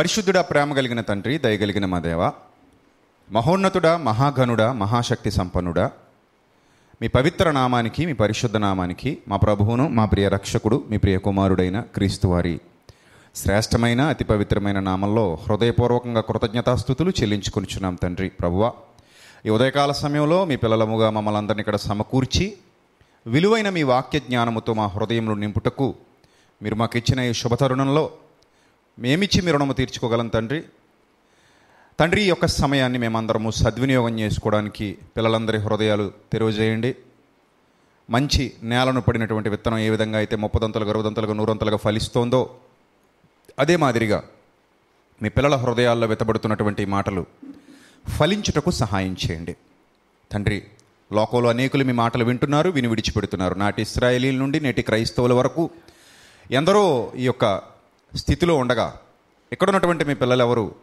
పరిశుద్ధుడా ప్రేమ కలిగిన తండ్రి దయగలిగిన మా దేవ. మహోన్నతుడా మహాఘనుడా మహాశక్తి సంపన్నుడా. మీ పవిత్ర నామానికి మీ పరిశుద్ధ నామానికి మా ప్రభువును మా ప్రియ రక్షకుడు మీ ప్రియ కుమారుడైన క్రీస్తువారి శ్రేష్టమైన అతి పవిత్రమైన నామంలో హృదయపూర్వకంగా కృతజ్ఞతాస్థుతులు చెల్లించుకొనిచున్నాం తండ్రి ప్రభువ. ఈ ఉదయకాల సమయంలో మీ పిల్లలముగా మమ్మల్ని అందరినీ ఇక్కడ సమకూర్చి విలువైన మీ వాక్య జ్ఞానముతో మా హృదయంలో నింపుటకు మీరు మాకు ఇచ్చిన ఈ శుభతరుణంలో మేమిచ్చి మీ రుణము తీర్చుకోగలం తండ్రి. తండ్రి యొక్క సమయాన్ని మేమందరము సద్వినియోగం చేసుకోవడానికి పిల్లలందరి హృదయాలు తెరువజేయండి. మంచి నేలను పడినటువంటి విత్తనం ఏ విధంగా అయితే ముప్పదంతలుగా అరవదంతలుగా నూరంతలుగా ఫలిస్తోందో అదే మాదిరిగా మీ పిల్లల హృదయాల్లో వెతబడుతున్నటువంటి మాటలు ఫలించుటకు సహాయం చేయండి. తండ్రి లోకంలో అనేకులు మీ మాటలు వింటున్నారు విని విడిచిపెడుతున్నారు. నాటి ఇస్రాయేలీల నుండి నేటి క్రైస్తవుల వరకు ఎందరో ఈ యొక్క స్థితిలో ఉండగా ఎక్కడున్నటువంటి మీ పిల్లలు ఎవరు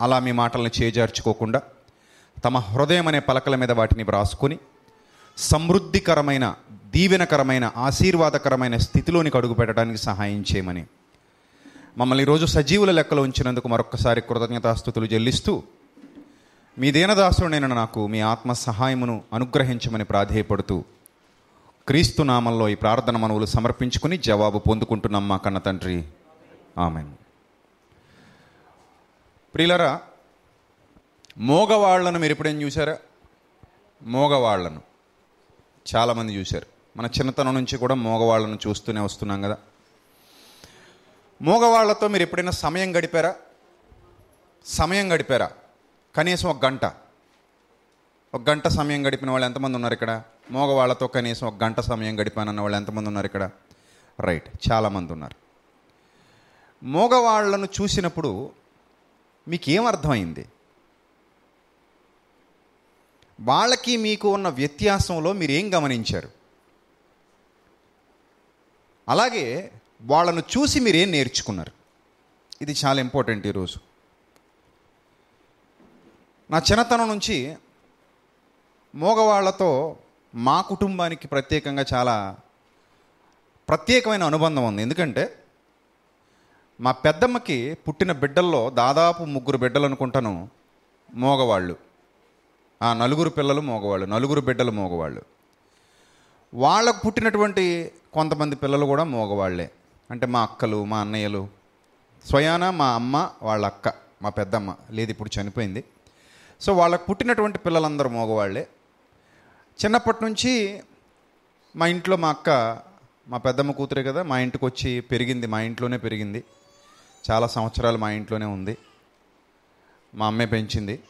అలా మీ మాటలను చేజార్చుకోకుండా తమ హృదయం అనే పలకల మీద వాటిని వ్రాసుకొని సమృద్ధికరమైన దీవెనకరమైన ఆశీర్వాదకరమైన స్థితిలోనికి అడుగు పెట్టడానికి సహాయం చేయమని మమ్మల్ని ఈరోజు సజీవుల లెక్కలో ఉంచినందుకు మరొకసారి కృతజ్ఞతాస్థుతులు చెల్లిస్తూ మీ దీనదాసుడైన నాకు మీ ఆత్మ సహాయమును అనుగ్రహించమని ప్రాధేయపడుతూ క్రీస్తు నామంలో ఈ ప్రార్థన మనవులు సమర్పించుకుని జవాబు పొందుకుంటున్నాం మా కన్న తండ్రి. ఆమె ప్రియులరా మోగవాళ్ళను మీరు ఎప్పుడైనా చూసారా మోగవాళ్ళను. చాలామంది చూశారు. మన చిన్నతనం నుంచి కూడా మోగవాళ్ళను చూస్తూనే వస్తున్నాం కదా. మోగవాళ్ళతో మీరు ఎప్పుడైనా సమయం గడిపారా? సమయం గడిపారా? కనీసం ఒక గంట. ఒక గంట సమయం గడిపిన వాళ్ళు ఎంతమంది ఉన్నారు ఇక్కడ? మోగవాళ్ళతో కనీసం ఒక గంట సమయం గడిపానన్న వాళ్ళు ఎంతమంది ఉన్నారు ఇక్కడ? రైట్ చాలామంది ఉన్నారు. మగవాళ్ళను చూసినప్పుడు మీకేమర్థమైంది? వాళ్ళకి మీకు ఉన్న వ్యత్యాసంలో మీరు ఏం గమనించారు? అలాగే వాళ్ళను చూసి మీరేం నేర్చుకున్నారు? ఇది చాలా ఇంపార్టెంట్ ఈరోజు. నా చిన్నతనం నుంచి మగవాళ్ళతో మా కుటుంబానికి ప్రత్యేకంగా చాలా ప్రత్యేకమైన అనుబంధం ఉంది. ఎందుకంటే మా పెద్దమ్మకి పుట్టిన బిడ్డల్లో దాదాపు ముగ్గురు బిడ్డలు అనుకుంటాను మోగవాళ్ళు. ఆ నలుగురు పిల్లలు మోగవాళ్ళు నలుగురు బిడ్డలు మోగవాళ్ళు. వాళ్ళకు పుట్టినటువంటి కొంతమంది పిల్లలు కూడా మోగవాళ్ళే అంటే మా అక్కలు మా అన్నయ్యలు. స్వయాన మా అమ్మ వాళ్ళ అక్క మా పెద్దమ్మ. లేదు ఇప్పుడు చనిపోయింది. సో వాళ్ళకు పుట్టినటువంటి పిల్లలందరూ మోగవాళ్ళే చిన్నప్పటి నుంచి మా ఇంట్లో మా అక్క మా పెద్దమ్మ కూతురే కదా మా ఇంటికి వచ్చి పెరిగింది మా ఇంట్లోనే పెరిగింది. చాలా సంవత్సరాలు మా ఇంట్లోనే ఉంది. మా అమ్మే పెంచింది.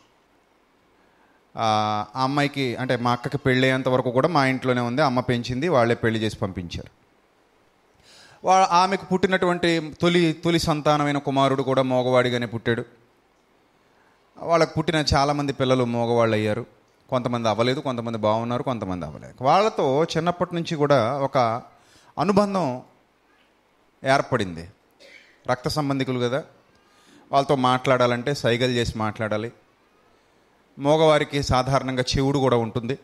ఆ అమ్మాయికి అంటే మా అక్కకి పెళ్ళి అయ్యేంత వరకు కూడా మా ఇంట్లోనే ఉంది. అమ్మ పెంచింది వాళ్ళే పెళ్ళి చేసి పంపించారు. వా ఆమెకు పుట్టినటువంటి తొలి తొలి సంతానమైన కుమారుడు కూడా మోగవాడిగానే పుట్టాడు. వాళ్ళకు పుట్టిన చాలామంది పిల్లలు మోగవాళ్ళు అయ్యారు కొంతమంది అవ్వలేదు కొంతమంది బాగున్నారు కొంతమంది అవ్వలేదు. వాళ్ళతో చిన్నప్పటి నుంచి కూడా ఒక అనుబంధం ఏర్పడింది. రక్త సంబంధికులు కదా. వాళ్ళతో మాట్లాడాలంటే సైగలు చేసి మాట్లాడాలి. మోగవారికి సాధారణంగా చెవుడు కూడా ఉంటుంది.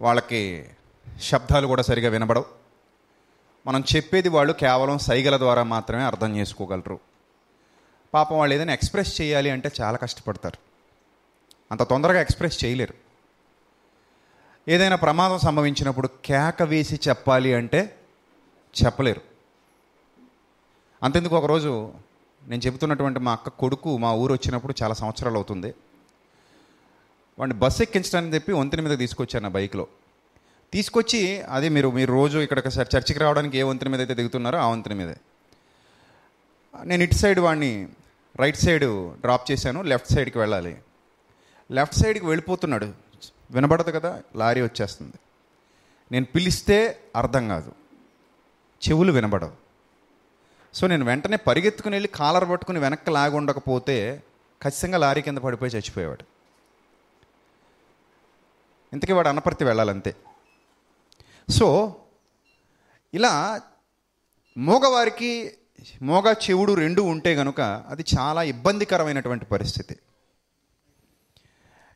వాళ్ళకి శబ్దాలు కూడా సరిగా వినబడవు. మనం చెప్పేది వాళ్ళు కేవలం సైగల ద్వారా మాత్రమే అర్థం చేసుకోగలరు. పాపం వాళ్ళు ఏదైనా ఎక్స్ప్రెస్ చేయాలి అంటే చాలా కష్టపడతారు. అంత తొందరగా ఎక్స్ప్రెస్ చేయలేరు. ఏదైనా ప్రమాదం సంభవించినప్పుడు కేక వేసి చెప్పాలి అంటే చెప్పలేరు. అంతెందుకు ఒకరోజు నేను చెబుతున్నటువంటి మా అక్క కొడుకు మా ఊరు వచ్చినప్పుడు చాలా సంవత్సరాలు అవుతుంది. వాడిని బస్సు ఎక్కించడానికి చెప్పి వంతెన మీద తీసుకొచ్చాను నా బైక్లో. తీసుకొచ్చి అదే మీరు మీరు రోజు ఇక్కడ చర్చికి రావడానికి ఏ వంతెన మీద అయితే దిగుతున్నారో ఆ వంతెన మీదే. నేను ఇటు సైడ్ వాడిని రైట్ సైడ్ డ్రాప్ చేశాను లెఫ్ట్ సైడ్కి వెళ్ళాలి. లెఫ్ట్ సైడ్కి వెళ్ళిపోతున్నాడు. వినబడదు కదా లారీ వచ్చేస్తుంది. నేను పిలిస్తే అర్థం కాదు. చెవులు వినబడవు. సో నేను వెంటనే పరిగెత్తుకుని వెళ్ళి కాలర్ పట్టుకుని వెనక్కి లాగి ఉండకపోతే ఖచ్చితంగా లారీ కింద పడిపోయి చచ్చిపోయేవాడు. ఇంతకీ వాడు అనపర్తి వెళ్ళాలంతే. సో ఇలా మోగవారికి మోగ చెవుడు రెండు ఉంటే గనుక అది చాలా ఇబ్బందికరమైనటువంటి పరిస్థితి.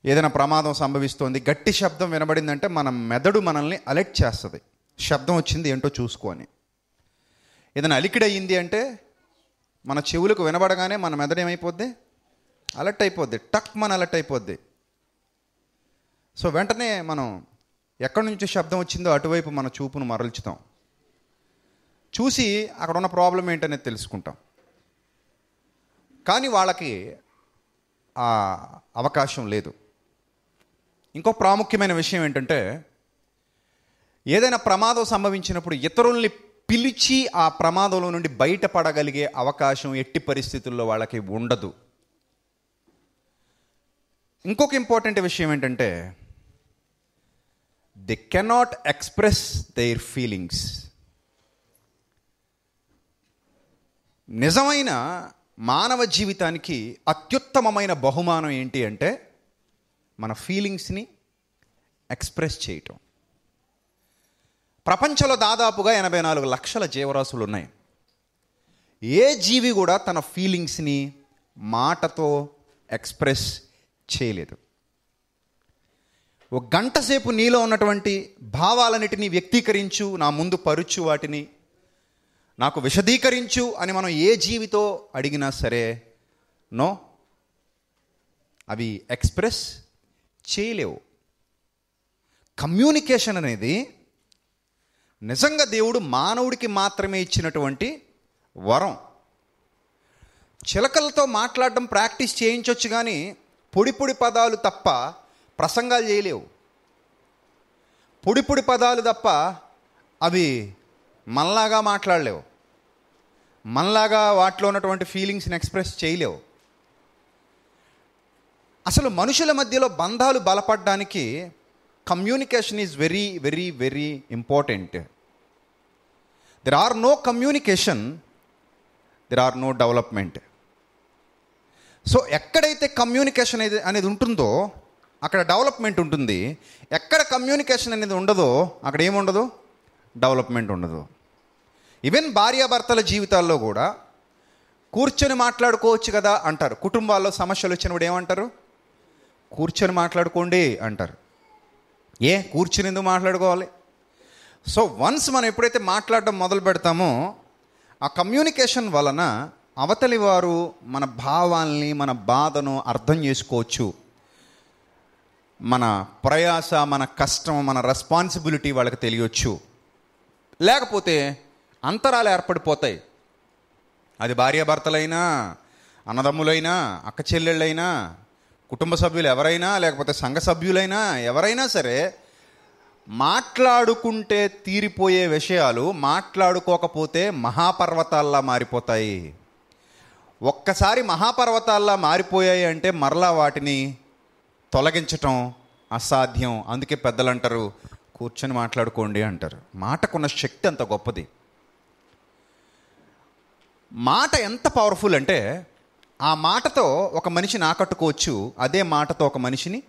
ఏదైనా ప్రమాదం సంభవిస్తోంది గట్టి శబ్దం వినబడిందంటే మన మెదడు మనల్ని అలర్ట్ చేస్తుంది. శబ్దం వచ్చింది ఏంటో చూసుకొని ఏదైనా అలికిడి అయ్యింది అంటే మన చెవులకు వినబడగానే మన మెదడు ఏమైపోద్ది అలర్ట్ అయిపోద్ది టక్ మన అలర్ట్ అయిపోద్ది సో వెంటనే మనం ఎక్కడి నుంచి శబ్దం వచ్చిందో అటువైపు మన చూపును మరల్చుతాం. చూసి అక్కడ ఉన్న ప్రాబ్లం ఏంటనేది తెలుసుకుంటాం. కానీ వాళ్ళకి ఆ అవకాశం లేదు. ఇంకో ప్రాముఖ్యమైన విషయం ఏంటంటే ఏదైనా ప్రమాదం సంభవించినప్పుడు ఇతరుల్ని పిలిచి ఆ ప్రమాదంలో నుండి బయటపడగలిగే అవకాశం ఎట్టి పరిస్థితుల్లో వాళ్ళకి ఉండదు. ఇంకొక ఇంపార్టెంట్ విషయం ఏంటంటే they cannot express their feelings నిజమైన మానవ జీవితానికి అత్యుత్తమమైన బహుమానం ఏంటి అంటే మన ఫీలింగ్స్ని ఎక్స్ప్రెస్ చేయటం. ప్రపంచంలో దాదాపుగా ఎనభై నాలుగు లక్షల జీవరాశులు ఉన్నాయి. ఏ జీవి కూడా తన ఫీలింగ్స్ని మాటతో ఎక్స్ప్రెస్ చేయలేదు. ఒక గంట సేపు నీలో ఉన్నటువంటి భావాలన్నిటినీ వ్యక్తీకరించు నా ముందు పరుచు వాటిని నాకు విశదీకరించు అని మనం ఏ జీవితో అడిగినా సరే నో అవి ఎక్స్ప్రెస్ చేయలేవు. కమ్యూనికేషన్ అనేది నిజంగా దేవుడు మానవుడికి మాత్రమే ఇచ్చినటువంటి వరం. చిలకలతో మాట్లాడడం ప్రాక్టీస్ చేయించవచ్చు కానీ పొడి పొడి పదాలు తప్ప ప్రసంగాలు చేయలేవు. పొడి పొడి పదాలు తప్ప అవి మనలాగా మాట్లాడలేవు. మనలాగా వాటిలో ఉన్నటువంటి ఫీలింగ్స్ని ఎక్స్ప్రెస్ చేయలేవు. అసలు మనుషుల మధ్యలో బంధాలు బలపడడానికి communication is very very very important. There are no communication there are no development so ఎక్కడైతే కమ్యూనికేషన్ అనేది అనేది ఉంటుందో అక్కడ డెవలప్మెంట్ ఉంటుంది. ఎక్కడ కమ్యూనికేషన్ అనేది ఉండదో అక్కడ ఏముండదు డెవలప్మెంట్ ఉండదు. ఈవెన్ భార్యాభర్తల జీవితాల్లో కూడా కూర్చొని మాట్లాడుకోవచ్చు కదా అంటారు. కుటుంబాల్లో సమస్యలు వచ్చినప్పుడు ఏమంటారు? కూర్చొని మాట్లాడుకోండి అంటారు. ఏ? కూర్చుని ఎందుకు మాట్లాడుకోవాలి? సో వన్స్ మనం ఎప్పుడైతే మాట్లాడడం మొదలు పెడతామో ఆ కమ్యూనికేషన్ వలన అవతలి వారు మన భావాల్ని మన బాధను అర్థం చేసుకోవచ్చు. మన ప్రయాస మన కష్టం మన రెస్పాన్సిబిలిటీ వాళ్ళకి తెలియచ్చు. లేకపోతే అంతరాలు ఏర్పడిపోతాయి. అది భార్యాభర్తలైనా అన్నదమ్ములైనా అక్క చెల్లెళ్ళైనా కుటుంబ సభ్యులు ఎవరైనా లేకపోతే సంఘ సభ్యులైనా ఎవరైనా సరే మాట్లాడుకుంటే తీరిపోయే విషయాలు మాట్లాడుకోకపోతే మహాపర్వతాల్లా మారిపోతాయి. ఒక్కసారి మహాపర్వతాల్లా మారిపోయాయి అంటే మరలా వాటిని తొలగించటం అసాధ్యం. అందుకే పెద్దలు అంటారు కూర్చొని మాట్లాడుకోండి అంటారు. మాటకున్న శక్తి అంత గొప్పది. మాట ఎంత పవర్ఫుల్ అంటే ఆ మాటతో ఒక మనిషిని ఆకట్టుకోవచ్చు అదే మాటతో ఒక మనిషిని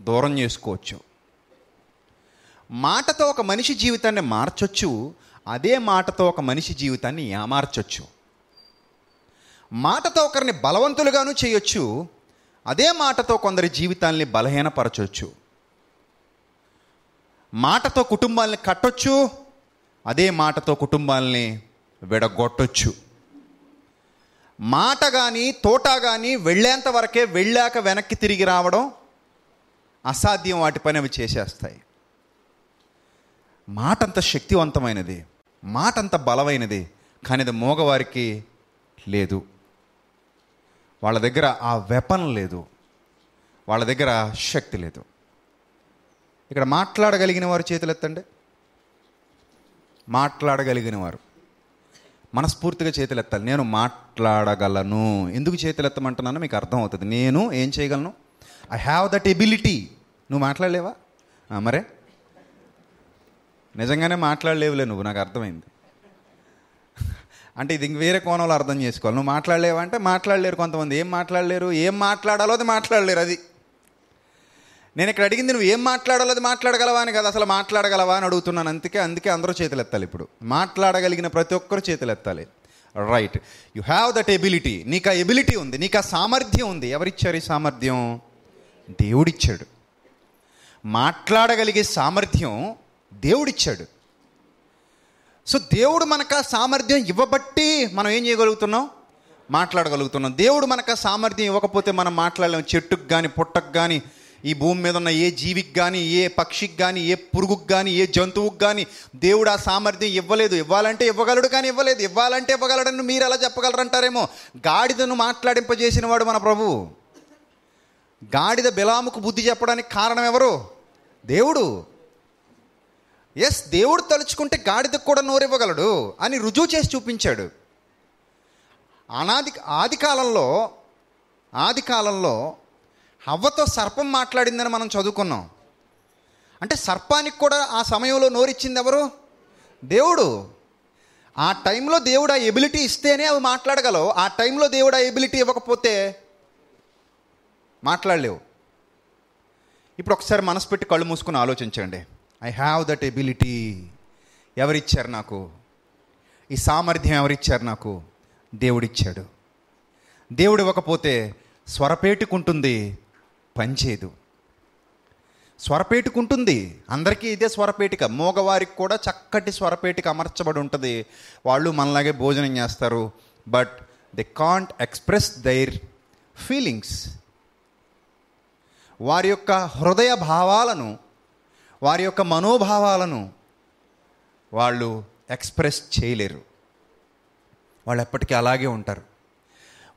దూరం చేసుకోవచ్చు. మాటతో ఒక మనిషి జీవితాన్ని మార్చొచ్చు అదే మాటతో ఒక మనిషి జీవితాన్ని ఏమార్చొచ్చు మాటతో ఒకరిని బలవంతులుగాను చేయొచ్చు అదే మాటతో కొందరి జీవితాల్ని బలహీనపరచొచ్చు. మాటతో కుటుంబాల్ని కట్టొచ్చు అదే మాటతో కుటుంబాల్ని విడగొట్టొచ్చు. మాట కానీ తోట కానీ వెళ్ళేంత వరకే వెళ్ళాక వెనక్కి తిరిగి రావడం అసాధ్యం వాటి పని అవి చేసేస్తాయి. మాట అంత శక్తివంతమైనది మాట అంత బలమైనది కానీ అది మోగవారికి లేదు. వాళ్ళ దగ్గర ఆ వెపన్ లేదు. వాళ్ళ దగ్గర శక్తి లేదు. ఇక్కడ మాట్లాడగలిగిన వారు చేతులు ఎత్తండి మాట్లాడగలిగిన వారు మనస్ఫూర్తిగా చేతులు ఎత్తాలి నేను మాట్లాడగలను. ఎందుకు చేతులు ఎత్తమంటున్నానో మీకు అర్థం అవుతుంది నేను ఏం చేయగలను? ఐ హ్యావ్ దట్ ఎబిలిటీ నువ్వు మాట్లాడలేవా? మరే? నిజంగానే మాట్లాడలేవులే నువ్వు నాకు అర్థమైంది. అంటే ఇది ఇంక వేరే కోణంలో అర్థం చేసుకోవాలి. నువ్వు మాట్లాడలేవా అంటే మాట్లాడలేరు కొంతమంది. ఏం మాట్లాడలేరు? ఏం మాట్లాడాలో అది మాట్లాడలేరు అది. నేను ఇక్కడ అడిగింది నువ్వు ఏం మాట్లాడాలో అది మాట్లాడగలవా అని కదా. అసలు మాట్లాడగలవా అని అడుగుతున్నాను. అందుకే అందుకే అందరూ చేతులు ఎత్తాలి ఇప్పుడు. మాట్లాడగలిగిన ప్రతి ఒక్కరు చేతులు ఎత్తాలి. Right you have that ability నీకు ఆ ఎబిలిటీ ఉంది. నీకు ఆ సామర్థ్యం ఉంది. ఎవరిచ్చారు ఈ సామర్థ్యం? దేవుడిచ్చాడు. మాట్లాడగలిగే సామర్థ్యం దేవుడిచ్చాడు. సో దేవుడు మనకు ఆ సామర్థ్యం ఇవ్వబట్టి మనం ఏం చేయగలుగుతున్నాం? మాట్లాడగలుగుతున్నాం. దేవుడు మనకు ఆ సామర్థ్యం ఇవ్వకపోతే మనం మాట్లాడలేము చెట్టుకు కానీ పుట్టకు కానీ ఈ భూమి మీద ఉన్న ఏ జీవికి కానీ ఏ పక్షికి కానీ ఏ పురుగుకి కానీ ఏ జంతువుకి కానీ దేవుడు ఆ సామర్థ్యం ఇవ్వలేదు. ఇవ్వాలంటే ఇవ్వగలడు కానీ ఇవ్వలేదు. ఇవ్వాలంటే ఇవ్వగలడని మీరు ఎలా చెప్పగలరంటారేమో? గాడిదను మాట్లాడింపజేసిన వాడు మన ప్రభువు గాడిద బిలాముకు బుద్ధి చెప్పడానికి కారణం ఎవరు? దేవుడు. ఎస్ దేవుడు తలుచుకుంటే గాడిదకు కూడా నోరివ్వగలడు అని రుజువు చేసి చూపించాడు. అనాది ఆది కాలంలో ఆది కాలంలో హవ్వతో సర్పం మాట్లాడిందని మనం చదువుకున్నాం. అంటే సర్పానికి కూడా ఆ సమయంలో నోరిచ్చింది ఎవరు? దేవుడు. ఆ టైంలో దేవుడు ఆ ఎబిలిటీ ఇస్తేనే అవి మాట్లాడగలవు. ఆ టైంలో దేవుడు ఆ ఎబిలిటీ ఇవ్వకపోతే మాట్లాడలేవు. ఇప్పుడు ఒకసారి మనసు పెట్టి కళ్ళు మూసుకుని ఆలోచించండి. ఐ హ్యావ్ దట్ ఎబిలిటీ ఎవరిచ్చారు నాకు? ఈ సామర్థ్యం ఎవరిచ్చారు నాకు? దేవుడిచ్చాడు. దేవుడు ఇవ్వకపోతే స్వరపేటుకుంటుంది పనిచేయదు. స్వరపేటుకుంటుంది. అందరికీ ఇదే స్వరపేటిక. మోగవారికి కూడా చక్కటి స్వరపేటిక అమర్చబడి ఉంటుంది. వాళ్ళు మనలాగే భోజనం చేస్తారు. But they can't express their feelings వారి యొక్క హృదయ భావాలను వారి యొక్క మనోభావాలను వాళ్ళు ఎక్స్ప్రెస్ చేయలేరు. వాళ్ళు ఎప్పటికీ అలాగే ఉంటారు.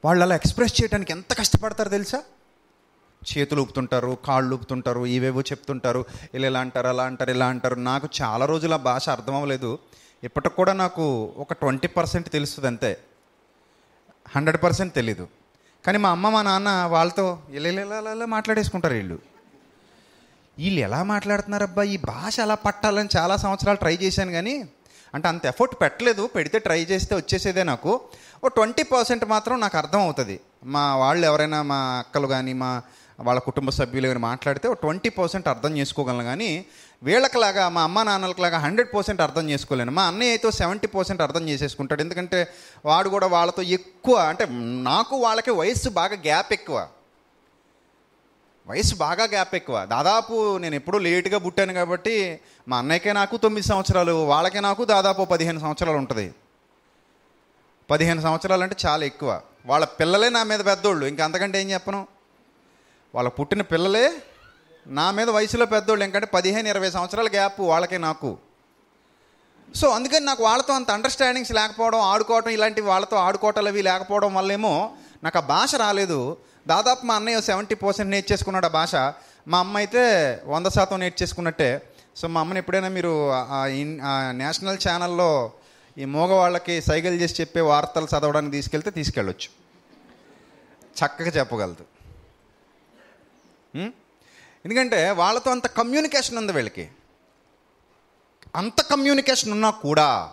వాళ్ళు అలా ఎక్స్ప్రెస్ చేయడానికి ఎంత కష్టపడతారు తెలుసా? చేతులు ఊపుతుంటారు కాళ్ళు ఊపుతుంటారు ఇవేవో చెప్తుంటారు ఇలా ఇలా అంటారు అలా అంటారు ఇలా అంటారు. నాకు చాలా రోజులు ఆ భాష అర్థం అవ్వలేదు ఇప్పటికి కూడా నాకు ఒక ట్వంటీ పర్సెంట్ తెలుస్తుంది అంతే. హండ్రెడ్ పర్సెంట్ తెలీదు. కానీ మా అమ్మ మా నాన్న వాళ్ళతో ఇలా ఇలా ఇలా మాట్లాడేసుకుంటారు వీళ్ళు. వీళ్ళు ఎలా మాట్లాడుతున్నారబ్బా? ఈ భాష అలా పట్టాలని చాలా సంవత్సరాలు ట్రై చేశాను కానీ అంటే అంత ఎఫర్ట్ పెట్టలేదు. పెడితే ట్రై చేస్తే వచ్చేసేదే నాకు. ఓ ట్వంటీ పర్సెంట్ మాత్రం నాకు అర్థం అవుతుంది. మా వాళ్ళు ఎవరైనా మా అక్కలు కానీ మా వాళ్ళ కుటుంబ సభ్యులు కానీ మాట్లాడితే ఓ ట్వంటీ పర్సెంట్ అర్థం చేసుకోగలను కానీ వీళ్ళకిలాగా మా అమ్మ నాన్నలకిలాగా హండ్రెడ్ పర్సెంట్ అర్థం చేసుకోలేను. మా అన్నయ్య అయితే సెవెంటీ పర్సెంట్ అర్థం చేసేసుకుంటాడు. ఎందుకంటే వాడు కూడా వాళ్ళతో ఎక్కువ అంటే నాకు వాళ్ళకి వయస్సు బాగా గ్యాప్ ఎక్కువ. వయసు బాగా గ్యాప్ ఎక్కువ. దాదాపు నేను ఎప్పుడూ లేటుగా పుట్టాను కాబట్టి మా అన్నయ్యకే నాకు తొమ్మిది సంవత్సరాలు వాళ్ళకే నాకు దాదాపు పదిహేను సంవత్సరాలు ఉంటుంది. పదిహేను సంవత్సరాలు అంటే చాలా ఎక్కువ. వాళ్ళ పిల్లలే నా మీద పెద్దోళ్ళు. ఇంకా అంతకంటే ఏం చెప్పను? వాళ్ళ పుట్టిన పిల్లలే నా మీద వయసులో పెద్దోళ్ళు. ఎందుకంటే పదిహేను ఇరవై సంవత్సరాల గ్యాప్ వాళ్ళకే నాకు. సో అందుకని నాకు వాళ్ళతో అంత అండర్స్టాండింగ్స్ లేకపోవడం ఆడుకోవడం ఇలాంటివి వాళ్ళతో ఆడుకోవటాలు అవి లేకపోవడం వల్లేమో నాకు ఆ భాష రాలేదు. దాదాపు మా అన్నయ్య సెవెంటీ పర్సెంట్ నేర్చేసుకున్నాడు ఆ భాష. మా అమ్మ అయితే వంద శాతం నేర్చేసుకున్నట్టే. సో మా అమ్మని ఎప్పుడైనా మీరు ఇన్- ఆ నేషనల్ ఛానల్లో ఈ మోగవాళ్ళకి సైకిల్ చేసి చెప్పే వార్తలు చదవడానికి తీసుకెళ్తే తీసుకెళ్ళొచ్చు. చక్కగా చెప్పగలదు. ఎందుకంటే వాళ్ళతో అంత కమ్యూనికేషన్ ఉంది వీళ్ళకి. అంత కమ్యూనికేషన్ ఉన్నా కూడా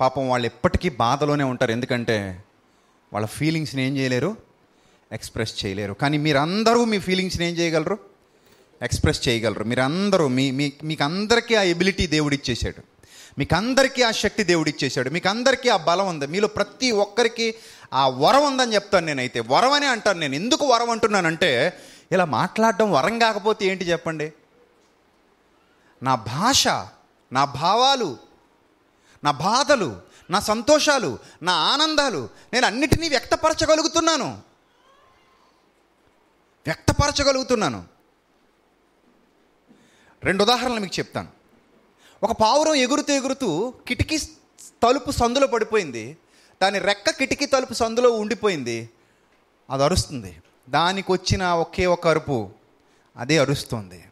పాపం వాళ్ళు ఎప్పటికీ బాధలోనే ఉంటారు. ఎందుకంటే వాళ్ళ ఫీలింగ్స్ని ఏం చేయలేరు? ఎక్స్ప్రెస్ చేయలేరు. కానీ మీరందరూ మీ ఫీలింగ్స్ని ఏం చేయగలరు? ఎక్స్ప్రెస్ చేయగలరు. మీరందరూ మీ మీ మీకు అందరికీ ఆ ఎబిలిటీ దేవుడు ఇచ్చేసాడు మీకు అందరికీ ఆ శక్తి దేవుడు ఇచ్చేసాడు మీకు అందరికీ ఆ బలం ఉంది. మీలో ప్రతి ఒక్కరికి ఆ వరం ఉందని చెప్తాను నేనైతే. వరం అనే అంటాను నేను. ఎందుకు వరం అంటున్నానంటే ఇలా మాట్లాడడం వరం కాకపోతే ఏంటి చెప్పండి? నా భాష నా భావాలు నా బాధలు నా సంతోషాలు నా ఆనందాలు నేను అన్నిటినీ వ్యక్తపరచగలుగుతున్నాను. వ్యక్తపరచగలుగుతున్నాను. రెండు ఉదాహరణలు మీకు చెప్తాను. ఒక పావురం ఎగురుతూ ఎగురుతూ కిటికీ తలుపు సందులో పడిపోయింది. దాని రెక్క కిటికీ తలుపు సందులో ఉండిపోయింది. అది అరుస్తుంది. దానికి వచ్చిన ఒకే ఒక అరుపు. అదే అరుస్తుంది.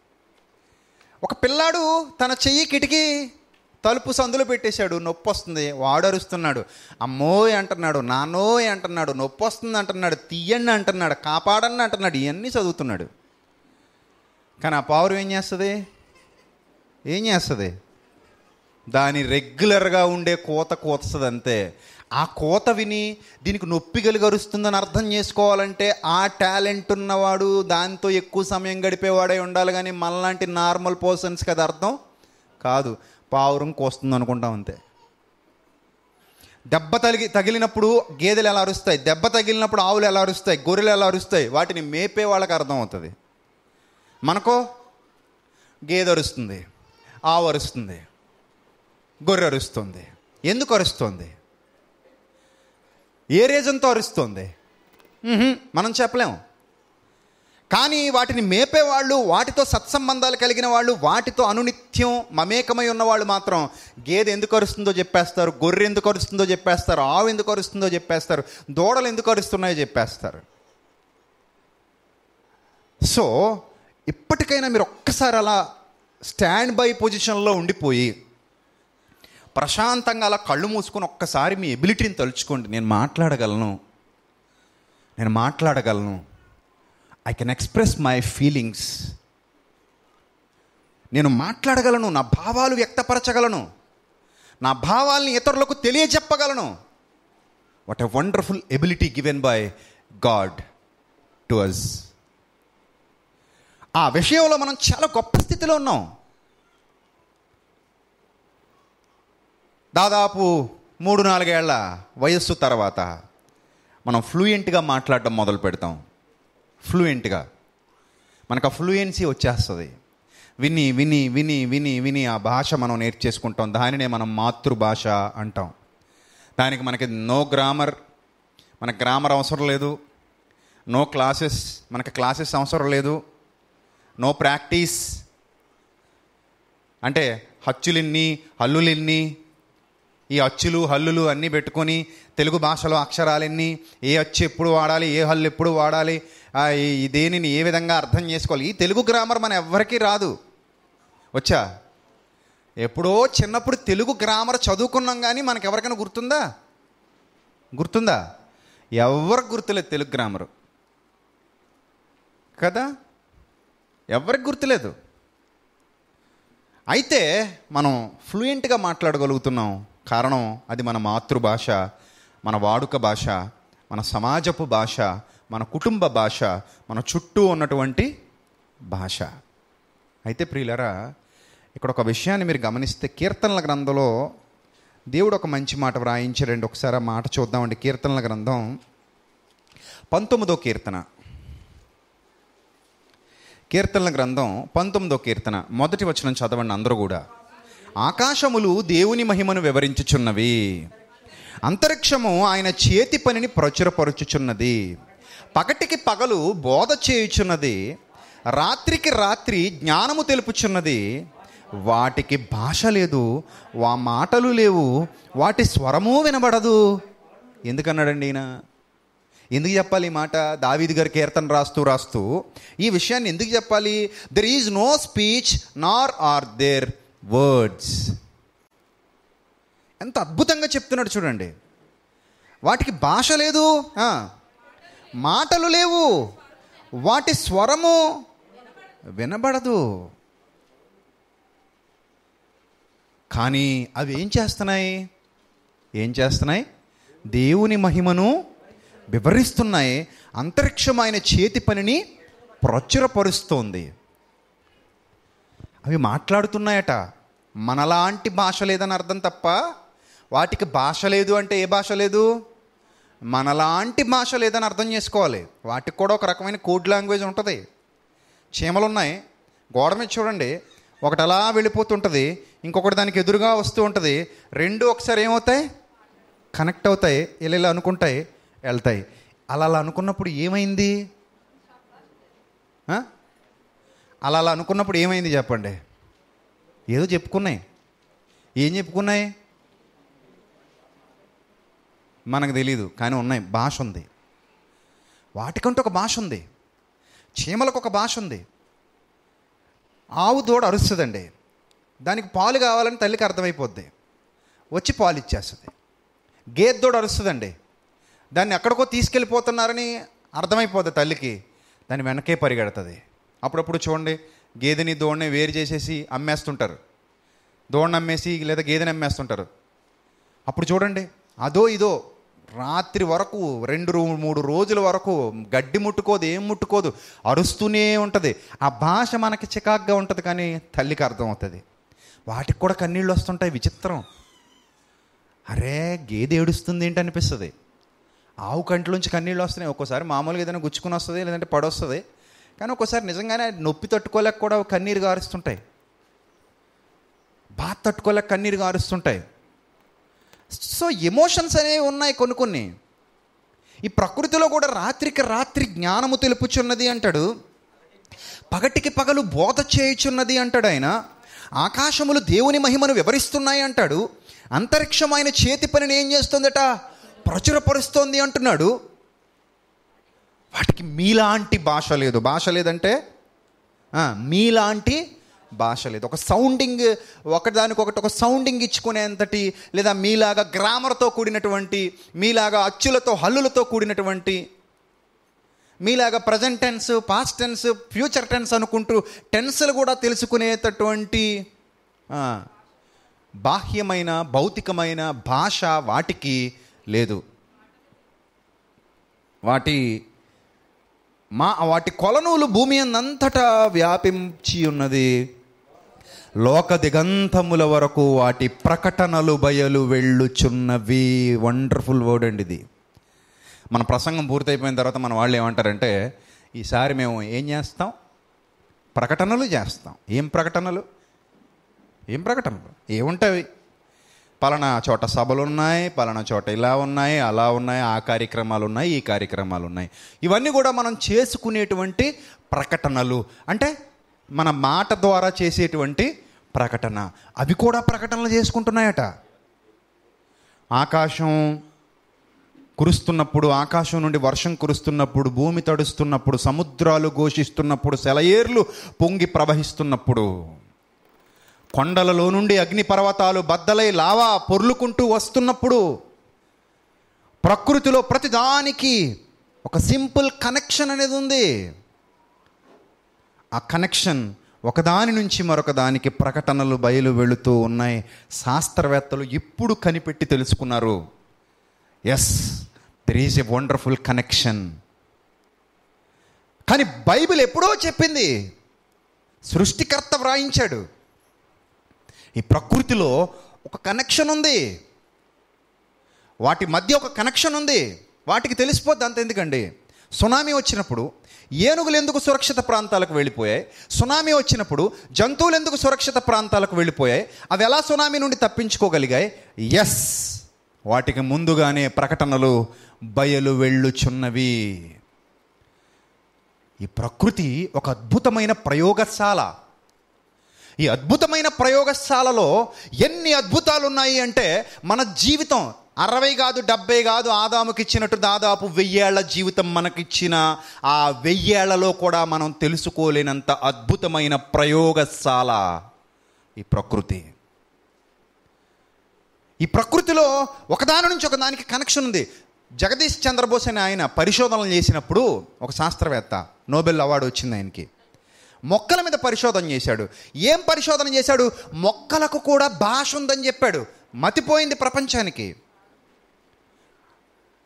ఒక పిల్లాడు తన చెయ్యి కిటికీ తలుపు సందులో పెట్టేశాడు నొప్పి వస్తుంది వాడు అరుస్తున్నాడు. అమ్మోయ్ అంటున్నాడు నానో అంటున్నాడు నొప్పి వస్తుంది అంటున్నాడు తీయండి అంటున్నాడు కాపాడండి అంటున్నాడు ఇవన్నీ చదువుతున్నాడు. కానీ ఆ పావురం ఏం చేస్తుంది? ఏం చేస్తుంది? దాని రెగ్యులర్గా ఉండే కోత కోతస్తుంది అంతే. ఆ కోత విని దీనికి నొప్పి గలుగరుస్తుందని అర్థం చేసుకోవాలంటే ఆ టాలెంట్ ఉన్నవాడు దాంతో ఎక్కువ సమయం గడిపేవాడై ఉండాలి కానీ మనలాంటి నార్మల్ పర్సన్స్కి అది అర్థం కాదు. పావురం కోస్తుంది అనుకుంటాం అంతే. దెబ్బ తగిలి తగిలినప్పుడు గేదెలు ఎలా అరుస్తాయి? దెబ్బ తగిలినప్పుడు ఆవులు ఎలా అరుస్తాయి? గొర్రెలు ఎలా అరుస్తాయి? వాటిని మేపే వాళ్ళకి అర్థం అవుతుంది. మనకో గేదె అరుస్తుంది ఆవు అరుస్తుంది గొర్రె అరుస్తుంది. ఎందుకు అరుస్తుంది? ఏ రీజన్తో అరుస్తోంది? మనం చెప్పలేము. కానీ వాటిని మేపేవాళ్ళు వాటితో సత్సంబంధాలు కలిగిన వాళ్ళు వాటితో అనునిత్యం మమేకమై ఉన్నవాళ్ళు మాత్రం గేదె ఎందుకు అరుస్తుందో చెప్పేస్తారు గొర్రె ఎందుకు అరుస్తుందో చెప్పేస్తారు ఆవు ఎందుకు అరుస్తుందో చెప్పేస్తారు దూడలు ఎందుకు అరుస్తున్నాయో చెప్పేస్తారు. సో ఇప్పటికైనా మీరు ఒక్కసారి అలా స్టాండ్ బై పొజిషన్లో ఉండిపోయి ప్రశాంతంగా అలా కళ్ళు మూసుకొని ఒక్కసారి మీ ఎబిలిటీని తలుచుకోండి. నేను మాట్లాడగలను. నేను మాట్లాడగలను. I can express my feelings నేను మాట్లాడగలను నా భావాలు వ్యక్తపరచగలను నా భావాల్ని ఇతరులకు తెలియజెప్పగలను. What a wonderful ability given by God to us ఆ విషయంలో మనం చాలా గొప్ప స్థితిలో ఉన్నాం. దాదాపు మూడు నాలుగేళ్ళ వయస్సు తర్వాత మనం ఫ్లూయెంట్గా మాట్లాడడం మొదలు పెడతాం ఫ్లూయెంట్గా మనకు ఆ ఫ్లూయెన్సీ వచ్చేస్తుంది. విని విని విని విని విని ఆ భాష మనం నేర్చేసుకుంటాం. దానినే మనం మాతృభాష అంటాం. దానికి మనకి నో గ్రామర్ మనకు గ్రామర్ అవసరం లేదు. నో క్లాసెస్ మనకి క్లాసెస్ అవసరం లేదు. నో ప్రాక్టీస్ అంటే హచ్చులిన్ని హల్లులిన్ని ఈ అచ్చులు హల్లులు అన్నీ పెట్టుకొని తెలుగు భాషలో అక్షరాలన్నీ ఏ అచ్చు ఎప్పుడు వాడాలి ఏ హల్లు ఎప్పుడు వాడాలి ఈ- దేనిని ఏ విధంగా అర్థం చేసుకోవాలి? ఈ తెలుగు గ్రామర్ మన ఎవ్వరికీ రాదు. వచ్చా? ఎప్పుడో చిన్నప్పుడు తెలుగు గ్రామర్ చదువుకున్నాం కానీ మనకు ఎవరికైనా గుర్తుందా? గుర్తుందా? ఎవరికి గుర్తులేదు తెలుగు గ్రామరు. కదా? ఎవరికి గుర్తులేదు. అయితే మనం ఫ్లూయెంట్గా మాట్లాడగలుగుతున్నాం. కారణం అది మన మాతృభాష మన వాడుక భాష మన సమాజపు భాష మన కుటుంబ భాష మన చుట్టూ ఉన్నటువంటి భాష. అయితే ప్రియులరా ఇక్కడ ఒక విషయాన్ని మీరు గమనిస్తే కీర్తనల గ్రంథంలో దేవుడు ఒక మంచి మాట వ్రాయించాడండి ఒకసారి ఆ మాట చూద్దామండి. కీర్తనల గ్రంథం పంతొమ్మిదో కీర్తన. కీర్తనల గ్రంథం పంతొమ్మిదో కీర్తన. మొదటి వచనం చదవండి అందరూ కూడా. ఆకాశములు దేవుని మహిమను వివరించుచున్నవి. అంతరిక్షము ఆయన చేతి పనిని ప్రచురపరుచుచున్నది. పగటికి పగలు బోధ చేయుచున్నది. రాత్రికి రాత్రి జ్ఞానము తెలుపుచున్నది. వాటికి భాష లేదు వా మాటలు లేవు వాటి స్వరము వినబడదు. ఎందుకన్నాడండి ఈయన? ఎందుకు చెప్పాలి ఈ మాట? దావీది గారి కీర్తన రాస్తూ రాస్తూ ఈ విషయాన్ని ఎందుకు చెప్పాలి? There is no speech nor are there words ఎంత అద్భుతంగా చెప్తున్నాడు చూడండి. వాటికి భాష లేదు మాటలు లేవు వాటి స్వరము వినబడదు. కానీ అవి ఏం చేస్తున్నాయి? ఏం చేస్తున్నాయి? దేవుని మహిమను వివరిస్తున్నాయి. అంతరిక్షం ఆయన చేతి పనిని ప్రచురపరుస్తోంది. అవి మాట్లాడుతున్నాయట. మనలాంటి భాష లేదని అర్థం తప్ప వాటికి భాష లేదు అంటే ఏ భాష లేదు? మనలాంటి భాష లేదని అర్థం చేసుకోవాలి. వాటికి కూడా ఒక రకమైన కోడ్ లాంగ్వేజ్ ఉంటుంది. చీమలు ఉన్నాయి గోడ మీద చూడండి. ఒకటి అలా వెళ్ళిపోతుంటుంది. ఇంకొకటి దానికి ఎదురుగా వస్తూ ఉంటుంది. రెండు ఒకసారి ఏమవుతాయి? కనెక్ట్ అవుతాయి. ఇలా ఇలా అనుకుంటాయి. వెళ్తాయి. అలా అలా అనుకున్నప్పుడు ఏమైంది? అలా అలా అనుకున్నప్పుడు ఏమైంది చెప్పండి? ఏదో చెప్పుకున్నాయి. ఏం చెప్పుకున్నాయి? మనకు తెలీదు కానీ ఉన్నాయి. భాష ఉంది. వాటికంటూ ఒక భాష ఉంది. చీమలకు ఒక భాష ఉంది. ఆవు దూడ అరుస్తుందండి. దానికి పాలు కావాలని తల్లికి అర్థమైపోద్ది. వచ్చి పాలు ఇచ్చేస్తుంది. గేదె దూడ అరుస్తుందండి. దాన్ని ఎక్కడికో తీసుకెళ్ళిపోతున్నారని అర్థమైపోద్ది తల్లికి. దాని వెనకే పరిగెడుతుంది. అప్పుడప్పుడు చూడండి గేదెని దూడని వేరు చేసేసి అమ్మేస్తుంటారు. దూడని అమ్మేసి లేదా గేదెని అమ్మేస్తుంటారు. అప్పుడు చూడండి అదో ఇదో రాత్రి వరకు రెండు మూడు రోజుల వరకు గడ్డి ముట్టుకోదు ఏం ముట్టుకోదు అరుస్తూనే ఉంటుంది. ఆ భాష మనకి చికాగ్గా ఉంటుంది కానీ తల్లికి అర్థమవుతుంది వాటికి కూడా కన్నీళ్ళు వస్తుంటాయి విచిత్రం. అరే గేదె ఏడుస్తుంది ఏంటి అనిపిస్తుంది? ఆవు కంటిలోంచి కన్నీళ్ళు వస్తున్నాయి. ఒక్కోసారి మామూలుగా ఏదైనా గుచ్చుకుని వస్తుంది లేదంటే పడొస్తుంది. కానీ ఒక్కోసారి నిజంగానే నొప్పి తట్టుకోలేక కూడా కన్నీరు గారుస్తుంటాయి. బాధ తట్టుకోలేక కన్నీరు గారుస్తుంటాయి. సో ఎమోషన్స్ అనేవి ఉన్నాయి కొన్ని కొన్ని. ఈ ప్రకృతిలో కూడా రాత్రికి రాత్రి జ్ఞానము తెలుపుచున్నది అంటాడు. పగటికి పగలు బోధ చేయుచున్నది అంటాడు ఆయన. ఆకాశములు దేవుని మహిమను వివరిస్తున్నాయి అంటాడు. అంతరిక్షం ఆయన చేతి పనిని ఏం చేస్తుందట? ప్రచురపరుస్తోంది అంటున్నాడు. వాటికి మీలాంటి భాష లేదు. భాష లేదంటే మీలాంటి భాష లేదు. ఒక సౌండింగ్ ఒకదానికొకటి ఒక సౌండింగ్ ఇచ్చుకునేంతటి లేదా మీలాగా గ్రామర్తో కూడినటువంటి మీలాగా అచ్చులతో హల్లులతో కూడినటువంటి మీలాగా present tense past tense future tense అనుకుంటూ టెన్స్లు కూడా తెలుసుకునేటటువంటి బాహ్యమైన భౌతికమైన భాష వాటికి లేదు. వాటి మా వాటి కొలనులు భూమి అంతటా వ్యాపించి ఉన్నది లోక దిగంతముల వరకు వాటి ప్రకటనలు బయలు వెళ్ళుచున్నవి. వండర్ఫుల్ వర్డ్ అండి ఇది. మన ప్రసంగం పూర్తయిపోయిన తర్వాత మన వాళ్ళు ఏమంటారంటే ఈసారి మేము ఏం చేస్తాం? ప్రకటనలు చేస్తాం. ఏం ప్రకటనలు? ఏం ప్రకటనలు? ఏముంటాయి? పలానా చోట సభలు ఉన్నాయి పలానా చోట ఇలా ఉన్నాయి అలా ఉన్నాయి ఆ కార్యక్రమాలు ఉన్నాయి ఈ కార్యక్రమాలు ఉన్నాయి ఇవన్నీ కూడా మనం చేసుకునేటువంటి ప్రకటనలు. అంటే మన మాట ద్వారా చేసేటువంటి ప్రకటన. అవి కూడా ప్రకటనలు చేసుకుంటున్నాయట. ఆకాశం కురుస్తున్నప్పుడు ఆకాశం నుండి వర్షం కురుస్తున్నప్పుడు భూమి తడుస్తున్నప్పుడు సముద్రాలు ఘోషిస్తున్నప్పుడు సెలయేర్లు పొంగి ప్రవహిస్తున్నప్పుడు కొండలలో నుండి అగ్నిపర్వతాలు బద్దలై లావా పొర్లుకుంటూ వస్తున్నప్పుడు ప్రకృతిలో ప్రతిదానికి ఒక సింపుల్ కనెక్షన్ అనేది ఉంది. ఆ కనెక్షన్ ఒకదాని నుంచి మరొక దానికి ప్రకటనలు బయలు వెళుతూ ఉన్నాయి. శాస్త్రవేత్తలు ఇప్పుడు కనిపెట్టి తెలుసుకున్నారు. Yes there is a wonderful connection కానీ బైబిల్ ఎప్పుడో చెప్పింది సృష్టికర్త వ్రాయించాడు. ఈ ప్రకృతిలో ఒక కనెక్షన్ ఉంది. వాటి మధ్య ఒక కనెక్షన్ ఉంది. వాటికి తెలిసిపోద్ది అంత ఎందుకండి? సునామీ వచ్చినప్పుడు ఏనుగులు ఎందుకు సురక్షిత ప్రాంతాలకు వెళ్ళిపోయాయి? సునామీ వచ్చినప్పుడు జంతువులు ఎందుకు సురక్షిత ప్రాంతాలకు వెళ్ళిపోయాయి? అవి ఎలా సునామీ నుండి తప్పించుకోగలిగాయి? ఎస్ వాటికి ముందుగానే ప్రకటనలు బయలు వెళ్ళుచున్నవి. ఈ ప్రకృతి ఒక అద్భుతమైన ప్రయోగశాల. ఈ అద్భుతమైన ప్రయోగశాలలో ఎన్ని అద్భుతాలు ఉన్నాయి అంటే మన జీవితం అరవై కాదు డెబ్బై కాదు ఆదాముకి ఇచ్చినట్టు దాదాపు వెయ్యేళ్ళ జీవితం మనకిచ్చిన ఆ వెయ్యేళ్ళలో కూడా మనం తెలుసుకోలేనంత అద్భుతమైన ప్రయోగశాల ఈ ప్రకృతి. ఈ ప్రకృతిలో ఒకదాని నుంచి ఒకదానికి కనెక్షన్ ఉంది. జగదీష్ చంద్రబోస్ అనే ఆయన పరిశోధనలు చేసినప్పుడు ఒక శాస్త్రవేత్త నోబెల్ అవార్డు వచ్చింది ఆయనకి. మొక్కల మీద పరిశోధన చేశాడు. ఏం పరిశోధన చేశాడు? మొక్కలకు కూడా భాష ఉందని చెప్పాడు. మతిపోయింది ప్రపంచానికి.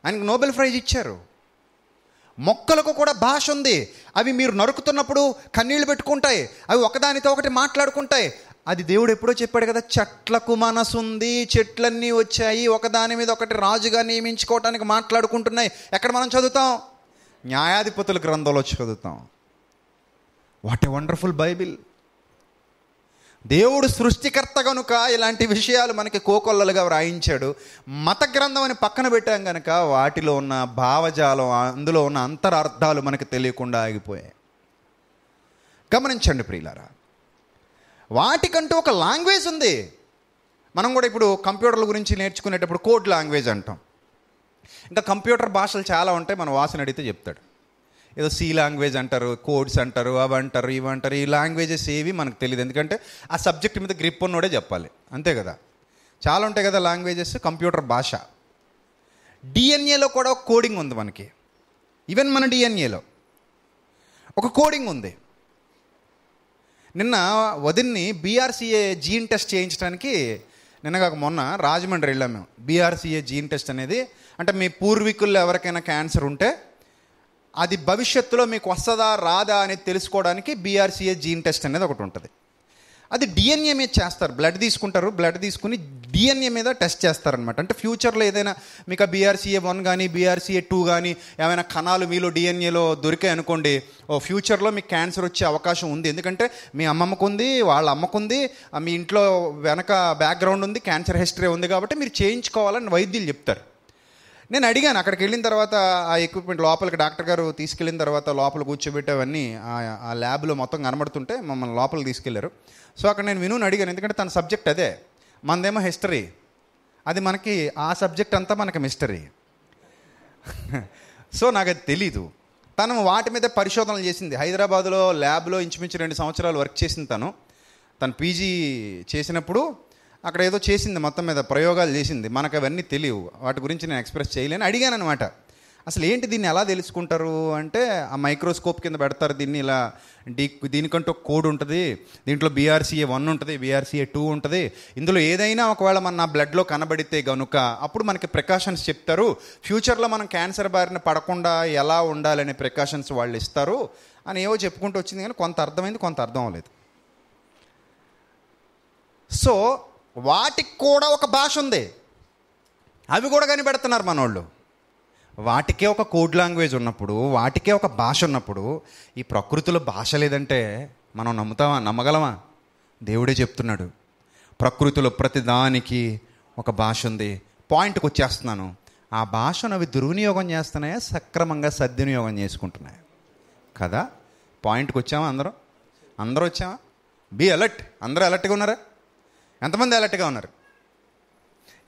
ఆయనకు నోబెల్ ప్రైజ్ ఇచ్చారు. మొక్కలకు కూడా భాష ఉంది. అవి మీరు నరుకుతున్నప్పుడు కన్నీళ్ళు పెట్టుకుంటాయి. అవి ఒకదానితో ఒకటి మాట్లాడుకుంటాయి. అది దేవుడు ఎప్పుడో చెప్పాడు కదా చెట్లకు మనసు ఉంది చెట్లన్నీ వచ్చాయి ఒకదాని మీద ఒకటి రాజుగా నియమించుకోవటానికి మాట్లాడుకుంటున్నాయి. ఎక్కడ మనం చదువుతాం? న్యాయాధిపతుల గ్రంథంలో చదువుతాం. వాట్ ఏ వండర్ఫుల్ బైబిల్ దేవుడు సృష్టికర్త కనుక ఇలాంటి విషయాలు మనకి కోకొల్లలుగా వ్రాయించాడు. మత గ్రంథం అని పక్కన పెట్టాం కనుక వాటిలో ఉన్న భావజాలం అందులో ఉన్న అంతరార్థాలు మనకు తెలియకుండా ఆగిపోయాయి. గమనించండి ప్రియులారా. వాటికంటూ ఒక లాంగ్వేజ్ ఉంది. మనం కూడా ఇప్పుడు కంప్యూటర్ల గురించి నేర్చుకునేటప్పుడు కోడ్ లాంగ్వేజ్ అంటాం. ఇంకా కంప్యూటర్ భాషలు చాలా ఉంటాయి మన వాసన అడిగితే చెప్తాడు. ఏదో సి లాంగ్వేజ్ అంటారు కోడ్స్ అంటారు అవి అంటారు ఇవి అంటారు ఈ లాంగ్వేజెస్ ఏవి మనకు తెలియదు ఎందుకంటే ఆ సబ్జెక్ట్ మీద గ్రిప్ ఉన్నోడే చెప్పాలి. అంతే కదా? చాలా ఉంటాయి కదా లాంగ్వేజెస్? కంప్యూటర్ భాష. డిఎన్ఏలో కూడా ఒక కోడింగ్ ఉంది మనకి. ఈవెన్ మన డిఎన్ఏలో. ఒక కోడింగ్ ఉంది. నిన్న వదిన్ని బీఆర్సీఏ జీన్ టెస్ట్ చేయించడానికి నిన్నగాక మొన్న రాజమండ్రి వెళ్ళాం మేము. బీఆర్సీఏ జీన్ టెస్ట్ అనేది అంటే మీ పూర్వీకుల్లో ఎవరికైనా క్యాన్సర్ ఉంటే అది భవిష్యత్తులో మీకు వస్తుందా రాదా అనేది తెలుసుకోవడానికి బీఆర్సీఏ జీన్ టెస్ట్ అనేది ఒకటి ఉంటుంది. అది డిఎన్ఏ మీద చేస్తారు. బ్లడ్ తీసుకుంటారు. బ్లడ్ తీసుకుని డిఎన్ఏ మీద టెస్ట్ చేస్తారనమాట అంటే ఫ్యూచర్లో ఏదైనా మీకు ఆ బీఆర్సీఏ వన్ కానీ బీఆర్సీఏ టూ కానీ ఏమైనా కణాలు మీలో డిఎన్ఏలో దొరికాయి అనుకోండి ఓ ఫ్యూచర్లో మీకు క్యాన్సర్ వచ్చే అవకాశం ఉంది. ఎందుకంటే మీ అమ్మమ్మకు ఉంది వాళ్ళ అమ్మకుంది మీ ఇంట్లో వెనక బ్యాక్గ్రౌండ్ ఉంది క్యాన్సర్ హిస్టరీ ఉంది కాబట్టి మీరు చేయించుకోవాలని వైద్యులు చెప్తారు. నేను అడిగాను అక్కడికి వెళ్ళిన తర్వాత ఆ ఎక్విప్మెంట్ లోపలికి డాక్టర్ గారు తీసుకెళ్ళిన తర్వాత లోపల కూర్చోబెట్టేవన్నీ ఆ- ఆ ల్యాబ్లో మొత్తం కనబడుతుంటే మమ్మల్ని లోపలికి తీసుకెళ్ళారు. సో అక్కడ నేను వినుని అడిగాను ఎందుకంటే తన సబ్జెక్ట్ అదే. మనదేమో హిస్టరీ. అది మనకి ఆ సబ్జెక్ట్ అంతా మనకి మిస్టరీ. సో నాకు అది తెలీదు. తను వాటి మీద పరిశోధనలు చేసింది. హైదరాబాద్లో ల్యాబ్లో ఇంచుమించు రెండు సంవత్సరాలు వర్క్ చేసింది తను. తను పీజీ చేసినప్పుడు అక్కడ ఏదో చేసింది మొత్తం మీద ప్రయోగాలు చేసింది. మనకు అవన్నీ తెలియవు. వాటి గురించి నేను ఎక్స్ప్రెస్ చేయలేను. అడిగాను అనమాట అసలు ఏంటి దీన్ని ఎలా తెలుసుకుంటారు అంటే ఆ మైక్రోస్కోప్ కింద పెడతారు దీన్ని ఇలా డీ దీనికంటూ కోడ్ ఉంటుంది. దీంట్లో బీఆర్సీఏ వన్ ఉంటుంది బీఆర్సీఏ టూ ఉంటుంది. ఇందులో ఏదైనా ఒకవేళ మన నా బ్లడ్లో కనబడితే గనుక అప్పుడు మనకి ప్రికాషన్స్ చెప్తారు. ఫ్యూచర్లో మనం క్యాన్సర్ బారిన పడకుండా ఎలా ఉండాలనే ప్రికాషన్స్ వాళ్ళు ఇస్తారు. అని ఏవో చెప్పుకుంటూ వచ్చింది కానీ కొంత అర్థమైంది కొంత అర్థం అవ్వలేదు. సో వాటికి కూడా ఒక భాష ఉంది. అవి కూడా కనిపెడుతున్నారు మనోళ్ళు. వాటికే ఒక కోడ్ లాంగ్వేజ్ ఉన్నప్పుడు వాటికే ఒక భాష ఉన్నప్పుడు ఈ ప్రకృతిలో భాష లేదంటే మనం నమ్ముతామా? నమ్మగలమా? దేవుడే చెప్తున్నాడు. ప్రకృతిలో ప్రతిదానికి ఒక భాష ఉంది. పాయింట్కి వచ్చేస్తున్నాను. ఆ భాషను అవి దుర్వినియోగం చేస్తున్నాయా? సక్రమంగా సద్వినియోగం చేసుకుంటున్నాయి? కదా? పాయింట్కి వచ్చామా అందరం? అందరూ వచ్చామా? Be alert. అందరూ అలర్ట్గా ఉన్నారా? ఎంతమంది అలర్ట్గా ఉన్నారు?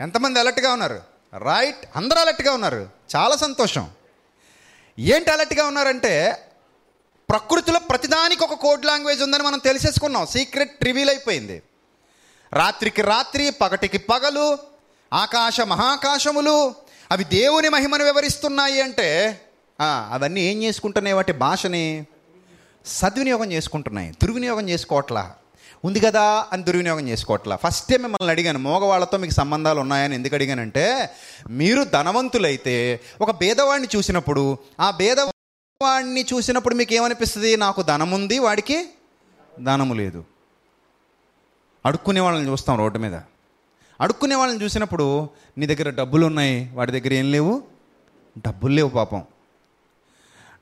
ఎంతమంది అలర్ట్గా ఉన్నారు? రైట్ అందరూ అలర్ట్గా ఉన్నారు. చాలా సంతోషం. ఏంటి అలర్ట్గా ఉన్నారంటే ప్రకృతిలో ప్రతిదానికి ఒక కోడ్ లాంగ్వేజ్ ఉందని మనం తెలిసేసుకున్నాం. సీక్రెట్ ట్రివిల్ అయిపోయింది. రాత్రికి రాత్రి పగటికి పగలు ఆకాశ మహాకాశములు అవి దేవుని మహిమను వివరిస్తున్నాయి అంటే అవన్నీ ఏం చేసుకుంటున్నాయి వాటి భాషని? సద్వినియోగం చేసుకుంటున్నాయి దుర్వినియోగం చేసుకోవట్లా. ఉంది కదా అని దుర్వినియోగం చేసుకోవట్లా. ఫస్టే మిమ్మల్ని అడిగాను మోగవాళ్ళతో మీకు సంబంధాలు ఉన్నాయని ఎందుకు అడిగానంటే మీరు ధనవంతులైతే ఒక భేదవాడిని చూసినప్పుడు ఆ భేదవాడిని చూసినప్పుడు మీకు ఏమనిపిస్తుంది? నాకు ధనం ఉంది వాడికి ధనము లేదు. అడుక్కునే వాళ్ళని చూస్తాం రోడ్డు మీద. అడుక్కునే వాళ్ళని చూసినప్పుడు నీ దగ్గర డబ్బులు ఉన్నాయి వాడి దగ్గర ఏం లేవు? డబ్బులు లేవు పాపం.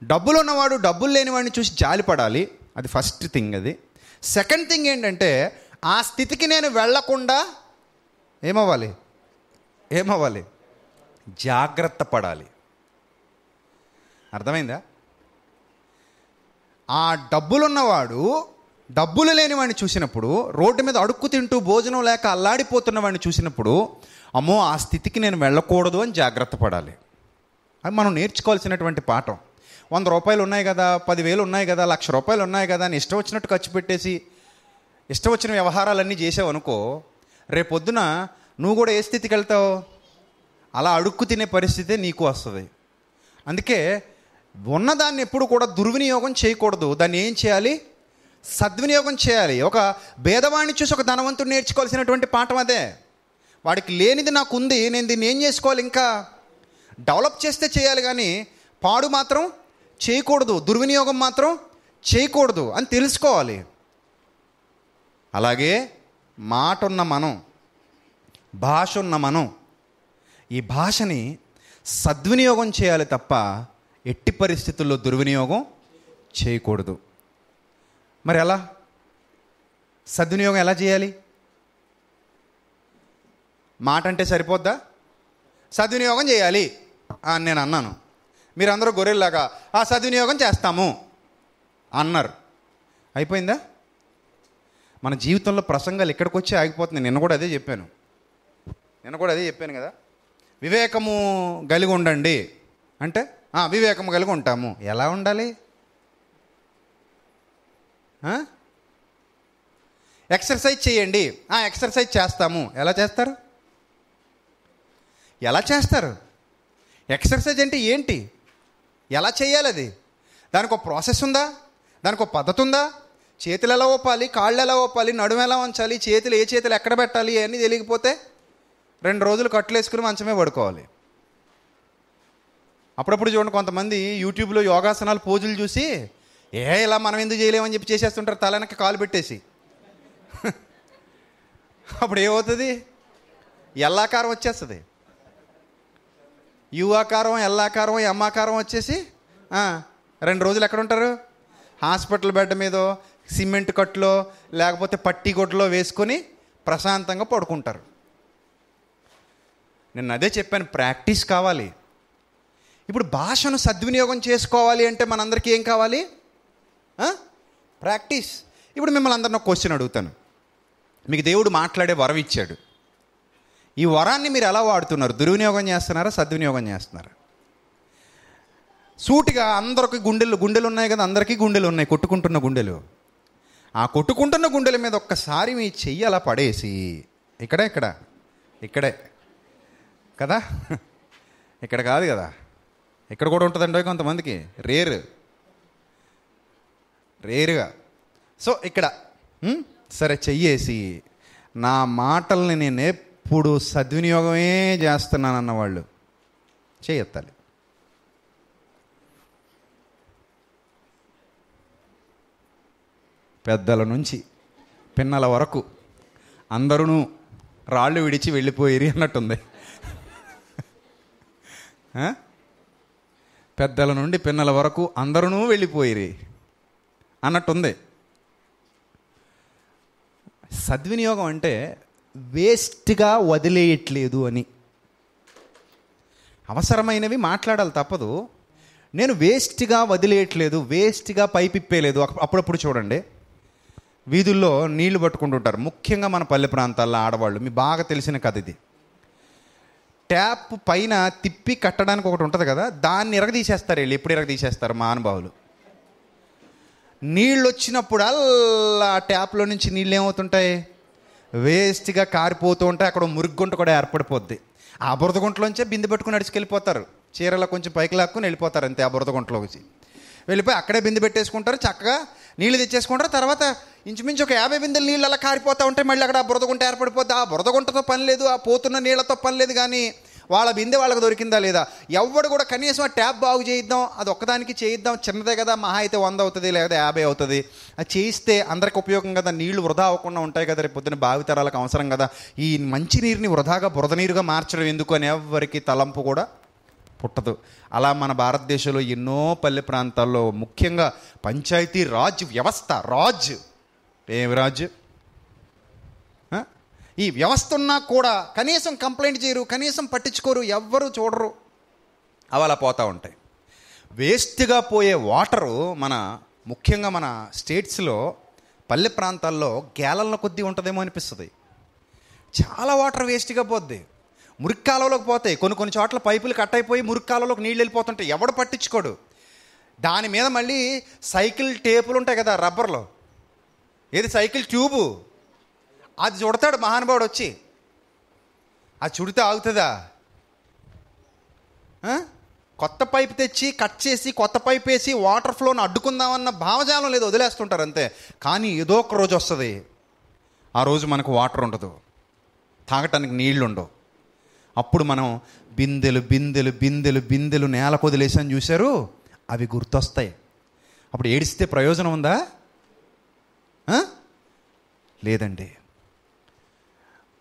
డబ్బులు ఉన్నవాడు డబ్బులు లేని వాడిని చూసి జాలిపడాలి. అది ఫస్ట్ థింగ్ అది. సెకండ్ థింగ్ ఏంటంటే ఆ స్థితికి నేను వెళ్ళకుండా ఏమవ్వాలి? ఏమవ్వాలి? జాగ్రత్త పడాలి. అర్థమైందా? ఆ డబ్బులున్నవాడు డబ్బులు లేని వాడిని చూసినప్పుడు రోడ్డు మీద అడుక్కు తింటూ భోజనం లేక అల్లాడిపోతున్న వాడిని చూసినప్పుడు అమ్మో ఆ స్థితికి నేను వెళ్ళకూడదు అని జాగ్రత్త పడాలి. అది మనం నేర్చుకోవాల్సినటువంటి పాఠం. వంద రూపాయలు ఉన్నాయి కదా పదివేలు ఉన్నాయి కదా లక్ష రూపాయలు ఉన్నాయి కదా అని ఇష్టం వచ్చినట్టు ఖర్చు పెట్టేసి ఇష్టం వచ్చిన వ్యవహారాలన్నీ చేసావు అనుకో రేపొద్దున నువ్వు కూడా ఏ స్థితికి వెళ్తావు? అలా అడుక్కు తినే పరిస్థితే నీకు వస్తుంది. అందుకే ఉన్నదాన్ని ఎప్పుడు కూడా దుర్వినియోగం చేయకూడదు. దాన్ని ఏం చేయాలి? సద్వినియోగం చేయాలి. ఒక భేదవాణ్ణి చూసి ఒక ధనవంతుడు నేర్చుకోవాల్సినటువంటి పాఠం అదే. వాడికి లేనిది నాకు ఉంది నేను దీన్ని ఏం చేసుకోవాలి ఇంకా? డెవలప్ చేస్తే చేయాలి కానీ పాడు మాత్రం చేయకూడదు. దుర్వినియోగం మాత్రం చేయకూడదు అని తెలుసుకోవాలి. అలాగే మాట ఉన్న మనం భాష ఉన్న మనం ఈ భాషని సద్వినియోగం చేయాలి తప్ప ఎట్టి పరిస్థితుల్లో దుర్వినియోగం చేయకూడదు. మరి ఎలా? సద్వినియోగం ఎలా చేయాలి? మాట అంటే సరిపోద్దా? సద్వినియోగం చేయాలి అని నేను అన్నాను. మీరందరూ గొర్రెల్లాగా ఆ సద్వినియోగం చేస్తాము అన్నారు. అయిపోయిందా? మన జీవితంలో ప్రసంగాలు ఎక్కడికి వచ్చి ఆగిపోతుంది నిన్న కూడా అదే చెప్పాను. నిన్న కూడా అదే చెప్పాను కదా. వివేకము కలిగి ఉండండి. అంటే వివేకము కలిగి ఉంటాము. ఎలా ఉండాలి? ఎక్సర్సైజ్ చేయండి. "ఆ, ఎక్సర్సైజ్ చేస్తాము. ఎలా చేస్తారు? ఎలా చేస్తారు? ఎక్సర్సైజ్ అంటే ఏంటి? ఎలా చేయాలి అది దానికి ఒక ప్రాసెస్ ఉందా? దానికి ఒక పద్ధతి ఉందా? చేతులు ఎలా ఊపాలి కాళ్ళు ఎలా ఊపాలి నడుము ఎలా ఉంచాలి చేతులు ఏ చేతులు ఎక్కడ పెట్టాలి? ఇవన్నీ తెలియకపోతే రెండు రోజులు కట్లు వేసుకుని మంచమే పడుకోవాలి. అప్పుడప్పుడు చూడండి కొంతమంది యూట్యూబ్లో యోగాసనాలు పోజులు చూసి ఏ ఇలా మనం ఎందుకు చేయలేమని చెప్పి చేసేస్తుంటారు? తల వెనక్కి కాలు పెట్టేసి. అప్పుడు ఏమవుతుంది? ఎల్లాకారం వచ్చేస్తుంది. యు ఆకారం ఎల్ ఆకారం ఆకారం వచ్చేసి రెండు రోజులు ఎక్కడ ఉంటారు? హాస్పిటల్ బెడ్ మీదో సిమెంట్ కట్లో లేకపోతే పట్టి గుడ్డలో వేసుకొని ప్రశాంతంగా పడుకుంటారు. నేను అదే చెప్పాను ప్రాక్టీస్ కావాలి. ఇప్పుడు భాషను సద్వినియోగం చేసుకోవాలి అంటే మనందరికీ ఏం కావాలి? ప్రాక్టీస్. ఇప్పుడు మిమ్మల్ని అందరిని క్వశ్చన్ అడుగుతాను. మీకు దేవుడు మాట్లాడే వరం ఇచ్చాడు. ఈ వరాన్ని మీరు ఎలా వాడుతున్నారు? దుర్వినియోగం చేస్తున్నారా? సద్వినియోగం చేస్తున్నారా? సూటిగా అందరికి గుండెలు గుండెలు ఉన్నాయి కదా అందరికీ గుండెలు ఉన్నాయి కొట్టుకుంటున్న గుండెలు. ఆ కొట్టుకుంటున్న గుండెల మీద ఒక్కసారి మీ చెయ్యి అలా పడేసి ఇక్కడే ఇక్కడ ఇక్కడే కదా? ఇక్కడ కాదు కదా? ఇక్కడ కూడా ఉంటుందండి కొంతమందికి. రేరు. రేరుగా. సో ఇక్కడ సరే చెయ్యేసి నా మాటల్ని నేను ఎప్పుడు సద్వినియోగమే చేస్తున్నానన్న వాళ్ళు చేయెత్తాలి. పెద్దల నుంచి పిన్నల వరకు అందరూ రాళ్ళు విడిచి వెళ్ళిపోయిరి అన్నట్టుంది. పెద్దల నుండి పిన్నల వరకు అందరూ వెళ్ళిపోయిరి అన్నట్టుంది. సద్వినియోగం అంటే వేస్ట్గా వదిలేయట్లేదు అని. అవసరమైనవి మాట్లాడాలి తప్పదు. నేను వేస్ట్గా వదిలేయట్లేదు వేస్ట్గా పైపిప్పేయలేదు అప్పుడప్పుడు చూడండి. వీధుల్లో నీళ్ళు పట్టుకుంటుంటారు. ముఖ్యంగా మన పల్లె ప్రాంతాల్లో ఆడవాళ్ళు. మీ బాగా తెలిసిన కథ ఇది. ట్యాప్ పైన తిప్పి కట్టడానికి ఒకటి ఉంటుంది కదా దాన్ని ఎరగదీసేస్తారు వీళ్ళు. ఎప్పుడు ఎరగదీసేస్తారు? మహానుభావులు నీళ్ళు వచ్చినప్పుడల్లా అల్లా ట్యాప్లో నుంచి నీళ్ళు ఏమవుతుంటాయి వేస్ట్గా కారిపోతూ ఉంటే అక్కడ మురుగుంట కూడా ఏర్పడిపోద్ది. ఆ బురదగుంటలోంచే బింది బిందె పట్టుకుని నడిచుకెళ్ళిపోతారు. చీరలో కొంచెం పైకి లాక్కుని వెళ్ళిపోతారు అంతే ఆ బురదగుంటలోకి వెళ్ళిపోయి అక్కడే బిందె పెట్టేసుకుంటారు చక్కగా నీళ్ళు తెచ్చేసుకుంటారు తర్వాత ఇంచుమించు ఒక యాభై బిందెలు నీళ్ళు అలా కారిపోతూ ఉంటాయి మళ్ళీ అక్కడ ఆ బురదగుంట ఏర్పడిపోద్ది. ఆ బురదగుంటతో పని లేదు ఆ పోతున్న నీళ్ళతో పని లేదు కానీ వాళ్ళ బిందె వాళ్ళకి దొరికిందా లేదా? ఎవడు కూడా కనీసం ఆ ట్యాప్ బాగు చేయిద్దాం అది ఒక్కదానికి చేయిద్దాం చిన్నదే కదా మహా అయితే వంద అవుతుంది లేదా యాభై అవుతుంది. అది చేయిస్తే అందరికి ఉపయోగం కదా నీళ్ళు వృధా అవ్వకుండా ఉంటాయి కదా రేపు పొద్దున భావితరాలకు అవసరం కదా. ఈ మంచి నీరుని వృధాగా బురద నీరుగా మార్చడం ఎందుకు అని ఎవరికి తలంపు కూడా పుట్టదు. అలా మన భారతదేశంలో ఎన్నో పల్లె ప్రాంతాల్లో ముఖ్యంగా పంచాయతీ రాజ్ వ్యవస్థ రాజ్. ఏమి రాజ్? ఈ వ్యవస్థ ఉన్నా కూడా కనీసం కంప్లైంట్ చేయరు కనీసం పట్టించుకోరు ఎవ్వరు చూడరు. అవి అలా పోతూ ఉంటాయి. వేస్ట్గా పోయే వాటరు మన ముఖ్యంగా మన స్టేట్స్లో పల్లె ప్రాంతాల్లో గేలల కొద్దీ ఉంటుందేమో అనిపిస్తుంది. చాలా వాటర్ వేస్ట్గా పోద్ది. మురికి కాలువలోకి పోతాయి. కొన్ని కొన్ని చోట్ల పైపులు కట్ అయిపోయి మురికి నీళ్ళు వెళ్ళిపోతుంటాయి. ఎవడు పట్టించుకోడు. దాని మీద మళ్ళీ సైకిల్ టేపులు ఉంటాయి కదా రబ్బర్లో. ఏది సైకిల్ ట్యూబు? అది చుడతాడు మహానుభావుడు వచ్చి. అది చుడితే ఆగుతుందా? కొత్త పైప్ తెచ్చి కట్ చేసి కొత్త పైప్ వేసి వాటర్ ఫ్లోని అడ్డుకుందామన్న భావజాలం లేదు వదిలేస్తుంటారు అంతే. కానీ ఏదో ఒక రోజు వస్తుంది. ఆ రోజు మనకు వాటర్ ఉండదు. తాగటానికి నీళ్ళు ఉండవు. అప్పుడు మనం బిందెలు బిందెలు బిందెలు బిందెలు నేలకు వదిలేసాను చూశారు? అవి గుర్తొస్తాయి. అప్పుడు ఏడిస్తే ప్రయోజనం ఉందా? లేదండి.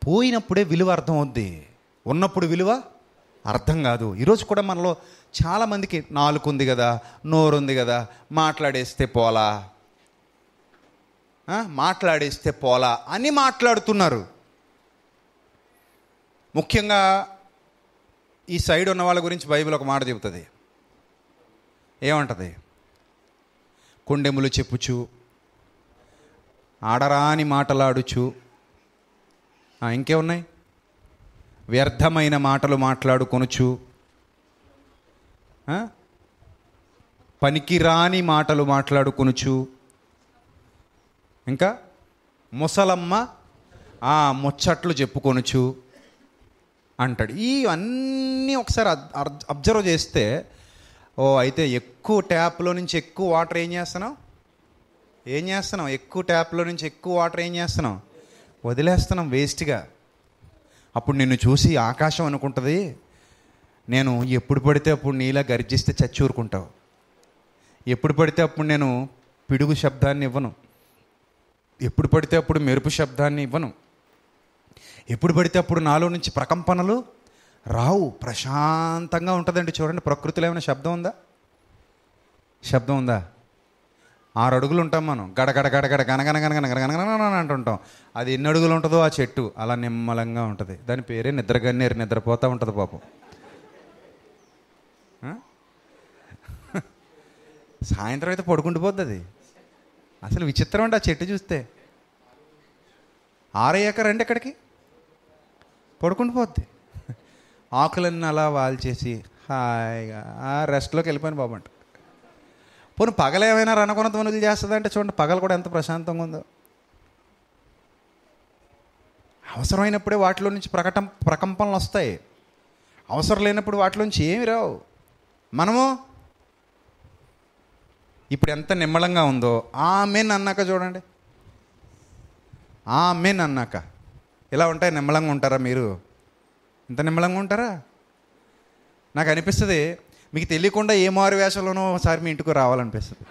పోయినప్పుడే విలువ అర్థం అవుద్ది ఉన్నప్పుడు విలువ అర్థం కాదు. ఈరోజు కూడా మనలో చాలామందికి నాలుగు ఉంది కదా నోరు ఉంది కదా మాట్లాడేస్తే పోలా. మాట్లాడేస్తే పోలా అని మాట్లాడుతున్నారు. ముఖ్యంగా ఈ సైడ్ ఉన్న వాళ్ళ గురించి బైబిల్ ఒక మాట చెబుతుంది. ఏమంటుంది? కొండెములు చెప్పుచు ఆడరాని మాటలాడుచు ఇంకేమున్నాయి? వ్యర్థమైన మాటలు మాట్లాడుకొనుచు. పనికిరాని మాటలు మాట్లాడుకొనుచు. ఇంకా? ముసలమ్మ ఆ ముచ్చట్లు చెప్పుకొనుచు అంటాడు. ఇవన్నీ ఒకసారి అబ్జర్వ్ చేస్తే ఓ అయితే ఎక్కువ ట్యాప్లో నుంచి ఎక్కువ వాటర్ ఏం చేస్తున్నావు? ఏం చేస్తున్నావు? ఎక్కువ ట్యాప్లో నుంచి ఎక్కువ వాటర్ ఏం చేస్తున్నావు? వదిలేస్తున్నాం వేస్ట్గా అప్పుడు నిన్ను చూసి ఆకాశం అనుకుంటుంది నేను ఎప్పుడు పడితే అప్పుడు నీలా గర్జిస్తే చచ్చి ఊరుకుంటావు ఎప్పుడు పడితే అప్పుడు నేను పిడుగు శబ్దాన్ని ఇవ్వను. ఎప్పుడు పడితే అప్పుడు మెరుపు శబ్దాన్ని ఇవ్వను. ఎప్పుడు పడితే అప్పుడు నాలో నుంచి ప్రకంపనలు రావు ప్రశాంతంగా ఉంటుందండి. చూడండి ప్రకృతిలో ఏమైనా శబ్దం ఉందా? శబ్దం ఉందా? ఆరు అడుగులు ఉంటాం మనం. గడగడ గడగడ గనగనగనగనగనగనగన అంటుంటాం. అది ఎన్ని అడుగులు ఉంటుందో ఆ చెట్టు. అలా నిమ్మలంగా ఉంటుంది. దాని పేరే నిద్రగన్నేరు నిద్రపోతూ ఉంటుంది పాపం. సాయంత్రం అయితే పడుకుంటూ అది. అసలు విచిత్రం అండి ఆ చెట్టు చూస్తే. ఆరయ్యాక రండి ఎక్కడికి పడుకుంటూ పోద్ది. ఆకులన్నీ అలా వాల్చేసి హాయిగా ఆ రెస్ట్లోకి వెళ్ళిపోయాను బాబు అంట. పోనీ పగలేమైనా ఏమైనా రణకొన ధ్వనులు చేస్తుందంటే చూడండి పగలు కూడా ఎంత ప్రశాంతంగా ఉందో. అవసరమైనప్పుడే వాటిలో నుంచి ప్రకటం ప్రకంపనలు వస్తాయి. అవసరం లేనప్పుడు వాటిలోంచి ఏమి రావు. మనము ఇప్పుడు ఎంత నిమ్మలంగా ఉందో ఆమెన్ అన్నాక చూడండి. ఆమెన్ అన్నాక. ఇలా ఉంటాయి నిమ్మలంగా ఉంటారా మీరు? ఇంత నిమ్మలంగా ఉంటారా? నాకు అనిపిస్తుంది మీకు తెలియకుండా ఏ మారు వేషంలోనో ఒకసారి మీ ఇంటికి రావాలనిపిస్తుంది.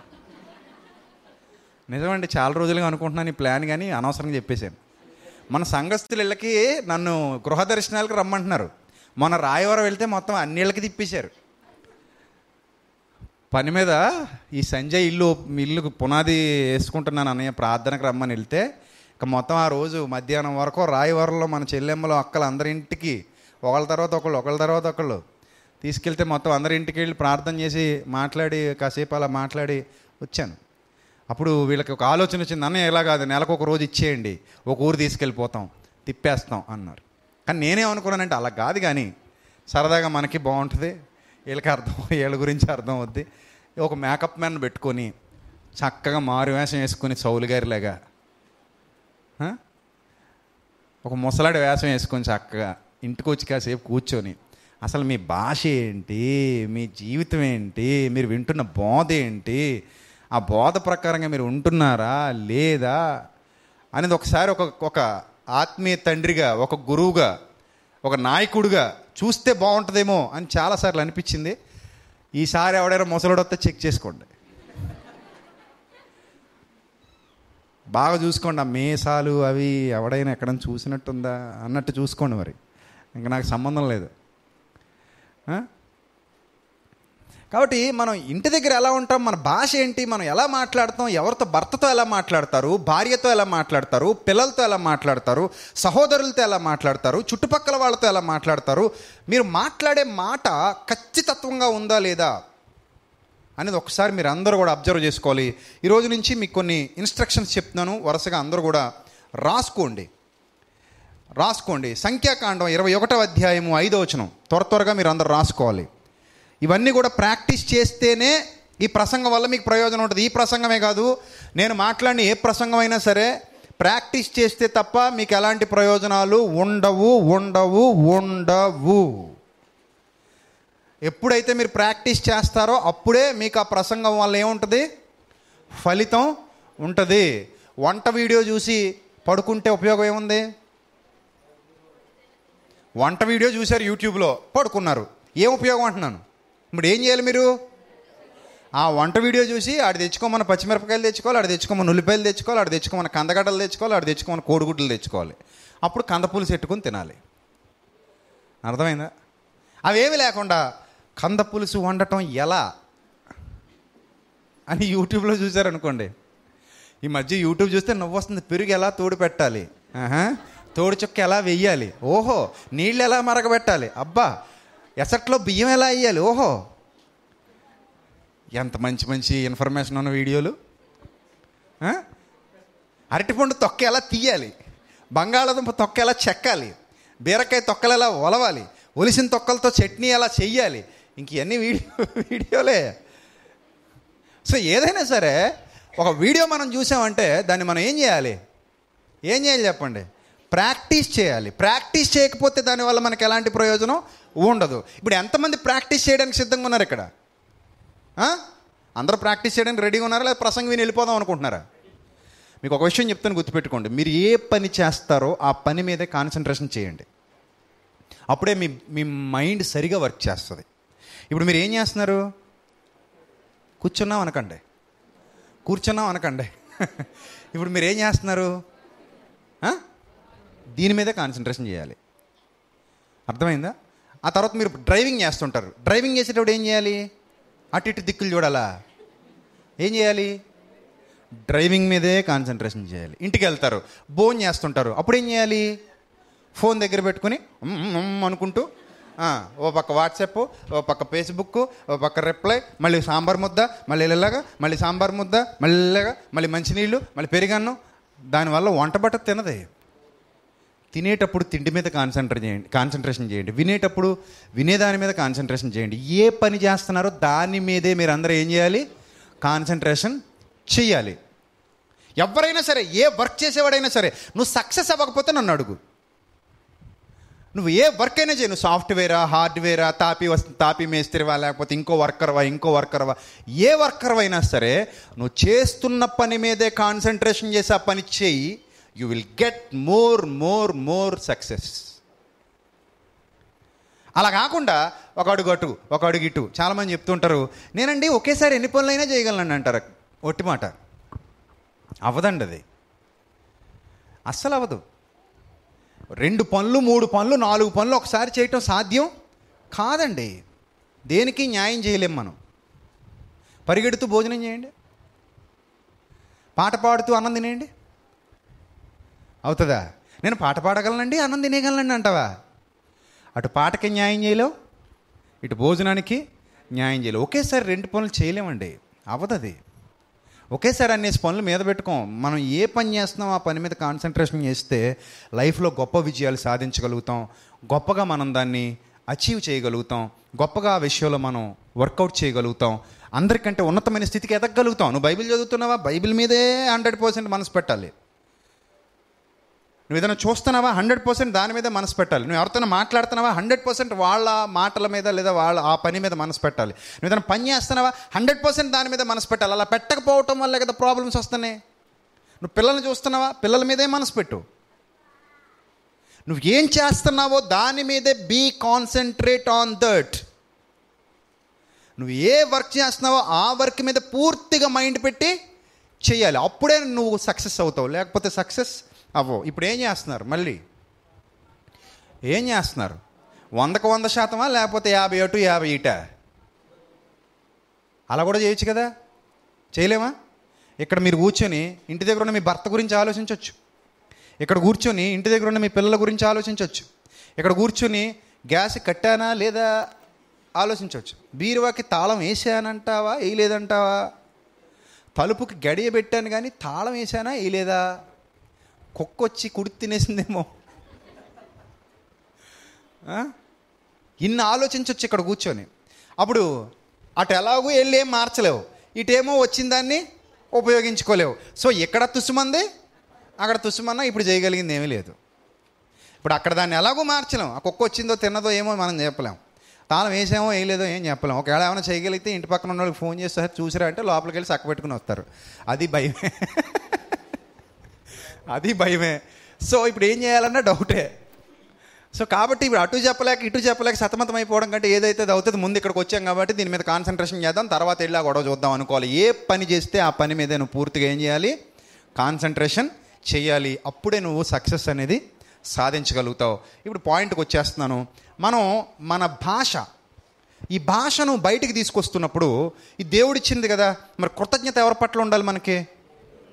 నిజమండి చాలా రోజులుగా అనుకుంటున్నాను ఈ ప్లాన్ కానీ అనవసరంగా చెప్పేశాను. మన సంఘస్థుల ఇళ్ళకి నన్ను గృహ దర్శనాలకు రమ్మంటున్నారు. మొన్న రాయవరం వెళ్తే మొత్తం అన్ని ఇళ్ళకి తిప్పేశారు. పని మీద ఈ సంజయ్ ఇల్లు ఇల్లు పునాది వేసుకుంటున్నాను అన్నయ్య ప్రార్థనకు రమ్మని వెళ్తే ఇక మొత్తం ఆ రోజు మధ్యాహ్నం వరకు రాయవరంలో మన చెల్లెమ్మలు అక్కలు అందరి ఇంటికి ఒకళ్ళ తర్వాత ఒకళ్ళు ఒకళ్ళ తర్వాత ఒకళ్ళు తీసుకెళ్తే మొత్తం అందరి ఇంటికి వెళ్ళి ప్రార్థన చేసి మాట్లాడి కాసేపు అలా మాట్లాడి వచ్చాను. అప్పుడు వీళ్ళకి ఒక ఆలోచన వచ్చింది అన్నయ్య ఎలా కాదు నెలకు ఒక రోజు ఇచ్చేయండి ఒక ఊరు తీసుకెళ్ళిపోతాం తిప్పేస్తాం అన్నారు. కానీ నేనేమనుకున్నానంటే అలా కాదు కానీ సరదాగా మనకి బాగుంటుంది వీళ్ళకి అర్థం వీళ్ళ గురించి అర్థం అవుద్ది. ఒక మేకప్ మ్యాన్ పెట్టుకొని చక్కగా మారు వేషం వేసుకొని సౌలు గారిలాగా ఒక ముసలాడి వేషం వేసుకొని చక్కగా ఇంటికి వచ్చి కాసేపు కూర్చొని అసలు మీ భాష ఏంటి? మీ జీవితం ఏంటి? మీరు వింటున్న బోధ ఏంటి? ఆ బోధ ప్రకారంగా మీరు ఉంటున్నారా? లేదా? అనేది ఒకసారి ఒక ఒక ఆత్మీయ తండ్రిగా ఒక గురువుగా ఒక నాయకుడిగా చూస్తే బాగుంటుందేమో అని చాలాసార్లు అనిపించింది. ఈసారి ఎవడైనా ముసలోడొస్తే చెక్ చేసుకోండి. బాగా చూసుకోండి ఆ మేసాలు అవి ఎవడైనా ఎక్కడైనా చూసినట్టుందా? అన్నట్టు చూసుకోండి మరి. ఇంకా నాకు సంబంధం లేదు. కాబట్టి మనం ఇంటి దగ్గర ఎలా ఉంటాం మన భాష ఏంటి మనం ఎలా మాట్లాడతాం ఎవరితో భర్తతో ఎలా మాట్లాడతారు భార్యతో ఎలా మాట్లాడతారు పిల్లలతో ఎలా మాట్లాడతారు సహోదరులతో ఎలా మాట్లాడతారు చుట్టుపక్కల వాళ్ళతో ఎలా మాట్లాడతారు మీరు మాట్లాడే మాట ఖచ్చితత్వంగా ఉందా లేదా అనేది ఒకసారి మీరు అందరూ కూడా అబ్జర్వ్ చేసుకోవాలి. ఈ రోజు నుంచి మీకు కొన్ని ఇన్స్ట్రక్షన్స్ చెప్తున్నాను. వరుసగా అందరూ కూడా రాసుకోండి. రాసుకోండి. సంఖ్యాకాండం ఇరవై ఒకటో అధ్యాయము ఐదో వచనం. త్వర త్వరగా మీరు అందరూ రాసుకోవాలి. ఇవన్నీ కూడా ప్రాక్టీస్ చేస్తేనే ఈ ప్రసంగం వల్ల మీకు ప్రయోజనం ఉంటుంది. ఈ ప్రసంగమే కాదు నేను మాట్లాడిన ఏ ప్రసంగం అయినా సరే ప్రాక్టీస్ చేస్తే తప్ప మీకు ఎలాంటి ప్రయోజనాలు ఉండవు ఉండవు ఉండవు. ఎప్పుడైతే మీరు ప్రాక్టీస్ చేస్తారో అప్పుడే మీకు ఆ ప్రసంగం వల్ల ఏముంటుంది? ఫలితం ఉంటుంది. వంట వీడియో చూసి పడుకుంటే ఉపయోగం ఏముంది? వంట వీడియో చూశారు యూట్యూబ్లో పడుకున్నారు. ఏం ఉపయోగం అంటున్నాను? ఇప్పుడు ఏం చేయాలి మీరు? ఆ వంట వీడియో చూసి ఆడు తెచ్చుకోమన్న పచ్చిమిరపకాయలు తెచ్చుకోవాలి ఆడు తెచ్చుకోమన్న ఉల్లిపాయలు తెచ్చుకోవాలి ఆడు తెచ్చుకోమన్న కందగడ్డలు తెచ్చుకోవాలి ఆడు తెచ్చుకోమన్న కోడిగుడ్లు తెచ్చుకోవాలి. అప్పుడు కందపూలు పెట్టుకుని తినాలి. అర్థమైందా? అవేమి లేకుండా కంద పులుసు వండటం ఎలా? అని యూట్యూబ్లో చూశారనుకోండి. ఈ మధ్య యూట్యూబ్ చూస్తే నవ్వు వస్తుంది పెరుగు ఎలా తోడు పెట్టాలి? ఆహా, తోడు చుక్క ఎలా వెయ్యాలి? ఓహో నీళ్ళు ఎలా మరగబెట్టాలి? అబ్బా ఎసట్లో బియ్యం ఎలా వేయాలి ఓహో. ఎంత మంచి మంచి ఇన్ఫర్మేషన్ ఉన్న వీడియోలు. అరటిపండు తొక్క ఎలా తీయాలి? బంగాళాదుంప తొక్క ఎలా చెక్కాలి? బీరకాయ తొక్కలు ఎలా ఒలవాలి? ఒలిసిన తొక్కలతో చట్నీ ఎలా చెయ్యాలి? ఇంక ఇవన్నీ వీడియో వీడియోలే. సో ఏదైనా సరే ఒక వీడియో మనం చూసామంటే దాన్ని మనం ఏం చేయాలి? ఏం చేయాలి చెప్పండి? ప్రాక్టీస్ చేయాలి. ప్రాక్టీస్ చేయకపోతే దానివల్ల మనకు ఎలాంటి ప్రయోజనం ఉండదు. ఇప్పుడు ఎంతమంది ప్రాక్టీస్ చేయడానికి సిద్ధంగా ఉన్నారు ఇక్కడ? అందరూ ప్రాక్టీస్ చేయడానికి రెడీగా ఉన్నారా? లేదా ప్రసంగం విని వెళ్ళిపోదాం అనుకుంటున్నారా? మీకు ఒక విషయం చెప్తాను గుర్తుపెట్టుకోండి. మీరు ఏ పని చేస్తారో ఆ పని మీదే కాన్సన్ట్రేషన్ చేయండి. అప్పుడే మీ మీ మైండ్ సరిగా వర్క్ చేస్తుంది. ఇప్పుడు మీరు ఏం చేస్తున్నారు? కూర్చున్నాం అనకండి. కూర్చున్నాం అనకండి. ఇప్పుడు మీరు ఏం చేస్తున్నారు? దీని మీదే కాన్సన్ట్రేషన్ చేయాలి. అర్థమైందా? ఆ తర్వాత మీరు డ్రైవింగ్ చేస్తుంటారు. డ్రైవింగ్ చేసేటప్పుడు ఏం చేయాలి? అటు ఇటు దిక్కులు చూడాలా? ఏం చేయాలి? డ్రైవింగ్ మీదే కాన్సన్ట్రేషన్ చేయాలి. ఇంటికి వెళ్తారు. బోన్ చేస్తుంటారు. అప్పుడు ఏం చేయాలి? ఫోన్ దగ్గర పెట్టుకుని అనుకుంటూ ఓ పక్క వాట్సాప్ ఓ పక్క ఫేస్బుక్ ఓ పక్క రిప్లై మళ్ళీ సాంబార్ ముద్ద మళ్ళీ ఇలాగా మళ్ళీ సాంబార్ ముద్ద మళ్ళీ మళ్ళీ మంచినీళ్ళు మళ్ళీ పెరిగాను దానివల్ల వంట బట్ట తినదే. తినేటప్పుడు తిండి మీద కాన్సన్ట్రేట్ చేయండి కాన్సన్ట్రేషన్ చేయండి. వినేటప్పుడు వినేదాని మీద కాన్సన్ట్రేషన్ చేయండి. ఏ పని చేస్తున్నారో దాని మీదే మీరు అందరూ ఏం చేయాలి? కాన్సన్ట్రేషన్ చేయాలి. ఎవరైనా సరే ఏ వర్క్ చేసేవాడైనా సరే నువ్వు సక్సెస్ అవ్వకపోతే నన్ను అడుగు. నువ్వు ఏ వర్క్ అయినా చేయి. నువ్వు సాఫ్ట్వేరా హార్డ్వేరా తాపి వస్తు తాపి మేస్త్రివా లేకపోతే ఇంకో వర్కర్వా ఇంకో వర్కర్వా ఏ వర్కర్ అయినా సరే నువ్వు చేస్తున్న పని మీదే కాన్సన్ట్రేషన్ చేసి ఆ పని చేయి. You will get more more more success అలా కాకుండా ఒక అడుగు అటు ఒక అడుగు ఇటు. చాలామంది చెప్తుంటారు నేనండి ఒకేసారి ఎన్ని పనులైనా చేయగలను అంటారు. ఒట్టి మాట. అవ్వదండి అది. అస్సలు అవ్వదు రెండు పనులు మూడు పనులు నాలుగు పనులు ఒకసారి చేయటం సాధ్యం కాదండి. దేనికి న్యాయం చేయలేం మనం. పరిగెడుతూ భోజనం చేయండి. పాట పాడుతూ అన్నం తినేయండి అవుతుందా? నేను పాట పాడగలనండి అన్నం తినేయగలనండి అంటావా? అటు పాటకి న్యాయం చేయలేవు ఇటు భోజనానికి న్యాయం చేయలేవు. ఒకేసారి రెండు పనులు చేయలేమండి అవ్వదది ఒకేసారి అనేసి పనులు మీద పెట్టుకోం. మనం ఏ పని చేస్తున్నాం ఆ పని మీద కాన్సన్ట్రేషన్ చేస్తే లైఫ్లో గొప్ప విజయాలు సాధించగలుగుతాం. గొప్పగా మనం దాన్ని అచీవ్ చేయగలుగుతాం. గొప్పగా ఆ విషయంలో మనం వర్కౌట్ చేయగలుగుతాం. అందరికంటే ఉన్నతమైన స్థితికి ఎదగలుగుతాం నువ్వు బైబిల్ చదువుతున్నావా? బైబిల్ మీదే హండ్రెడ్ పర్సెంట్ మనసు పెట్టాలి. నువ్వు ఏదైనా చూస్తున్నావా? హండ్రెడ్ పర్సెంట్ దాని మీద మనసు పెట్టాలి. నువ్వు ఎవరితోనో మాట్లాడుతున్నావా? హండ్రెడ్ పర్సెంట్ వాళ్ళ మాటల మీద లేదా వాళ్ళ ఆ పని మీద మనసు పెట్టాలి. నువ్వు ఏదైనా పని చేస్తున్నావా? హండ్రెడ్ పర్సెంట్ దాని మీద మనసు పెట్టాలి. అలా పెట్టకపోవటం వల్ల కదా ప్రాబ్లమ్స్ వస్తున్నాయి. నువ్వు పిల్లల్ని చూస్తున్నావా? పిల్లల మీదే మనసు పెట్టు. నువ్వు ఏం చేస్తున్నావో దాని మీదే బీ కాన్సన్ట్రేట్ ఆన్ దట్ నువ్వు ఏ వర్క్ చేస్తున్నావో ఆ వర్క్ మీద పూర్తిగా మైండ్ పెట్టి చేయాలి అప్పుడే నువ్వు సక్సెస్ అవుతావు. లేకపోతే సక్సెస్ అవ్వవు ఇప్పుడు ఏం చేస్తున్నారు? మళ్ళీ. ఏం చేస్తున్నారు? వందకు వంద శాతమా? లేకపోతే యాభై అటు యాభై ఇట? అలా కూడా చేయొచ్చు కదా? చేయలేమా? ఇక్కడ మీరు కూర్చొని ఇంటి దగ్గర ఉన్న మీ భర్త గురించి ఆలోచించవచ్చు ఇక్కడ కూర్చొని ఇంటి దగ్గర ఉన్న మీ పిల్లల గురించి ఆలోచించవచ్చు ఇక్కడ కూర్చొని గ్యాస్ కట్టానా లేదా ఆలోచించవచ్చు బీరువాకి తాళం వేసానంటావా? వేయలేదంటావా? తలుపుకి గడియ పెట్టాను కానీ తాళం వేసానా? వేయలేదా? కుక్క వచ్చి కుడి తినేసిందేమో ఇన్ని ఆలోచించవచ్చు ఇక్కడ కూర్చొని అప్పుడు అటు ఎలాగూ వెళ్ళి ఏం మార్చలేవు ఇటేమో వచ్చిన దాన్ని ఉపయోగించుకోలేవు సో ఇక్కడ తుసుమంది అక్కడ తుసుమన్నా ఇప్పుడు చేయగలిగింది ఏమీ లేదు ఇప్పుడు అక్కడ దాన్ని ఎలాగో మార్చలేం ఆ కుక్క వచ్చిందో తిన్నదో ఏమో మనం చెప్పలేం తాను వేసామో వేయలేదో ఏం చెప్పలేం ఒకవేళ ఏమైనా చేయగలిగితే ఇంటి పక్కన ఉన్న వాళ్ళకి ఫోన్ చేస్తే చూసిరా అంటే లోపలికి వెళ్ళి చక్క పెట్టుకుని వస్తారు అది భయమే అది భయమే. సో ఇప్పుడు ఏం చేయాలన్నా డౌటే. సో కాబట్టి ఇప్పుడు అటు చెప్పలేక ఇటు చెప్పలేక సతమతం అయిపోవడం కంటే ఏదైతే అవుతుంది ముందు ఇక్కడికి వచ్చాం కాబట్టి దీని మీద కాన్సన్ట్రేషన్ చేద్దాం. తర్వాత వెళ్ళి ఆ గొడవ చూద్దాం అనుకోవాలి. ఏ పని చేస్తే ఆ పని మీద నువ్వు పూర్తిగా ఏం చేయాలి? కాన్సన్ట్రేషన్ చేయాలి. అప్పుడే నువ్వు సక్సెస్ అనేది సాధించగలుగుతావు. ఇప్పుడు పాయింట్కి వచ్చేస్తున్నాను. మనం మన భాష ఈ భాషను బయటికి తీసుకొస్తున్నప్పుడు ఈ దేవుడిచ్చింది కదా మరి కృతజ్ఞత ఎవరి పట్ల ఉండాలి మనకి?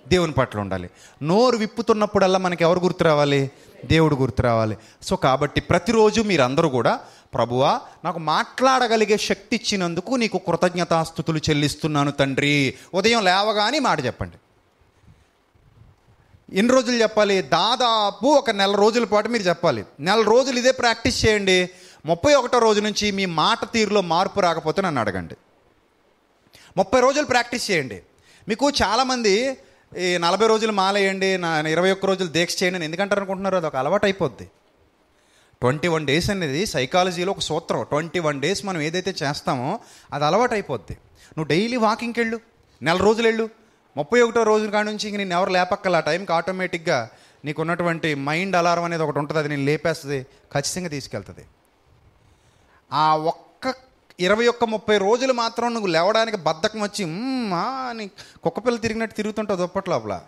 దేవుని పట్ల ఉండాలి. నోరు విప్పుతున్నప్పుడల్లా మనకి ఎవరు గుర్తు రావాలి? దేవుడు గుర్తు రావాలి. సో కాబట్టి ప్రతిరోజు మీరందరూ కూడా ప్రభువా నాకు మాట్లాడగలిగే శక్తి ఇచ్చినందుకు నీకు కృతజ్ఞతాస్థుతులు చెల్లిస్తున్నాను తండ్రి. ఉదయం లేవగానే మాట చెప్పండి. ఎన్ని రోజులు చెప్పాలి? దాదాపు ఒక నెల రోజుల పాటు మీరు చెప్పాలి. నెల రోజులు ఇదే ప్రాక్టీస్ చేయండి. ముప్పై ఒకటో రోజు నుంచి మీ మాట తీరులో మార్పు రాకపోతే నన్ను అడగండి. ముప్పై రోజులు ప్రాక్టీస్ చేయండి. మీకు చాలామంది ఈ నలభై రోజులు మాలేయండి నా ఇరవై ఒక్క రోజులు దీక్ష చేయండి అని ఎందుకంటారు అనుకుంటున్నారు? అది ఒక అలవాటు అయిపోద్ది. ట్వంటీ వన్ డేస్ అనేది సైకాలజీలో ఒక సూత్రం. ట్వంటీ వన్ డేస్ మనం ఏదైతే చేస్తామో అది అలవాటు అయిపోద్ది. నువ్వు డైలీ వాకింగ్కి వెళ్ళు నెల రోజులు వెళ్ళు. ముప్పై ఒకటో రోజు కాడ నుంచి ఇంక నేను ఎవరు లేపక్కల ఆ టైంకి ఆటోమేటిక్గా నీకు ఉన్నటువంటి మైండ్ అలారం అనేది ఒకటి ఉంటుంది అది నేను లేపేస్తుంది ఖచ్చితంగా తీసుకెళ్తుంది. ఆ ఒక్క ఇరవై ఒక్క ముప్పై రోజులు మాత్రం నువ్వు లేవడానికి బద్ధకం వచ్చి అని కుక్కపిల్ల తిరిగినట్టు తిరుగుతుంటావు దుప్పటి లోపల.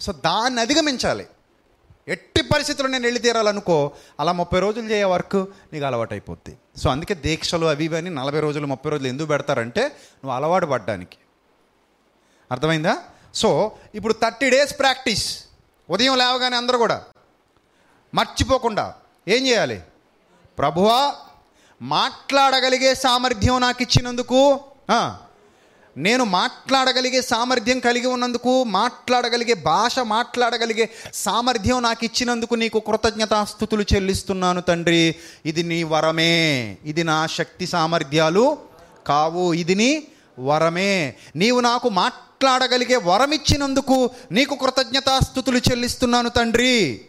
సో దాన్ని అధిగమించాలి. ఎట్టి పరిస్థితుల్లో నేను వెళ్ళి తీరాలనుకో అలా ముప్పై రోజులు చేయ వర్క్ నీకు అలవాటు అయిపోద్ది సో అందుకే దీక్షలు అవి ఇవన్నీ నలభై రోజులు ముప్పై రోజులు ఎందుకు పెడతారంటే నువ్వు అలవాటు పడ్డానికి. అర్థమైందా? సో ఇప్పుడు థర్టీ డేస్ ప్రాక్టీస్. ఉదయం లేవగానే అందరూ కూడా మర్చిపోకుండా ఏం చేయాలి? ప్రభువా మాట్లాడగలిగే సామర్థ్యం నాకు ఇచ్చినందుకు నేను మాట్లాడగలిగే సామర్థ్యం కలిగి ఉన్నందుకు మాట్లాడగలిగే భాష మాట్లాడగలిగే సామర్థ్యం నాకు ఇచ్చినందుకు నీకు కృతజ్ఞతాస్థుతులు చెల్లిస్తున్నాను తండ్రి. ఇది నీ వరమే. ఇది నా శక్తి సామర్థ్యాలు కావు. ఇది నీ వరమే. నీవు నాకు మాట్లాడగలిగే వరం ఇచ్చినందుకు నీకు కృతజ్ఞతాస్థుతులు చెల్లిస్తున్నాను తండ్రి.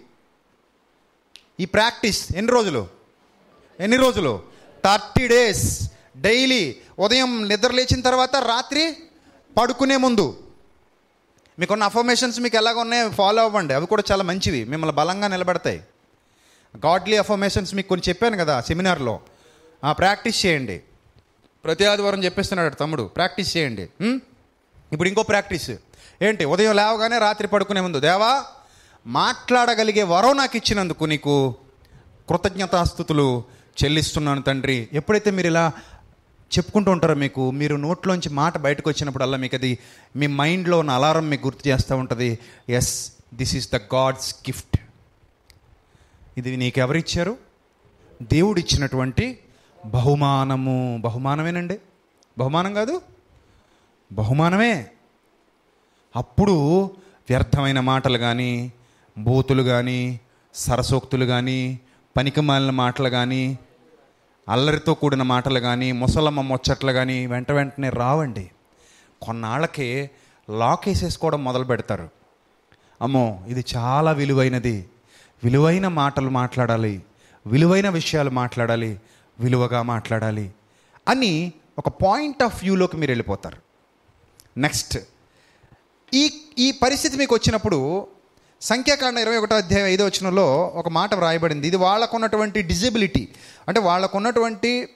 ఈ ప్రాక్టీస్ ఎన్ని రోజులు? ఎన్ని రోజులు? థర్టీ డేస్ డైలీ ఉదయం నిద్ర లేచిన తర్వాత రాత్రి పడుకునే ముందు. మీకున్న అఫర్మేషన్స్ మీకు ఎలాగ ఉన్నాయో ఫాలో అవ్వండి. అవి కూడా చాలా మంచివి. మిమ్మల్ని బలంగా నిలబడతాయి. గాడ్లీ అఫర్మేషన్స్ మీకు కొన్ని చెప్పాను కదా సెమినార్లో. ప్రాక్టీస్ చేయండి. ప్రతి ఆదివారం చెప్పేస్తున్నాడు తమ్ముడు. ప్రాక్టీస్ చేయండి. ఇప్పుడు ఇంకో ప్రాక్టీస్. ఏంటి? ఉదయం లేవగానే రాత్రి పడుకునే ముందు. దేవా మాట్లాడగలిగే వరం నాకు ఇచ్చినందుకు నీకు కృతజ్ఞతాస్థుతులు. చెల్లిస్తున్నాను తండ్రి. ఎప్పుడైతే మీరు ఇలా చెప్పుకుంటూ ఉంటారో మీకు మీరు నోట్లోంచి మాట బయటకు వచ్చినప్పుడల్లా మీకు అది మీ మైండ్లో ఉన్న అలారం మీకు గుర్తు చేస్తూ ఉంటుంది. Yes this is the God's gift ఇది నీకు ఎవరిచ్చారు దేవుడు ఇచ్చినటువంటి బహుమానము. బహుమానమేనండి? బహుమానం కాదు. బహుమానమే. అప్పుడు వ్యర్థమైన మాటలు కానీ బూతులు కానీ సరసోక్తులు కానీ పనికిమాలిన మాటలు కానీ అల్లరితో కూడిన మాటలు కానీ ముసలమ్మ ముచ్చట్లు కానీ వెంట వెంటనే రావండి. కొన్నాళ్ళకి లాక్ వేసేసుకోవడం మొదలు పెడతారు. అమ్మో ఇది చాలా విలువైనది. విలువైన మాటలు మాట్లాడాలి. విలువైన విషయాలు మాట్లాడాలి. విలువగా మాట్లాడాలి అని ఒక పాయింట్ ఆఫ్ వ్యూలోకి మీరు వెళ్ళిపోతారు. నెక్స్ట్ ఈ ఈ పరిస్థితి మీకు వచ్చినప్పుడు సంఖ్యాకాండ ఇరవై ఒకటో అధ్యాయం ఐదో వచనంలో ఒక మాట వ్రాయబడింది. ఇది వాళ్ళకున్నటువంటి డిజబిలిటీ. అంటే వాళ్ళకున్నటువంటి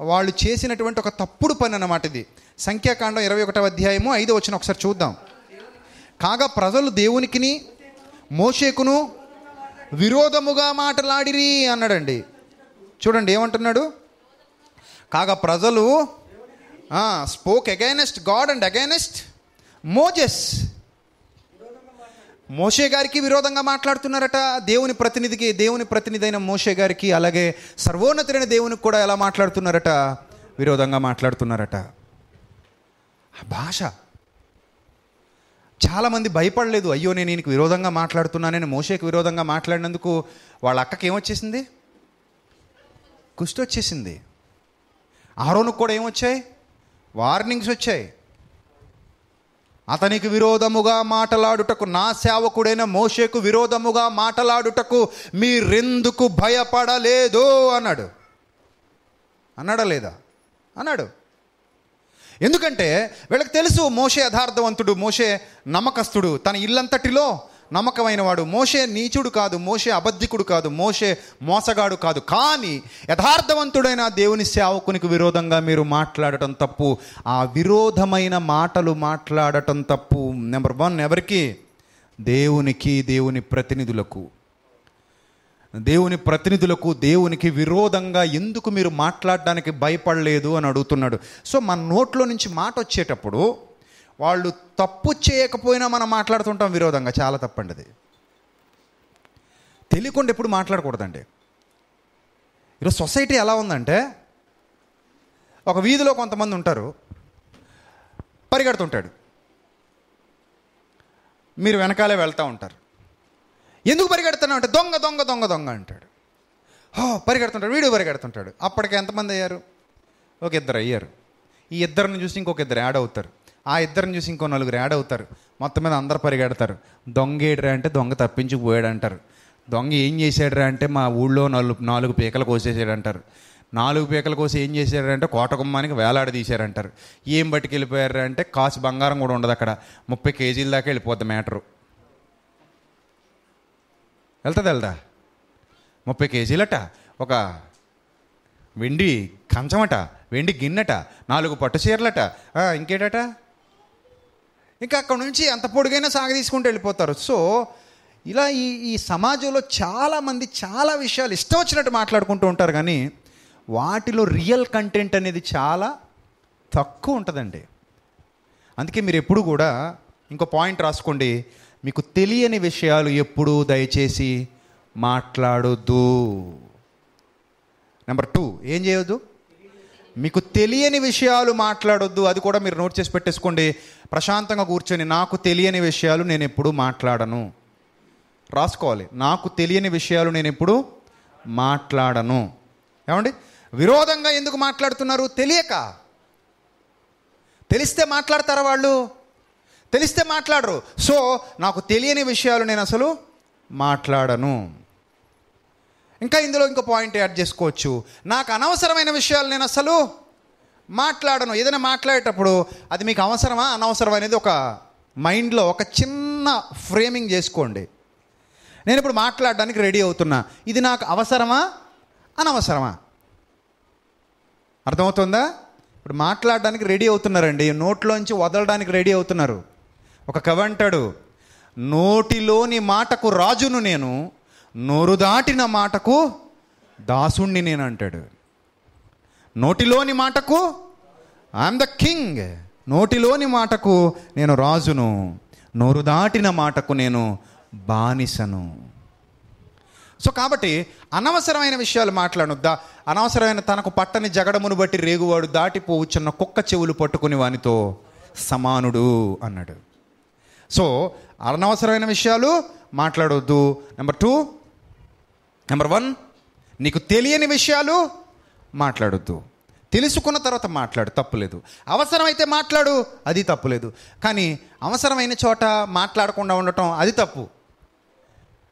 వాళ్ళు చేసినటువంటి ఒక తప్పుడు పని అన్నమాట ఇది. సంఖ్యాకాండం ఇరవై ఒకటో అధ్యాయము ఐదో వచ్చిన ఒకసారి చూద్దాం. కాగా ప్రజలు దేవునికిని మోషేకును విరోధముగా మాటలాడిరి అన్నాడండి. చూడండి ఏమంటున్నాడు? కాగా ప్రజలు spoke against God and against Moses మోషే గారికి విరోధంగా మాట్లాడుతున్నారట. దేవుని ప్రతినిధికి దేవుని ప్రతినిధి అయిన మోషే గారికి అలాగే సర్వోన్నతుడైన దేవునికి కూడా ఎలా మాట్లాడుతున్నారట? విరోధంగా మాట్లాడుతున్నారట. భాష. చాలామంది భయపడలేదు. అయ్యో నేను ఈయనకి విరోధంగా మాట్లాడుతున్నానని మోషేకి విరోధంగా మాట్లాడినందుకు వాళ్ళ అక్కకి ఏమొచ్చేసింది? కుష్టి వచ్చేసింది. ఆరోనుకు కూడా ఏమొచ్చాయి? వార్నింగ్స్ వచ్చాయి. అతనికి విరోధముగా మాటలాడుటకు నా సేవకుడైన మోషేకు విరోధముగా మాటలాడుటకు మీరెందుకు భయపడలేదు అన్నాడు. అన్నాడా లేదా అన్నాడు ఎందుకంటే వీళ్ళకి తెలుసు మోషే యథార్థవంతుడు మోషే నమ్మకస్తుడు తన ఇల్లంతటిలో నమ్మకమైన వాడు మోషే నీచుడు కాదు మోషే అబద్ధికుడు కాదు మోషే మోసగాడు కాదు. కానీ యథార్థవంతుడైన దేవుని సేవకునికి విరోధంగా మీరు మాట్లాడటం తప్పు. ఆ విరోధమైన మాటలు మాట్లాడటం తప్పు. నెంబర్ వన్ ఎవరికి? దేవునికి దేవుని ప్రతినిధులకు. దేవుని ప్రతినిధులకు దేవునికి విరోధంగా ఎందుకు మీరు మాట్లాడడానికి భయపడలేదు అని అడుగుతున్నాడు. సో మన నోట్లో నుంచి మాట వచ్చేటప్పుడు వాళ్ళు తప్పు చేయకపోయినా మనం మాట్లాడుతుంటాం విరోధంగా. చాలా తప్పండి అది తెలియకుండా ఎప్పుడు మాట్లాడకూడదండి. ఈరోజు సొసైటీ ఎలా ఉందంటే ఒక వీధిలో కొంతమంది ఉంటారు పరిగెడుతుంటాడు. మీరు వెనకాలే వెళ్తూ ఉంటారు. ఎందుకు పరిగెడుతున్నావు అంటే దొంగ దొంగ దొంగ దొంగ అంటాడు. హో పరిగెడుతుంటాడు వీడు పరిగెడుతుంటాడు. అప్పటికి ఎంతమంది అయ్యారు? ఒక ఇద్దరు అయ్యారు. ఈ ఇద్దరిని చూసి ఇంకొక ఇద్దరు యాడ్ అవుతారు. ఆ ఇద్దరిని చూసి ఇంకో నలుగురు యాడ్ అవుతారు. మొత్తం మీద అందరు పరిగెడతారు. దొంగ ఏడురా అంటే దొంగ తప్పించుకుపోయాడు అంటారు దొంగ ఏం చేశాడురా అంటే మా ఊళ్ళో నాలుగు నాలుగు పీకలు కోసేసాడు అంటారు నాలుగు పీకలు కోసి ఏం చేశారంటే కోటగుమ్మానికి వేలాడ తీశారంటారు. ఏం పట్టుకెళ్ళిపోయారు అంటే కాసు బంగారం కూడా ఉండదు అక్కడ. ముప్పై కేజీల దాకా వెళ్ళిపోద్ది మ్యాటరు. వెళ్తుంది వెళ్దా ముప్పై కేజీలట. ఒక వెండి కంచమట వెండి గిన్నెట నాలుగు పట్టు చీరలట. ఇంకేటట? ఇంకా అక్కడ నుంచి అంత పొడుగైనా సాగ తీసుకుంటూ వెళ్ళిపోతారు. సో ఇలా ఈ ఈ సమాజంలో చాలామంది చాలా విషయాలు ఇష్టం వచ్చినట్టు మాట్లాడుకుంటూ ఉంటారు కానీ వాటిలో రియల్ కంటెంట్ అనేది చాలా తక్కువ ఉంటుందండి. అందుకే మీరు ఎప్పుడు కూడా ఇంకో పాయింట్ రాసుకోండి. మీకు తెలియని విషయాలు ఎప్పుడూ దయచేసి మాట్లాడొద్దు. నెంబర్ టూ ఏం చేయొద్దు? మీకు తెలియని విషయాలు మాట్లాడొద్దు అది కూడా మీరు నోట్ చేసి పెట్టేసుకోండి. ప్రశాంతంగా కూర్చొని నాకు తెలియని విషయాలు నేను ఎప్పుడు మాట్లాడను. రాసుకోవాలి. నాకు తెలియని విషయాలు నేను ఎప్పుడు మాట్లాడను. ఏమండి? విరోధంగా ఎందుకు మాట్లాడుతున్నారు? తెలియక. తెలిస్తే మాట్లాడతారా వాళ్ళు? తెలిస్తే మాట్లాడరు. సో నాకు తెలియని విషయాలు నేను అసలు మాట్లాడను. ఇంకా ఇందులో ఇంకో పాయింట్ యాడ్ చేసుకోవచ్చు. నాకు అనవసరమైన విషయాలు నేను అసలు మాట్లాడను. ఏదైనా మాట్లాడేటప్పుడు అది మీకు అవసరమా? అనవసరం అనేది ఒక మైండ్లో ఒక చిన్న ఫ్రేమింగ్ చేసుకోండి. నేను ఇప్పుడు మాట్లాడడానికి రెడీ అవుతున్నా. ఇది నాకు అవసరమా? అనవసరమా? అర్థమవుతుందా? ఇప్పుడు మాట్లాడడానికి రెడీ అవుతున్నారండి. నోట్లోంచి వదలడానికి రెడీ అవుతున్నారు. ఒక కవి అంటాడు నోటిలోని మాటకు రాజును నేను నోరు దాటిన మాటకు దాసుణ్ణి నేను అంటాడు నోటిలోని మాటకు ఐఎమ్ ద కింగ్ నోటిలోని మాటకు నేను రాజును. నోరు దాటిన మాటకు నేను బానిసను. సో కాబట్టి అనవసరమైన విషయాలు మాట్లాడొద్దా? అనవసరమైన తనకు పట్టని జగడమును బట్టి రేగువాడు దాటిపోవచ్చున్న కుక్క చెవులు పట్టుకుని వానితో సమానుడు అన్నాడు. సో అనవసరమైన విషయాలు మాట్లాడొద్దు. నెంబర్ టూ నెంబర్ వన్ నీకు తెలియని విషయాలు మాట్లాడొద్దు. తెలుసుకున్న తర్వాత మాట్లాడు తప్పులేదు అవసరమైతే మాట్లాడు అది తప్పులేదు కానీ అవసరమైన చోట మాట్లాడకుండా ఉండటం అది తప్పు.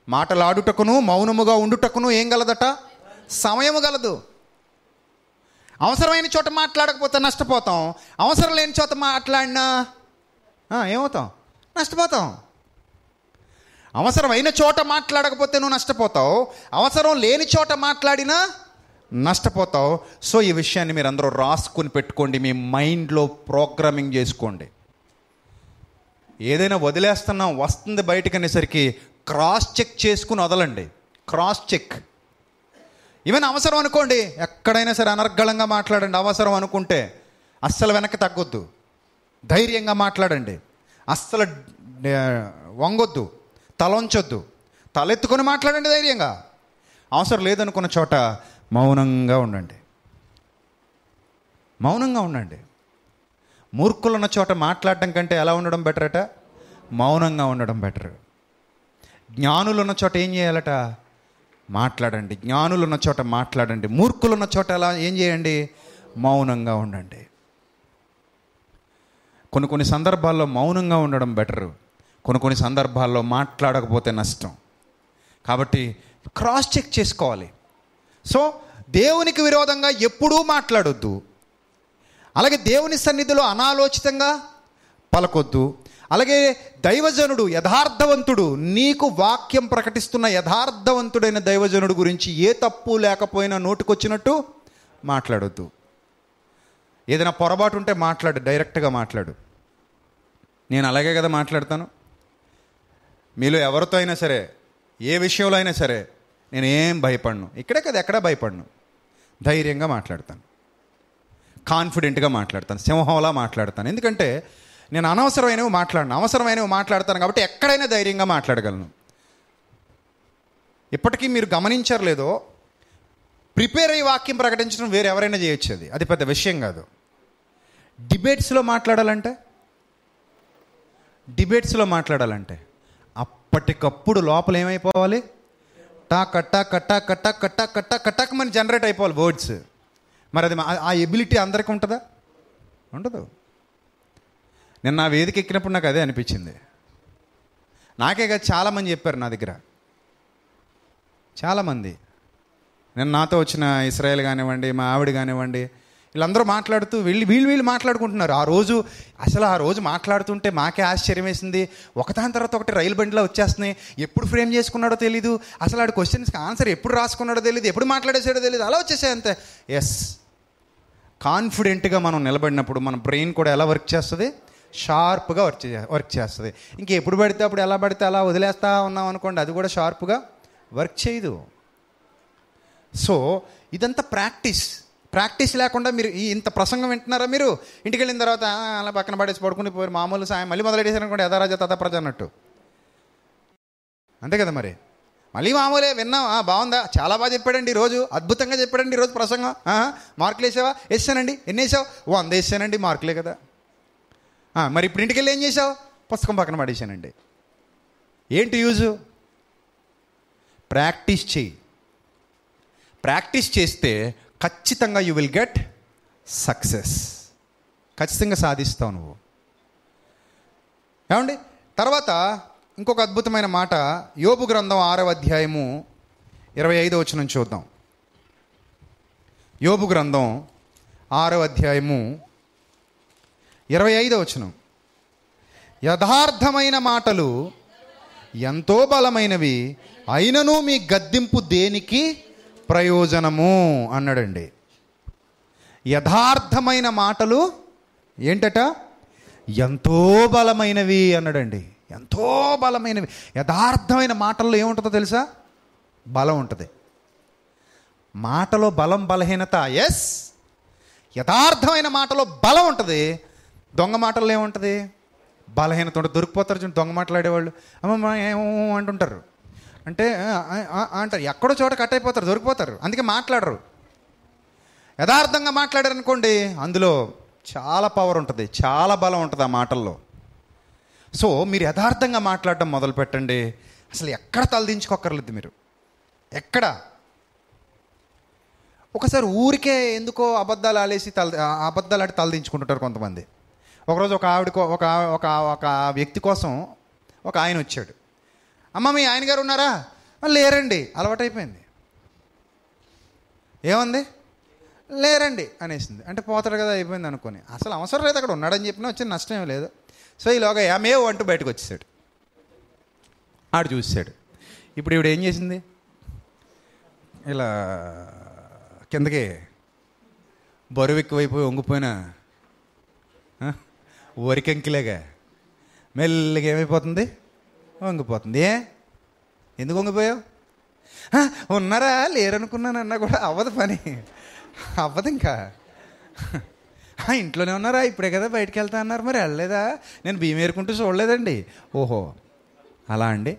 మాటలాడుటకును మౌనముగా ఉండుటకును ఏం గలదట? సమయము గలదు. అవసరమైన చోట మాట్లాడకపోతే నష్టపోతాం. అవసరం లేని చోట మాట్లాడినా ఏమవుతాం? నష్టపోతాం. అవసరమైన చోట మాట్లాడకపోతే నువ్వు నష్టపోతావు. అవసరం లేని చోట మాట్లాడినా నష్టపోతావు. సో ఈ విషయాన్ని మీరు అందరూ రాసుకుని పెట్టుకోండి. మీ మైండ్లో ప్రోగ్రామింగ్ చేసుకోండి. ఏదైనా వదిలేస్తున్నాం వస్తుంది బయటకు అనేసరికి క్రాస్ చెక్ చేసుకుని వదలండి. Cross check. ఈవెన్ అవసరం అనుకోండి ఎక్కడైనా సరే అనర్గళంగా మాట్లాడండి. అవసరం అనుకుంటే అస్సలు వెనక్కి తగ్గొద్దు. ధైర్యంగా మాట్లాడండి. అస్సలు వంగొద్దు. తలంచొద్దు. తలెత్తుకొని మాట్లాడండి ధైర్యంగా. అవసరం లేదనుకున్న చోట మౌనంగా ఉండండి. మౌనంగా ఉండండి. మూర్ఖులున్న చోట మాట్లాడటం కంటే ఎలా ఉండడం బెటర్ అట మౌనంగా ఉండడం బెటర్. జ్ఞానులున్న చోట ఏం చేయాలట? మాట్లాడండి. జ్ఞానులున్న చోట మాట్లాడండి. మూర్ఖులున్న చోట ఎలా ఏం చేయండి? మౌనంగా ఉండండి. కొన్ని కొన్ని సందర్భాల్లో మౌనంగా ఉండడం బెటరు. కొన్ని కొన్ని సందర్భాల్లో మాట్లాడకపోతే నష్టం. కాబట్టి క్రాస్ చెక్ చేసుకోవాలి. సో దేవునికి విరోధంగా ఎప్పుడూ మాట్లాడొద్దు. అలాగే దేవుని సన్నిధిలో అనాలోచితంగా పలకొద్దు. అలాగే దైవజనుడు యథార్థవంతుడు నీకు వాక్యం ప్రకటిస్తున్న యథార్థవంతుడైన దైవజనుడు గురించి ఏ తప్పు లేకపోయినా నోటుకొచ్చినట్టు మాట్లాడొద్దు. ఏదైనా పొరపాటు ఉంటే మాట్లాడు డైరెక్ట్గా మాట్లాడు. నేను అలాగే కదా మాట్లాడతాను? మీలో ఎవరితో అయినా సరే ఏ విషయంలో అయినా సరే నేను ఏం భయపడను. ఇక్కడే కదా ఎక్కడా భయపడను. ధైర్యంగా మాట్లాడతాను. కాన్ఫిడెంట్గా మాట్లాడతాను. సింహంలా మాట్లాడతాను. ఎందుకంటే నేను అనవసరమైనవి మాట్లాడను. అవసరమైనవి మాట్లాడతాను కాబట్టి ఎక్కడైనా ధైర్యంగా మాట్లాడగలను. ఇప్పటికీ మీరు గమనించర్లేదో ప్రిపేర్ అయ్యి వాక్యం ప్రకటించడం వేరే ఎవరైనా చేయొచ్చు అది. అది పెద్ద విషయం కాదు. డిబేట్స్లో మాట్లాడాలంటే? డిబేట్స్లో మాట్లాడాలంటే? అప్పటికప్పుడు లోపల ఏమైపోవాలి? టా కట్టా కట్టా కట్టా కట్టా కట్టా కట్టాక మన జనరేట్ అయిపోవాలి వర్డ్స్ మరి అది మా- ఆ ఎబిలిటీ అందరికీ ఉంటుందా? ఉండదు. నేను నా వేదిక ఎక్కినప్పుడు నాకు అదే అనిపించింది. నాకే కాదు చాలామంది చెప్పారు నా దగ్గర. చాలామంది. నేను నాతో వచ్చిన ఇస్రాయల్ కానివ్వండి మా ఆవిడ కానివ్వండి వీళ్ళందరూ మాట్లాడుతూ వీళ్ళు వీళ్ళు వీళ్ళు మాట్లాడుకుంటున్నారు. ఆ రోజు అసలు ఆ రోజు మాట్లాడుతుంటే మాకే ఆశ్చర్యం వేసింది ఒకదాని తర్వాత ఒకటి రైలు బండిలో వచ్చేస్తున్నాయి. ఎప్పుడు ఫ్రేమ్ చేసుకున్నాడో తెలీదు. అసలు ఆడు క్వశ్చన్స్కి ఆన్సర్ ఎప్పుడు రాసుకున్నాడో తెలియదు ఎప్పుడు మాట్లాడేసాడో తెలియదు అలా వచ్చేసాయి అంతే. ఎస్ కాన్ఫిడెంట్గా మనం నిలబడినప్పుడు మన బ్రెయిన్ కూడా ఎలా వర్క్ చేస్తుంది? షార్ప్గా వర్క్ చే వర్క్ చేస్తుంది. ఇంక ఎప్పుడు పడితే అప్పుడు ఎలా పడితే అలా వదిలేస్తా ఉన్నాం అనుకోండి. అది కూడా షార్ప్గా వర్క్ చేయదు. సో ఇదంతా ప్రాక్టీస్ ప్రాక్టీస్ లేకుండా మీరు ఈ ఇంత ప్రసంగం వింటున్నారా మీరు? ఇంటికి వెళ్ళిన తర్వాత అలా పక్కన పడేసి పడుకుని పోయి మామూలు సాయం మళ్ళీ మొదలెట్టేసారనుకోండి యథారాజ తథా ప్రజ అన్నట్టు. అంతే కదా మరి. మళ్ళీ మామూలే విన్నాం బాగుందా? చాలా బాగా చెప్పాడండి ఈరోజు అద్భుతంగా చెప్పాడండి ఈరోజు ప్రసంగం. మార్కులు వేసావా? వేసానండి. ఎన్ని వేసావు? వంద వేసానండి మార్కులే కదా. మరి ఇప్పుడు ఇంటికి వెళ్ళి ఏం చేసావు? పుస్తకం పక్కన పడేసానండి ఏంటి యూజు? ప్రాక్టీస్ చేయి ప్రాక్టీస్ చేస్తే ఖచ్చితంగా యూ విల్ గెట్ సక్సెస్ ఖచ్చితంగా సాధిస్తావు నువ్వు. ఏమండి? తర్వాత ఇంకొక అద్భుతమైన మాట యోపు గ్రంథం ఆరవ అధ్యాయము ఇరవై ఐదో వచనం చూద్దాం. యోపు గ్రంథం ఆరవ అధ్యాయము ఇరవై ఐదో వచనం. యథార్థమైన మాటలు ఎంతో బలమైనవి అయినను మీ గద్దింపు దేనికి? ప్రయోజనము అన్నాడండి. యథార్థమైన మాటలు ఏంటట? ఎంతో బలమైనవి అన్నాడండి. ఎంతో బలమైనవి. యథార్థమైన మాటల్లో ఏముంటుందో తెలుసా? బలం ఉంటుంది. మాటలో బలం బలహీనత ఎస్ యథార్థమైన మాటలో బలం ఉంటుంది. దొంగ మాటల్లో ఏముంటుంది? బలహీనత ఉంటుంది. దొరికిపోతారు చూడండి దొంగ మాట్లాడేవాళ్ళు. అమ్మ ఏమో అంటుంటారు. అంటే అంటారు. ఎక్కడో చోట కట్ అయిపోతారు దొరికిపోతారు. అందుకే మాట్లాడరు. యథార్థంగా మాట్లాడారు అనుకోండి అందులో చాలా పవర్ ఉంటుంది చాలా బలం ఉంటుంది ఆ మాటల్లో. సో మీరు యథార్థంగా మాట్లాడడం మొదలు పెట్టండి. అసలు ఎక్కడ తలదించుకోక్కర్లేదు మీరు. ఎక్కడ? ఒకసారి ఊరికే ఎందుకో అబద్ధాలు ఆలేసి తల అబద్ధాలు ఆడి తలదించుకుంటుంటారు కొంతమంది. ఒకరోజు ఒక ఆవిడకో ఒక ఒక ఒక వ్యక్తి కోసం ఒక ఆయన వచ్చాడు. అమ్మ మీ ఆయన గారు ఉన్నారా? లేరండి. అలవాటైపోయింది. ఏముంది? లేరండి అనేసింది. అంటే పోతాడు కదా అయిపోయింది అనుకుని. అసలు అవసరం లేదు అక్కడ ఉన్నాడని చెప్పినా వచ్చిన నష్టం ఏం లేదు. సో ఈలోగా ఏమేవో అంటూ బయటకు వచ్చేసాడు. ఆడు చూసాడు ఇప్పుడు ఈవిడ ఏం చేసింది? ఇలా కిందకి బరువు ఎక్కువైపోయి వంగిపోయిన ఆ, వరికంకిలాగా మెల్లగా ఏమైపోతుంది? వంగిపోతుంది. ఏ? ఎందుకు వంగిపోయావు? ఉన్నారా? ఉన్నారా లేరనుకున్నానన్నా కూడా అవ్వదు పని. అవ్వదు ఇంకా. "ఆ, ఇంట్లోనే ఉన్నారా? ఇప్పుడే కదా బయటకు వెళ్తా అన్నారు. మరి వెళ్ళలేదా? నేను బియ్యం ఏరుకుంటూ చూడలేదండి. ఓహో. అలా అండి.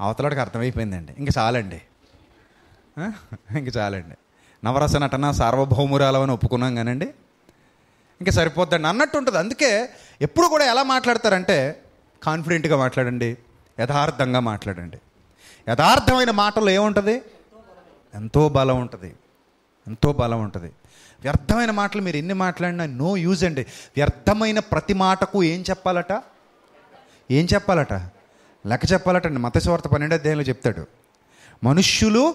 అవతలాడికి అర్థమైపోయిందండి. ఇంక చాలండి. ఇంక చాలండి. నవరస నటన సార్వభౌమురాలవని ఒప్పుకున్నాం కానండి. ఇంకా సరిపోద్దండి. అన్నట్టు ఉంటుంది. అందుకే ఎప్పుడు కూడా ఎలా మాట్లాడతారంటే కాన్ఫిడెంట్గా మాట్లాడండి యథార్థంగా మాట్లాడండి. యథార్థమైన మాటలు ఏముంటుంది? ఎంతో బలం ఉంటుంది. ఎంతో బలం ఉంటుంది. వ్యర్థమైన మాటలు మీరు ఎన్ని మాట్లాడినా నో యూజ్ అండి. వ్యర్థమైన ప్రతి మాటకు ఏం చెప్పాలట? ఏం చెప్పాలట? లెక్క చెప్పాలటండి మతస్వార్త పన్నెండు అధ్యాయంలో చెప్తాడు. మనుష్యులు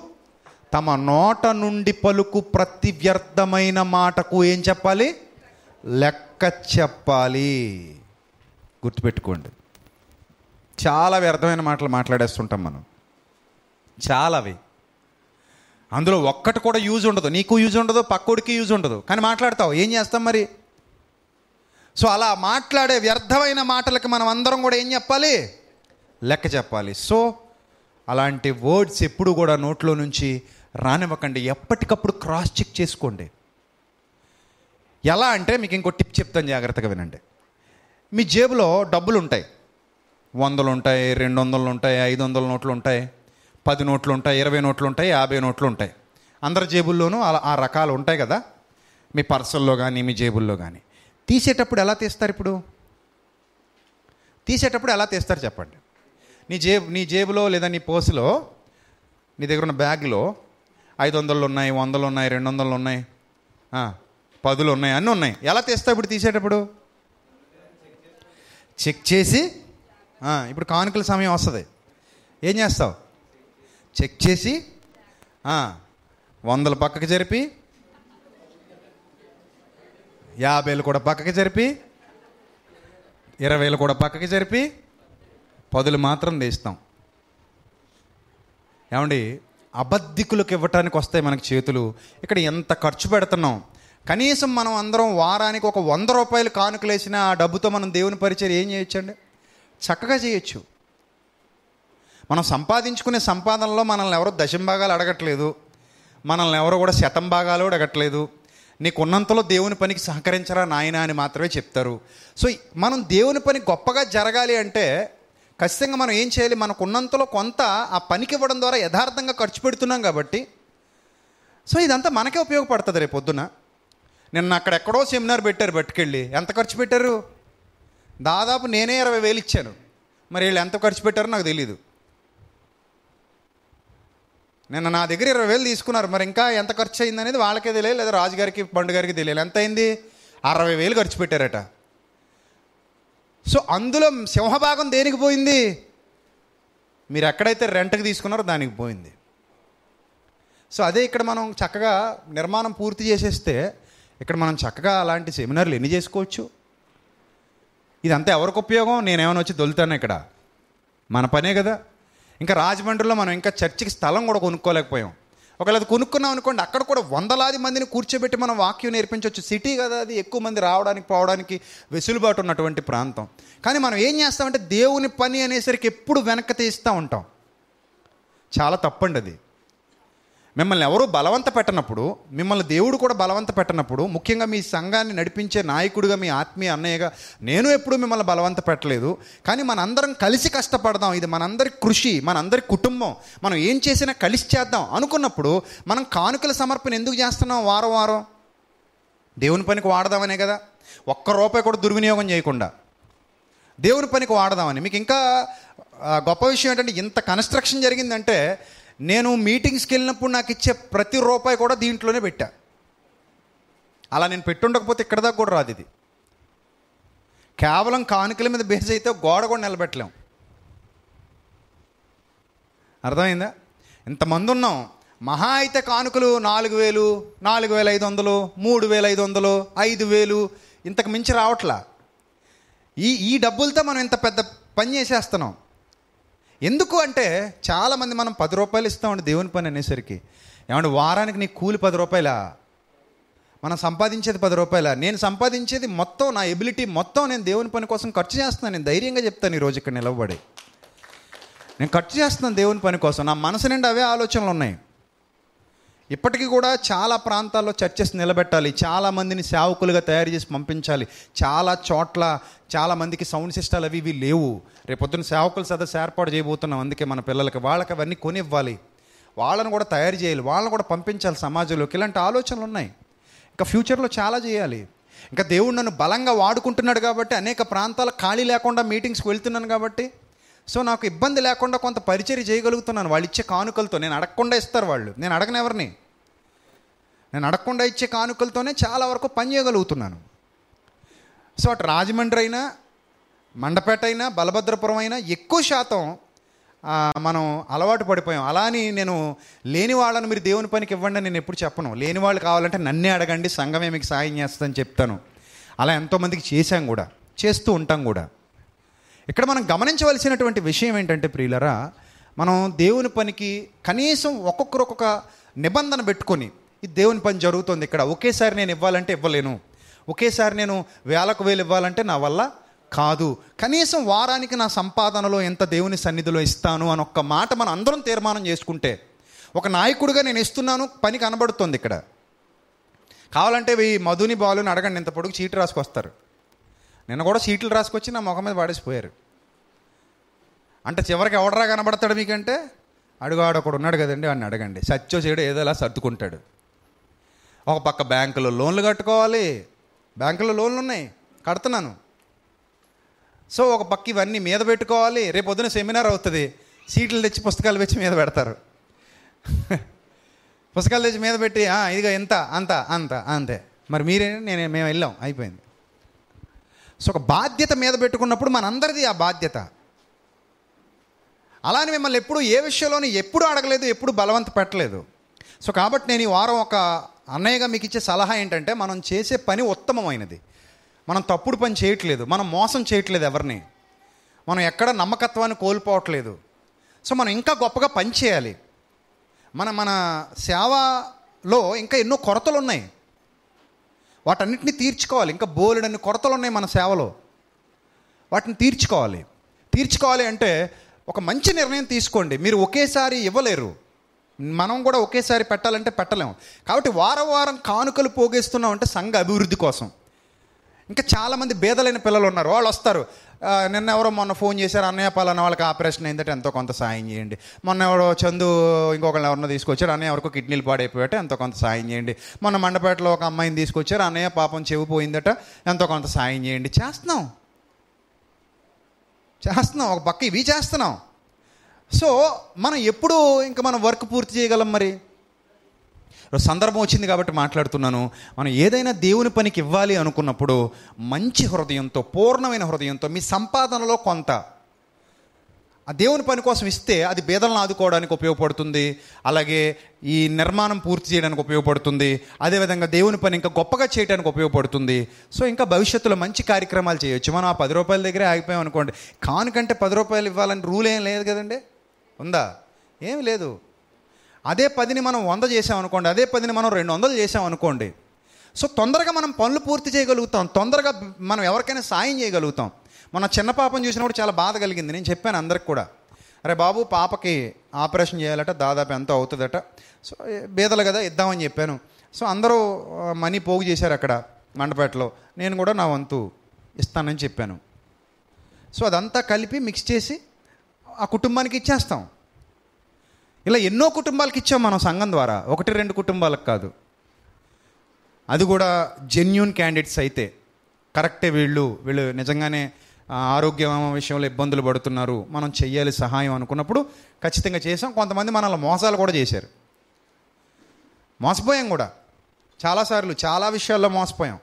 తమ నోట నుండి పలుకు ప్రతి వ్యర్థమైన మాటకు ఏం చెప్పాలి? లెక్క చెప్పాలి. గుర్తుపెట్టుకోండి. చాలా వ్యర్థమైన మాటలు మాట్లాడేస్తుంటాం మనం. చాలావి. అందులో ఒక్కటి కూడా యూజ్ ఉండదు. నీకు యూజ్ ఉండదు పక్కోడికి యూజ్ ఉండదు. కానీ మాట్లాడతావు. ఏం చేస్తాం మరి? సో అలా మాట్లాడే వ్యర్థమైన మాటలకి మనం అందరం కూడా ఏం చెప్పాలి? లెక్క చెప్పాలి. సో అలాంటి వర్డ్స్ ఎప్పుడు కూడా నోట్లో నుంచి రానివ్వకండి. ఎప్పటికప్పుడు క్రాస్ చెక్ చేసుకోండి. ఎలా అంటే మీకు ఇంకో టిప్ చెప్తాను జాగ్రత్తగా వినండి. మీ జేబులో డబ్బులు ఉంటాయి వందలు ఉంటాయి రెండు వందలు ఉంటాయి ఐదు వందల నోట్లు ఉంటాయి పది నోట్లు ఉంటాయి ఇరవై నోట్లు ఉంటాయి యాభై నోట్లు ఉంటాయి అందరి జేబుల్లోనూ అలా ఆ రకాలు ఉంటాయి కదా మీ పర్సల్లో కానీ మీ జేబుల్లో కానీ తీసేటప్పుడు ఎలా తీస్తారు ఇప్పుడు? తీసేటప్పుడు ఎలా తీస్తారు చెప్పండి. నీ జేబు నీ జేబులో లేదా నీ పోసులో నీ దగ్గర ఉన్న బ్యాగ్లో ఐదు వందలు ఉన్నాయి వందలు ఉన్నాయి రెండు వందలు ఉన్నాయి పదులు ఉన్నాయి అన్నీ ఉన్నాయి ఎలా తీస్తావు ఇప్పుడు తీసేటప్పుడు? చెక్ చేసి ఇప్పుడు కానుకల సమయం వస్తుంది. ఏం చేస్తావు? చెక్ చేసి వందలు పక్కకి జరిపి యాభైలు కూడా పక్కకి జరిపి ఇరవైలు కూడా పక్కకి జరిపి పదులు మాత్రం తీస్తాం ఏమండి అబద్ధికులకు ఇవ్వటానికి వస్తాయి మనకి చేతులు. ఇక్కడ ఎంత ఖర్చు పెడుతున్నాం? కనీసం మనం అందరం వారానికి ఒక వంద రూపాయలు కానుకలేసిన ఆ డబ్బుతో మనం దేవుని పరిచయం ఏం చేయొచ్చండి? చక్కగా చేయొచ్చు. మనం సంపాదించుకునే సంపాదనలో మనల్ని ఎవరో దశంభాగాలు అడగట్లేదు. మనల్ని ఎవరో కూడా శతం భాగాలు అడగట్లేదు. నీకున్నంతలో దేవుని పనికి సహకరించరా నాయన అని మాత్రమే చెప్తారు. సో మనం దేవుని పని గొప్పగా జరగాలి అంటే ఖచ్చితంగా మనం ఏం చేయాలి? మనకున్నంతలో కొంత ఆ పనికి ఇవ్వడం ద్వారా యథార్థంగా ఖర్చు పెడుతున్నాం కాబట్టి. సో ఇదంతా మనకే ఉపయోగపడుతుంది రేపు పొద్దున నిన్న అక్కడ ఎక్కడో సెమినార్ పెట్టారు పట్టుకెళ్ళి ఎంత ఖర్చు పెట్టారు? దాదాపు నేనే ఇరవై వేలు ఇచ్చాను. మరి వీళ్ళు ఎంత ఖర్చు పెట్టారో నాకు తెలియదు నిన్న నా దగ్గర ఇరవై వేలు తీసుకున్నారు. మరి ఇంకా ఎంత ఖర్చు అయింది అనేది వాళ్ళకే తెలియదు లేదా రాజుగారికి పండుగారికి తెలియదు ఎంత అయింది? అరవై వేలు ఖర్చు పెట్టారట. సో అందులో సింహభాగం దేనికి పోయింది? మీరు ఎక్కడైతే రెంట్కి తీసుకున్నారో దానికి పోయింది. సో అదే ఇక్కడ మనం చక్కగా నిర్మాణం పూర్తి చేసేస్తే ఇక్కడ మనం చక్కగా అలాంటి సెమినార్లు ఎన్ని చేసుకోవచ్చు? ఇదంతా ఎవరికి ఉపయోగం? నేనేమైనా వచ్చి దొలుతాను ఇక్కడ? మన పనే కదా. ఇంకా రాజమండ్రిలో మనం ఇంకా చర్చికి స్థలం కూడా కొనుక్కోలేకపోయాం. ఒకవేళ అది కొనుక్కున్నాం అనుకోండి అక్కడ కూడా వందలాది మందిని కూర్చోబెట్టి మనం వాక్యం నేర్పించవచ్చు సిటీ కదా అది ఎక్కువ మంది రావడానికి పోవడానికి వెసులుబాటు ఉన్నటువంటి ప్రాంతం. కానీ మనం ఏం చేస్తామంటే దేవుని పని అనేసరికి ఎప్పుడు వెనక్కి తీస్తూ ఉంటాం. చాలా తప్పండి అది మిమ్మల్ని ఎవరూ బలవంత పెట్టనప్పుడు మిమ్మల్ని దేవుడు కూడా బలవంత పెట్టనప్పుడు ముఖ్యంగా మీ సంఘాన్ని నడిపించే నాయకుడిగా మీ ఆత్మీయ అన్నయ్యగా నేను ఎప్పుడూ మిమ్మల్ని బలవంత పెట్టలేదు. కానీ మనందరం కలిసి కష్టపడదాం. ఇది మనందరి కృషి మనందరి కుటుంబం. మనం ఏం చేసినా కలిసి చేద్దాం అనుకున్నప్పుడు మనం కానుకల సమర్పణ ఎందుకు చేస్తున్నాం వారం వారం? దేవుని పనికి వాడదామనే కదా. ఒక్క రూపాయి కూడా దుర్వినియోగం చేయకుండా. దేవుని పనికి వాడదామని. మీకు ఇంకా గొప్ప విషయం ఏంటంటే ఇంత కన్స్ట్రక్షన్ జరిగిందంటే నేను మీటింగ్స్కి వెళ్ళినప్పుడు నాకు ఇచ్చే ప్రతి రూపాయి కూడా దీంట్లోనే పెట్టా. అలా నేను పెట్టుండకపోతే ఇక్కడ దాకా కూడా రాదు ఇది. కేవలం కానుకల మీద బేస్ అయితే గోడ కూడా నిలబెట్టలేం. అర్థమైందా? ఇంతమంది ఉన్నాం. మహా అయితే కానుకలు నాలుగు వేలు నాలుగు వేల ఐదు వందలు మూడు వేల ఐదు వందలు ఐదు వేలు ఇంతకు మించి రావట్లా. ఈ ఈ డబ్బులతో మనం ఇంత పెద్ద పని చేసేస్తున్నాం. ఎందుకు అంటే చాలామంది మనం పది రూపాయలు ఇస్తామండి దేవుని పని అనేసరికి. ఏమంటే వారానికి నీ కూలి పది రూపాయలా? మనం సంపాదించేది పది రూపాయల? నేను సంపాదించేది మొత్తం నా ఎబిలిటీ మొత్తం నేను దేవుని పని కోసం ఖర్చు చేస్తున్నాను నేను ధైర్యంగా చెప్తాను ఈరోజు ఇక్కడ నిలబడి. నేను ఖర్చు చేస్తున్నాను దేవుని పని కోసం. నా మనసు నిండా అవే ఆలోచనలు ఉన్నాయి. ఇప్పటికీ కూడా చాలా ప్రాంతాల్లో చర్చెస్ నిలబెట్టాలి. చాలా మందిని సేవకులుగా తయారు చేసి పంపించాలి. చాలా చోట్ల చాలా మందికి సౌండ్ సిస్టాలు అవి ఇవి లేవు. రేపొద్దున సేవకుల సదస్సు ఏర్పాటు చేయబోతున్నాం. అందుకే మన పిల్లలకి వాళ్ళకి అవన్నీ కొనివ్వాలి. వాళ్ళని కూడా తయారు చేయాలి. వాళ్ళని కూడా పంపించాలి సమాజంలోకి. ఇలాంటి ఆలోచనలు ఉన్నాయి. ఇంకా ఫ్యూచర్లో చాలా చేయాలి. ఇంకా దేవుడు నన్ను బలంగా వాడుకుంటున్నాడు కాబట్టి అనేక ప్రాంతాల ఖాళీ లేకుండా మీటింగ్స్కి వెళ్తున్నాను కాబట్టి సో నాకు ఇబ్బంది లేకుండా కొంత పరిచయం చేయగలుగుతున్నాను. వాళ్ళు ఇచ్చే కానుకలతో. నేను అడగకుండా ఇస్తారు వాళ్ళు. నేను అడగను ఎవరిని. నేను అడగకుండా ఇచ్చే కానుకలతోనే చాలా వరకు పని చేయగలుగుతున్నాను. సో అటు రాజమండ్రి అయినా మండపేట అయినా బలభద్రపురం అయినా ఎక్కువ శాతం మనం అలవాటు పడిపోయాం. అలా అని నేను లేని వాళ్ళని మీరు దేవుని పనికి ఇవ్వండి నేను ఎప్పుడు చెప్పను. లేని వాళ్ళు కావాలంటే నన్నే అడగండి సంఘమే మీకు సాయం చేస్తుందని చెప్తాను. అలా ఎంతోమందికి చేశాం కూడా చేస్తూ ఉంటాం కూడా. ఇక్కడ మనం గమనించవలసినటువంటి విషయం ఏంటంటే ప్రియులరా మనం దేవుని పనికి కనీసం ఒక్కొక్కరు ఒక్కొక్క నిబంధన పెట్టుకొని ఈ దేవుని పని జరుగుతుంది ఇక్కడ. ఒకేసారి నేను ఇవ్వాలంటే ఇవ్వలేను. ఒకేసారి నేను వేలకు వేలు ఇవ్వాలంటే నా వల్ల కాదు. కనీసం వారానికి నా సంపాదనలో ఎంత దేవుని సన్నిధిలో ఇస్తాను అని ఒక్క మాట మనం అందరం తీర్మానం చేసుకుంటే ఒక నాయకుడిగా నేను ఇస్తున్నాను పని కనబడుతుంది ఇక్కడ. కావాలంటే ఈ మధుని బాలుని అడగండి ఇంత పొడుగు చీటు రాసుకొస్తారు. నిన్న కూడా సీట్లు రాసుకొచ్చి నా ముఖం మీద పాడేసిపోయారు అంటే చివరికి ఎవడరా కనబడతాడు మీకంటే? అడుగాడు ఒకడు ఉన్నాడు కదండి వాడిని అడగండి. సత్యో చేయడు ఏదో అలా సర్దుకుంటాడు. ఒక పక్క బ్యాంకులో లోన్లు కట్టుకోవాలి. బ్యాంకులో లోన్లు ఉన్నాయి. కడుతున్నాను. సో ఒక పక్క ఇవన్నీ మీద పెట్టుకోవాలి. రేపు పొద్దున సెమినార్ అవుతుంది. సీట్లు తెచ్చి పుస్తకాలు తెచ్చి మీద పెడతారు. పుస్తకాలు తెచ్చి మీద పెట్టి ఇదిగా ఇదిగో ఎంత అంత అంత అంతే. మరి మీరే నేను మేము వెళ్ళాం. అయిపోయింది. సో ఒక బాధ్యత మీద పెట్టుకున్నప్పుడు మనందరిది ఆ బాధ్యత. అలానే మిమ్మల్ని ఎప్పుడు ఏ విషయంలోని ఎప్పుడు అడగలేదు ఎప్పుడు బలవంత పెట్టలేదు. సో కాబట్టి నేను ఈ వారం ఒక అన్నయ్యగా మీకు ఇచ్చే సలహా ఏంటంటే మనం చేసే పని ఉత్తమమైనది. మనం తప్పుడు పని చేయట్లేదు మనం మోసం చేయట్లేదు ఎవరిని. మనం ఎక్కడ నమ్మకత్వాన్ని కోల్పోవట్లేదు. సో మనం ఇంకా గొప్పగా పని చేయాలి. మన మన సేవలో ఇంకా ఎన్నో కొరతలు ఉన్నాయి వాటన్నిటిని తీర్చుకోవాలి. ఇంకా బోలెడన్ని కొరతలు ఉన్నాయి మన సేవలో. వాటిని తీర్చుకోవాలి. తీర్చుకోవాలి అంటే ఒక మంచి నిర్ణయం తీసుకోండి. మీరు ఒకేసారి ఇవ్వలేరు. మనం కూడా ఒకేసారి పెట్టాలంటే పెట్టలేము. కాబట్టి వారం వారం కానుకలు పోగేస్తున్నాం అంటే సంఘ అభివృద్ధి కోసం. ఇంకా చాలామంది బేదలైన పిల్లలు ఉన్నారు. వాళ్ళు వస్తారు. నిన్న ఎవరో మొన్న ఫోన్ చేశారు అన్నయ్య పాలన వాళ్ళకి ఆపరేషన్ అయిందంటే ఎంతో కొంత సాయం చేయండి. మొన్న ఎవరో చందు ఇంకొకళ్ళు ఎవరినో తీసుకొచ్చారు అన్నయ్య ఎవరికో కిడ్నీలు పాడైపోయాట ఎంతో కొంత సాయం చేయండి. మొన్న మండపేటలో ఒక అమ్మాయిని తీసుకొచ్చారు అన్నయ్య పాపం చెవి పోయిందట ఎంతో కొంత సాయం చేయండి. చేస్తున్నాం. చేస్తున్నాం. ఒక పక్క ఇవి చేస్తున్నాం. సో మనం ఎప్పుడు ఇంకా మనం వర్క్ పూర్తి చేయగలం మరి? సందర్భం వచ్చింది కాబట్టి మాట్లాడుతున్నాను. మనం ఏదైనా దేవుని పనికి ఇవ్వాలి అనుకున్నప్పుడు మంచి హృదయంతో పూర్ణమైన హృదయంతో మీ సంపాదనలో కొంత ఆ దేవుని పని కోసం ఇస్తే అది బేదలను ఆదుకోవడానికి ఉపయోగపడుతుంది. అలాగే ఈ నిర్మాణం పూర్తి చేయడానికి ఉపయోగపడుతుంది. అదేవిధంగా దేవుని పని ఇంకా గొప్పగా చేయడానికి ఉపయోగపడుతుంది. సో ఇంకా భవిష్యత్తులో మంచి కార్యక్రమాలు చేయొచ్చు. మనం ఆ పది రూపాయల దగ్గరే ఆగిపోయాం అనుకోండి. కానుకంటే పది రూపాయలు ఇవ్వాలని రూల్ ఏం లేదు కదండి? ఉందా? ఏమి లేదు. అదే పదిని మనం వంద చేసాం అనుకోండి అదే పదిని మనం రెండు వందలు చేసామనుకోండి సో తొందరగా మనం పనులు పూర్తి చేయగలుగుతాం. తొందరగా మనం ఎవరికైనా సాయం చేయగలుగుతాం. మన చిన్న పాపను చూసినప్పుడు చాలా బాధ కలిగింది. నేను చెప్పాను అందరికి కూడా. అరే బాబు పాపకి ఆపరేషన్ చేయాలట దాదాపు ఎంత అవుతుందట. సో బీదలు కదా ఇద్దామని చెప్పాను. సో అందరూ మనీ పోగు చేశారు అక్కడ మండపేటలో. నేను కూడా నా వంతు ఇస్తానని చెప్పాను. సో అదంతా కలిపి మిక్స్ చేసి ఆ కుటుంబానికి ఇచ్చేస్తాం. ఇలా ఎన్నో కుటుంబాలకు ఇచ్చాం మనం సంఘం ద్వారా. ఒకటి రెండు కుటుంబాలకు కాదు. అది కూడా జెన్యున్ క్యాండిడేట్స్ అయితే. కరెక్టే వీళ్ళు వీళ్ళు నిజంగానే ఆరోగ్య విషయంలో ఇబ్బందులు పడుతున్నారు. మనం చెయ్యాలి సహాయం అనుకున్నప్పుడు ఖచ్చితంగా చేసాం. కొంతమంది మనల్ని మోసాలు కూడా చేశారు. మోసపోయాం కూడా. చాలాసార్లు చాలా విషయాల్లో మోసపోయాం.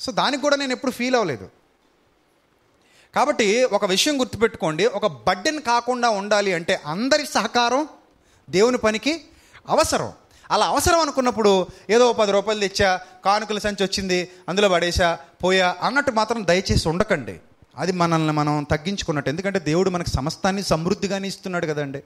సో దానికి కూడా నేను ఎప్పుడు ఫీల్ అవ్వలేదు. కాబట్టి ఒక విషయం గుర్తుపెట్టుకోండి. ఒక బడ్డెన్ కాకుండా ఉండాలి అంటే అందరి సహకారం దేవుని పనికి అవసరం. అలా అవసరం అనుకున్నప్పుడు ఏదో పది రూపాయలు తెచ్చా కానుకల సంచి వచ్చింది అందులో పడేసా పోయా అన్నట్టు మాత్రం దయచేసి ఉండకండి. అది మనల్ని మనం తగ్గించుకున్నట్టు. ఎందుకంటే దేవుడు మనకి సమస్తాన్ని సమృద్ధిగానే ఇస్తున్నాడు కదండి.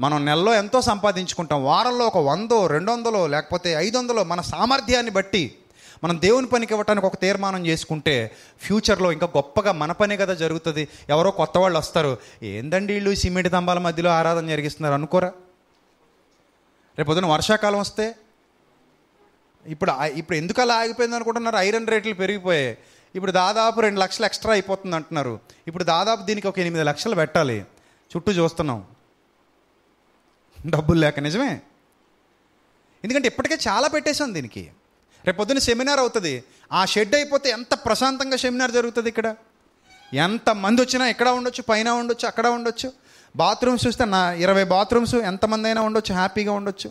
మనం నెలలో ఎంతో సంపాదించుకుంటాం. వారంలో ఒక వందో రెండు వందలో లేకపోతే ఐదు వందలో మన సామర్థ్యాన్ని బట్టి మనం దేవుని పనికి ఇవ్వటానికి ఒక తీర్మానం చేసుకుంటే ఫ్యూచర్లో ఇంకా గొప్పగా మన పనే కదా జరుగుతుంది. ఎవరో కొత్త వాళ్ళు వస్తారు. ఏందండి వీళ్ళు సిమెంట్ దంబాల మధ్యలో ఆరాధన జరిగిస్తున్నారు? అనుకోరా? రేపు పొద్దున వర్షాకాలం వస్తే? ఇప్పుడు ఆ- ఇప్పుడు ఎందుకు అలా ఆగిపోయింది అనుకుంటున్నారు? ఐరన్ రేట్లు పెరిగిపోయాయి. ఇప్పుడు దాదాపు రెండు లక్షలు ఎక్స్ట్రా అయిపోతుంది అంటున్నారు. ఇప్పుడు దాదాపు దీనికి ఒక ఎనిమిది లక్షలు పెట్టాలి. చుట్టూ చూస్తున్నాం. డబ్బులు లేక నిజమే. ఎందుకంటే ఇప్పటికే చాలా పెట్టేశాం దీనికి. రేపు పొద్దున్న సెమినార్ అవుతుంది. ఆ షెడ్ అయిపోతే ఎంత ప్రశాంతంగా సెమినార్ జరుగుతుంది ఇక్కడ? ఎంత మంది వచ్చినా ఇక్కడ ఉండొచ్చు పైన ఉండొచ్చు అక్కడ ఉండొచ్చు? బాత్రూమ్స్ చూస్తే నా ఇరవై బాత్రూమ్స్ ఎంతమంది అయినా ఉండొచ్చు హ్యాపీగా ఉండొచ్చు.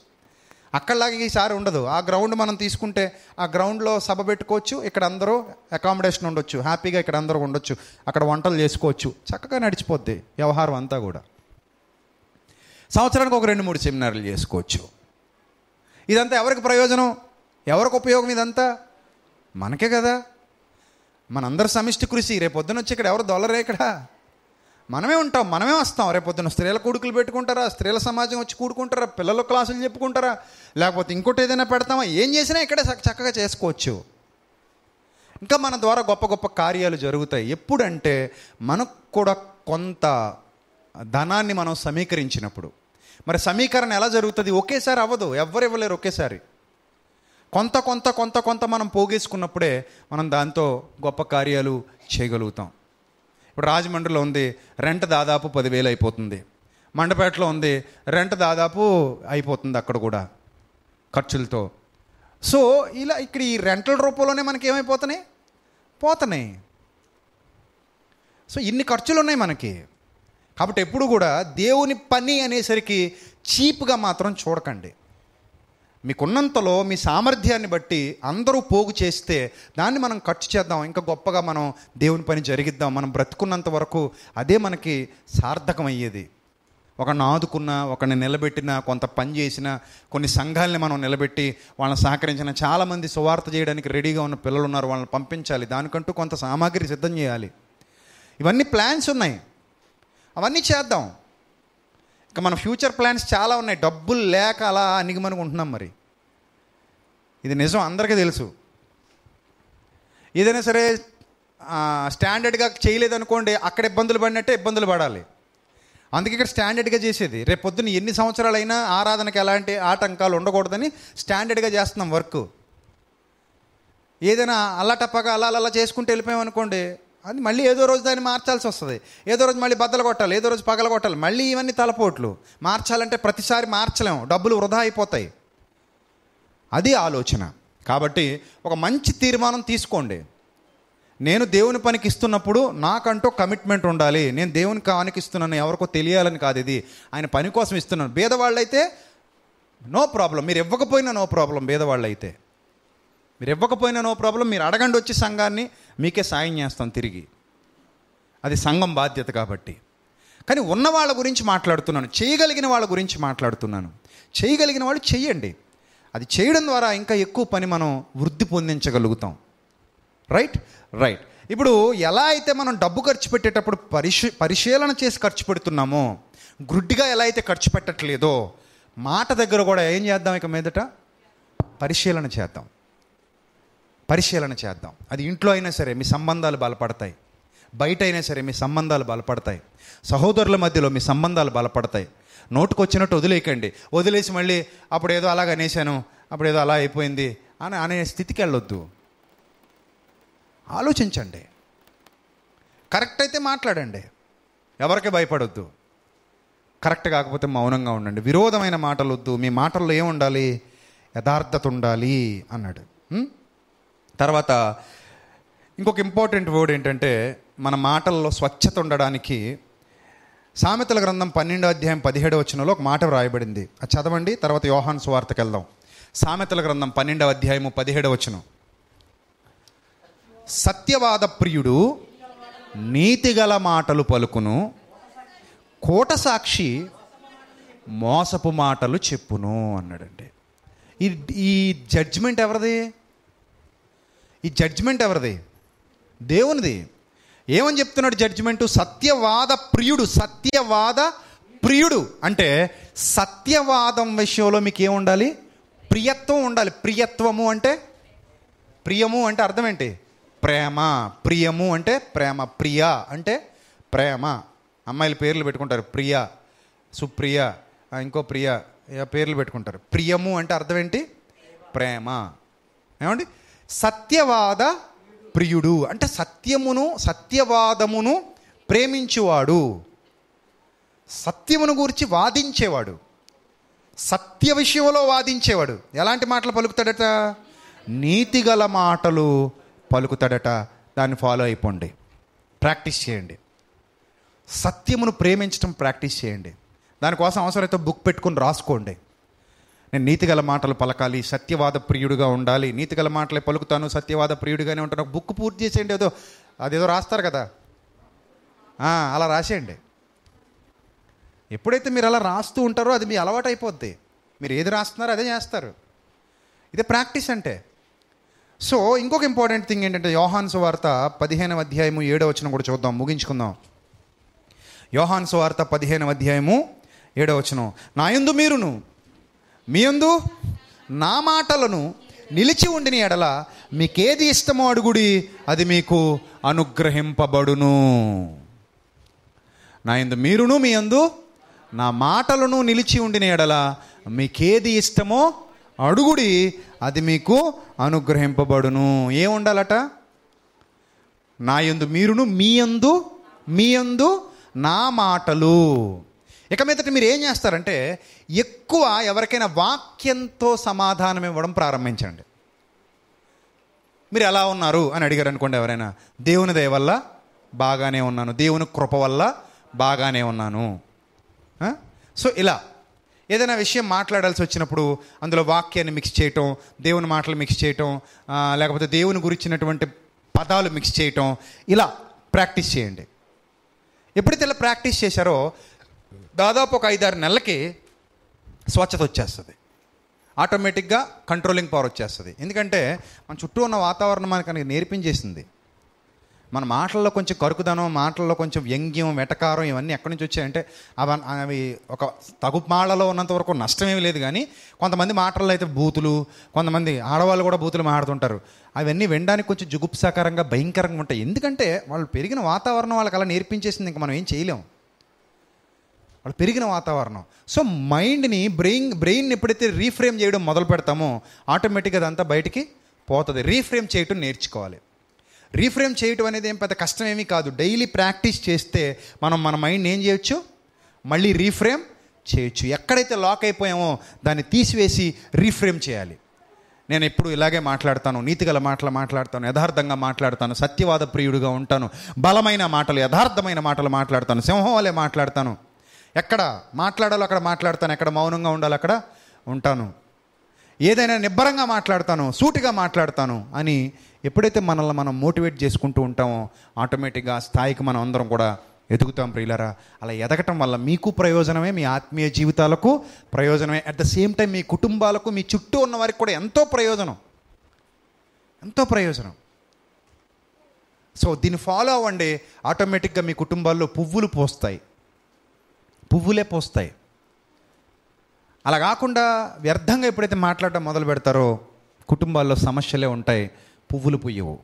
అక్కడలాగా ఈసారి ఉండదు. ఆ గ్రౌండ్ మనం తీసుకుంటే ఆ గ్రౌండ్లో సభ పెట్టుకోవచ్చు ఇక్కడ అందరూ అకామిడేషన్ ఉండొచ్చు హ్యాపీగా ఇక్కడ అందరూ ఉండొచ్చు అక్కడ వంటలు చేసుకోవచ్చు. చక్కగా నడిచిపోద్ది వ్యవహారం అంతా కూడా. సంవత్సరానికి ఒక రెండు మూడు సెమినార్లు చేసుకోవచ్చు. ఇదంతా ఎవరికి ప్రయోజనం? ఎవరికి ఉపయోగం ఇదంతా? మనకే కదా. మనందరి సమిష్టి కృషి. రేపొద్దున వచ్చి ఇక్కడ ఎవరు దొల్లరే ఇక్కడ? మనమే ఉంటాం మనమే వస్తాం. రేపొద్దున స్త్రీల కొడుకులు పెట్టుకుంటారా? స్త్రీల సమాజం వచ్చి కూడుకుంటారా? పిల్లలు క్లాసులు చెప్పుకుంటారా? లేకపోతే ఇంకోటి ఏదైనా పెడతామా? ఏం చేసినా ఇక్కడే చక్క- చక్కగా చేసుకోవచ్చు. ఇంకా మన ద్వారా గొప్ప గొప్ప కార్యాలు జరుగుతాయి. ఎప్పుడంటే మనకు కూడా కొంత ధనాన్ని మనం సమీకరించినప్పుడు. మరి సమీకరణ ఎలా జరుగుతుంది? ఒకేసారి అవ్వదు. ఎవ్వరు ఇవ్వలేరు ఒకేసారి. కొంత కొంత కొంత కొంత మనం పోగేసుకున్నప్పుడే మనం దాంతో గొప్ప కార్యాలు చేయగలుగుతాం. ఇప్పుడు రాజమండ్రిలో ఉంది రెంట్ దాదాపు పదివేలు అయిపోతుంది. మండపేటలో ఉంది రెంట్ దాదాపు అయిపోతుంది అక్కడ కూడా ఖర్చులతో. సో ఇలా ఇక్కడ ఈ రెంటల రూపంలోనే మనకి ఏమైపోతున్నాయి పోతున్నాయి. సో ఇన్ని ఖర్చులు ఉన్నాయి మనకి. కాబట్టి ఎప్పుడు కూడా దేవుని పని అనేసరికి చీప్గా మాత్రం చూడకండి. మీకున్నంతలో మీ సామర్థ్యాన్ని బట్టి అందరూ పోగు చేస్తే దాన్ని మనం ఖర్చు చేద్దాం. ఇంకా గొప్పగా మనం దేవుని పని జరిగిద్దాం. మనం బ్రతుకున్నంత వరకు అదే మనకి సార్థకమయ్యేది. ఒకరిని ఆదుకున్న ఒకరిని నిలబెట్టిన కొంత పని చేసిన కొన్ని సంఘాలని మనం నిలబెట్టి వాళ్ళని సహకరించిన చాలామంది సువార్త చేయడానికి రెడీగా ఉన్న పిల్లలు ఉన్నారు వాళ్ళని పంపించాలి. దానికంటూ కొంత సామాగ్రి సిద్ధం చేయాలి. ఇవన్నీ ప్లాన్స్ ఉన్నాయి. అవన్నీ చేద్దాం. ఇంకా మన ఫ్యూచర్ ప్లాన్స్ చాలా ఉన్నాయి. డబ్బులు లేక అలా అనిగమనుకుంటున్నాం మరి. ఇది నిజం అందరికీ తెలుసు. ఏదైనా సరే స్టాండర్డ్గా చేయలేదనుకోండి అక్కడ ఇబ్బందులు పడినట్టే ఇబ్బందులు పడాలి. అందుకే ఇక్కడ స్టాండర్డ్గా చేసేది. రేపు పొద్దున్న ఎన్ని సంవత్సరాలైనా ఆరాధనకి ఎలాంటి ఆటంకాలు ఉండకూడదని స్టాండర్డ్గా చేస్తున్నాం వర్క్ ఏదైనా అలా టప్పగా అలా అలా చేసుకుంటూ వెళ్ళిపోయామనుకోండి అది మళ్ళీ ఏదో రోజు దాన్ని మార్చాల్సి వస్తుంది. ఏదో రోజు మళ్ళీ బద్దలు కొట్టాలి ఏదో రోజు పగల కొట్టాలి మళ్ళీ ఇవన్నీ తలపోట్లు. మార్చాలంటే ప్రతిసారి మార్చలేము డబ్బులు వృధా అయిపోతాయి. అది ఆలోచన. కాబట్టి ఒక మంచి తీర్మానం తీసుకోండి. నేను దేవుని పనికి ఇస్తున్నప్పుడు నాకంటూ కమిట్మెంట్ ఉండాలి. నేను దేవుని కానికి ఇస్తున్నాను ఎవరికో తెలియాలని కాదు ఇది. ఆయన పని కోసం ఇస్తున్నాను. పేదవాళ్ళు అయితే నో ప్రాబ్లం మీరు ఇవ్వకపోయినా నో ప్రాబ్లం పేదవాళ్ళు అయితే మీరు ఇవ్వకపోయినా నో ప్రాబ్లం మీరు అడగండి వచ్చి సంఘాన్ని మీకే సాయం చేస్తాం తిరిగి. అది సంఘం బాధ్యత కాబట్టి. కానీ ఉన్న వాళ్ళ గురించి మాట్లాడుతున్నాను. చేయగలిగిన వాళ్ళ గురించి మాట్లాడుతున్నాను. చేయగలిగిన వాళ్ళు చెయ్యండి. అది చేయడం ద్వారా ఇంకా ఎక్కువ పని మనం వృద్ధి పొందించగలుగుతాం. రైట్ రైట్ ఇప్పుడు ఎలా అయితే మనం డబ్బు ఖర్చు పెట్టేటప్పుడు పరిశీ పరిశీలన చేసి ఖర్చు పెడుతున్నామో గ్రుడ్డిగా ఎలా అయితే ఖర్చు పెట్టట్లేదో మాట దగ్గర కూడా ఏం చేద్దాం ఇక మీదట? పరిశీలన చేద్దాం. పరిశీలన చేద్దాం. అది ఇంట్లో అయినా సరే మీ సంబంధాలు బలపడతాయి. బయట అయినా సరే మీ సంబంధాలు బలపడతాయి. సహోదరుల మధ్యలో మీ సంబంధాలు బలపడతాయి. నోటుకు వచ్చినట్టు వదిలేయకండి. వదిలేసి మళ్ళీ అప్పుడు ఏదో అలాగ అనేశాను అప్పుడు ఏదో అలా అయిపోయింది అని అనే స్థితికి వెళ్ళొద్దు. ఆలోచించండి. కరెక్ట్ అయితే మాట్లాడండి. ఎవరికి భయపడొద్దు. కరెక్ట్ కాకపోతే మౌనంగా ఉండండి. విరోధమైన మాటలు వద్దు మీ మాటల్లో ఏముండాలి యథార్థత ఉండాలి అన్నాడు. తర్వాత ఇంకొక ఇంపార్టెంట్ వర్డ్ ఏంటంటే మన మాటల్లో స్వచ్ఛత ఉండడానికి సామెతల గ్రంథం పన్నెండో అధ్యాయం పదిహేడో వచనంలో ఒక మాట వ్రాయబడింది. అది చదవండి తర్వాత యోహాన్ సువార్తకు వెళ్దాం. సామెతల గ్రంథం పన్నెండవ అధ్యాయము పదిహేడవ వచనం. సత్యవాద ప్రియుడు నీతిగల మాటలు పలుకును కోట సాక్షి మోసపు మాటలు చెప్పును అన్నాడండి ఈ ఈ జడ్జిమెంట్ ఎవరిది? ఈ జడ్జిమెంట్ ఎవరిది? దేవునిది. ఏమని చెప్తున్నాడు జడ్జిమెంటు? సత్యవాద ప్రియుడు సత్యవాద ప్రియుడు. అంటే సత్యవాదం విషయంలో మీకు ఏముండాలి ప్రియత్వం ఉండాలి. ప్రియత్వము అంటే ప్రియము అంటే అర్థం ఏంటి? ప్రేమ. ప్రియము అంటే ప్రేమ. ప్రియ అంటే ప్రేమ. అమ్మాయిల పేర్లు పెట్టుకుంటారు. ప్రియ సుప్రియ ఇంకో ప్రియ పేర్లు పెట్టుకుంటారు. ప్రియము అంటే అర్థం ఏంటి? ప్రేమ. ఏమండి? సత్యవాద ప్రియుడు అంటే సత్యమును సత్యవాదమును ప్రేమించువాడు. సత్యమును గురించి వాదించేవాడు. సత్య విషయంలో వాదించేవాడు. ఎలాంటి మాటలు పలుకుతాడట? నీతిగల మాటలు పలుకుతాడట. దాన్ని ఫాలో అయిపోండి. ప్రాక్టీస్ చేయండి. సత్యమును ప్రేమించడం ప్రాక్టీస్ చేయండి. దానికోసం అవసరమైతే బుక్ పెట్టుకుని రాసుకోండి. నేను నీతిగల మాటలు పలకాలి సత్యవాద ప్రియుడిగా ఉండాలి. నీతిగల మాటలే పలుకుతాను సత్యవాద ప్రియుడిగానే ఉంటాను. ఒక బుక్ పూర్తి చేసేయండి ఏదో అదేదో రాస్తారు కదా. అలా రాసేయండి. ఎప్పుడైతే మీరు అలా రాస్తూ ఉంటారో అది మీ అలవాటు అయిపోద్ది. మీరు ఏది రాస్తున్నారో అదే చేస్తారు. ఇదే ప్రాక్టీస్ అంటే. సో ఇంకొక ఇంపార్టెంట్ థింగ్ ఏంటంటే యోహాన్ సువార్త పదిహేనవ అధ్యాయము ఏడవ వచనం కూడా చూద్దాం ముగించుకుందాం. యోహాన్ సువార్త పదిహేనవ అధ్యాయము ఏడవ వచనం. నా యందు మీరును మీ యందు నా మాటలను నిలిచి ఉండిన ఎడల మీకేది ఇష్టమో అడుగుడి అది మీకు అనుగ్రహింపబడును. నా యందు మీరును మీ యందు నా మాటలను నిలిచి ఉండిన ఎడల మీకేది ఇష్టమో అడుగుడి అది మీకు అనుగ్రహింపబడును. ఏముండాలట నా యందు మీరును మీ యందు మీ యందు నా మాటలు. ఇక మీదట మీరు ఏం చేస్తారంటే ఎక్కువ ఎవరికైనా వాక్యంతో సమాధానం ఇవ్వడం ప్రారంభించండి. మీరు ఎలా ఉన్నారు అని అడిగారు అనుకోండి ఎవరైనా దేవుని దయ వల్ల బాగానే ఉన్నాను. దేవుని కృప వల్ల బాగానే ఉన్నాను. సో ఇలా ఏదైనా విషయం మాట్లాడాల్సి వచ్చినప్పుడు అందులో వాక్యాన్ని మిక్స్ చేయటం దేవుని మాటలు మిక్స్ చేయటం లేకపోతే దేవుని గురించినటువంటి పదాలు మిక్స్ చేయటం ఇలా ప్రాక్టీస్ చేయండి. ఎప్పుడైతే ఇలా ప్రాక్టీస్ చేశారో దాదాపు ఒక ఐదారు నెలలకి స్వచ్ఛత వచ్చేస్తుంది. ఆటోమేటిక్గా కంట్రోలింగ్ పవర్ వచ్చేస్తుంది. ఎందుకంటే మన చుట్టూ ఉన్న వాతావరణం మనకి నేర్పించేసింది. మన మాటల్లో కొంచెం కరుకుదనం మాటల్లో కొంచెం వ్యంగ్యం వెటకారం ఇవన్నీ ఎక్కడి నుంచి వచ్చాయంటే అవి అవి ఒక తగు మాటలో ఉన్నంత వరకు నష్టమేమి లేదు కానీ కొంతమంది మాటల్లో అయితే బూతులు కొంతమంది ఆడవాళ్ళు కూడా బూతులు మాట్లాడుతుంటారు అవన్నీ వినడానికి కొంచెం జుగుప్సాకరంగా భయంకరంగా ఉంటాయి. ఎందుకంటే వాళ్ళు పెరిగిన వాతావరణం వాళ్ళకి అలా నేర్పించేసింది. ఇంకా మనం ఏం చేయలేం. వాళ్ళు పెరిగిన వాతావరణం. సో మైండ్ని బ్రెయిన్ బ్రెయిన్ ఎప్పుడైతే రీఫ్రేమ్ చేయడం మొదలు పెడతామో ఆటోమేటిక్గా అదంతా బయటికి పోతుంది. రీఫ్రేమ్ చేయటం నేర్చుకోవాలి. రీఫ్రేమ్ చేయటం అనేది ఏం పెద్ద కష్టం ఏమీ కాదు. డైలీ ప్రాక్టీస్ చేస్తే మనం మన మైండ్ ఏం చేయొచ్చు? మళ్ళీ రీఫ్రేమ్ చేయొచ్చు. ఎక్కడైతే లాక్ అయిపోయామో దాన్ని తీసివేసి రీఫ్రేమ్ చేయాలి. నేను ఎప్పుడు ఇలాగే మాట్లాడతాను. నీతిగల మాటలు మాట్లాడతాను. యథార్థంగా మాట్లాడతాను. సత్యవాద ప్రియుడిగా ఉంటాను. బలమైన మాటలు యథార్థమైన మాటలు మాట్లాడతాను. సింహం వలె మాట్లాడతాను. ఎక్కడ మాట్లాడాలో అక్కడ మాట్లాడతాను ఎక్కడ మౌనంగా ఉండాలో అక్కడ ఉంటాను. ఏదైనా నిబ్బరంగా మాట్లాడతాను సూటిగా మాట్లాడతాను అని ఎప్పుడైతే మనల్ని మనం మోటివేట్ చేసుకుంటూ ఉంటామో ఆటోమేటిక్గా ఆ స్థాయికి మనం అందరం కూడా ఎదుగుతాం ప్రియులరా. అలా ఎదగటం వల్ల మీకు ప్రయోజనమే మీ ఆత్మీయ జీవితాలకు ప్రయోజనమే. అట్ ద సేమ్ టైం మీ కుటుంబాలకు మీ చుట్టూ ఉన్న వారికి కూడా ఎంతో ప్రయోజనం. ఎంతో ప్రయోజనం. సో దీన్ని ఫాలో అవ్వండి. ఆటోమేటిక్గా మీ కుటుంబాల్లో పువ్వులు పోస్తాయి. పువ్వులే పోస్తాయి. అలా కాకుండా వ్యర్థంగా ఎప్పుడైతే మాట్లాడటం మొదలు పెడతారో కుటుంబాల్లో సమస్యలే ఉంటాయి పువ్వులు పుయ్యవు.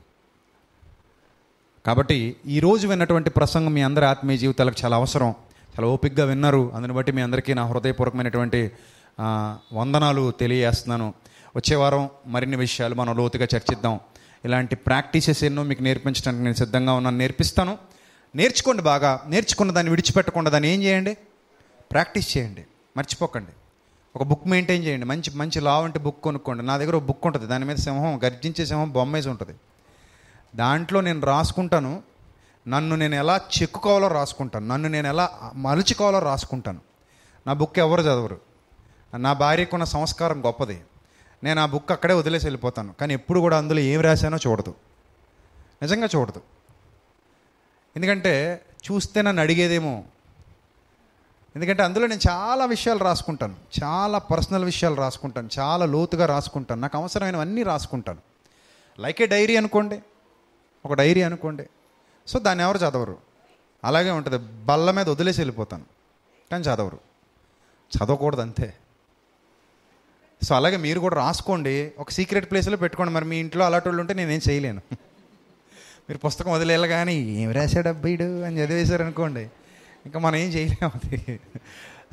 కాబట్టి ఈరోజు విన్నటువంటి ప్రసంగం మీ అందరి ఆత్మీయ జీవితాలకు చాలా అవసరం. చాలా ఓపిక్గా విన్నారు. అందుని బట్టి మీ అందరికీ నా హృదయపూర్వకమైనటువంటి వందనాలు తెలియజేస్తున్నాను. వచ్చే వారం మరిన్ని విషయాలు మనం లోతుగా చర్చిద్దాం. ఇలాంటి ప్రాక్టీసెస్ ఎన్నో మీకు నేర్పించడానికి నేను సిద్ధంగా ఉన్నాను. నేర్పిస్తాను. నేర్చుకోండి బాగా. నేర్చుకున్న దాన్ని విడిచిపెట్టకుండా దాన్ని ఏం చేయండి? ప్రాక్టీస్ చేయండి మర్చిపోకండి. ఒక బుక్ మెయింటైన్ చేయండి మంచి మంచి లా వంటి బుక్ కొనుక్కోండి. నా దగ్గర ఒక బుక్ ఉంటుంది దాని మీద సింహం గర్జించే సింహం బొమ్మేసి ఉంటుంది. దాంట్లో నేను రాసుకుంటాను నన్ను నేను ఎలా చెక్కుకోవాలో రాసుకుంటాను నన్ను నేను ఎలా మలుచుకోవాలో రాసుకుంటాను. నా బుక్ ఎవరు చదవరు. నా భార్యకున్న సంస్కారం గొప్పది. నేను ఆ బుక్ అక్కడే వదిలేసి వెళ్ళిపోతాను కానీ ఎప్పుడు కూడా అందులో ఏం రాశానో చూడదు. నిజంగా చూడదు. ఎందుకంటే చూస్తే నన్ను అడిగేదేమో ఎందుకంటే అందులో నేను చాలా విషయాలు రాసుకుంటాను. చాలా పర్సనల్ విషయాలు రాసుకుంటాను. చాలా లోతుగా రాసుకుంటాను. నాకు అవసరమైనవన్నీ రాసుకుంటాను. లైక్ ఏ డైరీ అనుకోండి. ఒక డైరీ అనుకోండి. సో దాన్ని ఎవరు చదవరు. అలాగే ఉంటుంది. బల్ల మీద వదిలేసి వెళ్ళిపోతాను. కానీ చదవరు. చదవకూడదు అంతే సో అలాగే మీరు కూడా రాసుకోండి. ఒక సీక్రెట్ ప్లేస్లో పెట్టుకోండి. మరి మీ ఇంట్లో అలాంటి వాళ్ళు ఉంటే నేనేం చేయలేను. మీరు పుస్తకం వదిలేయాలి కానీ ఏం రాశాడు అబ్బాయిడు అని చదివేశారు అనుకోండి ఇంకా మనం ఏం చేయలేము అది.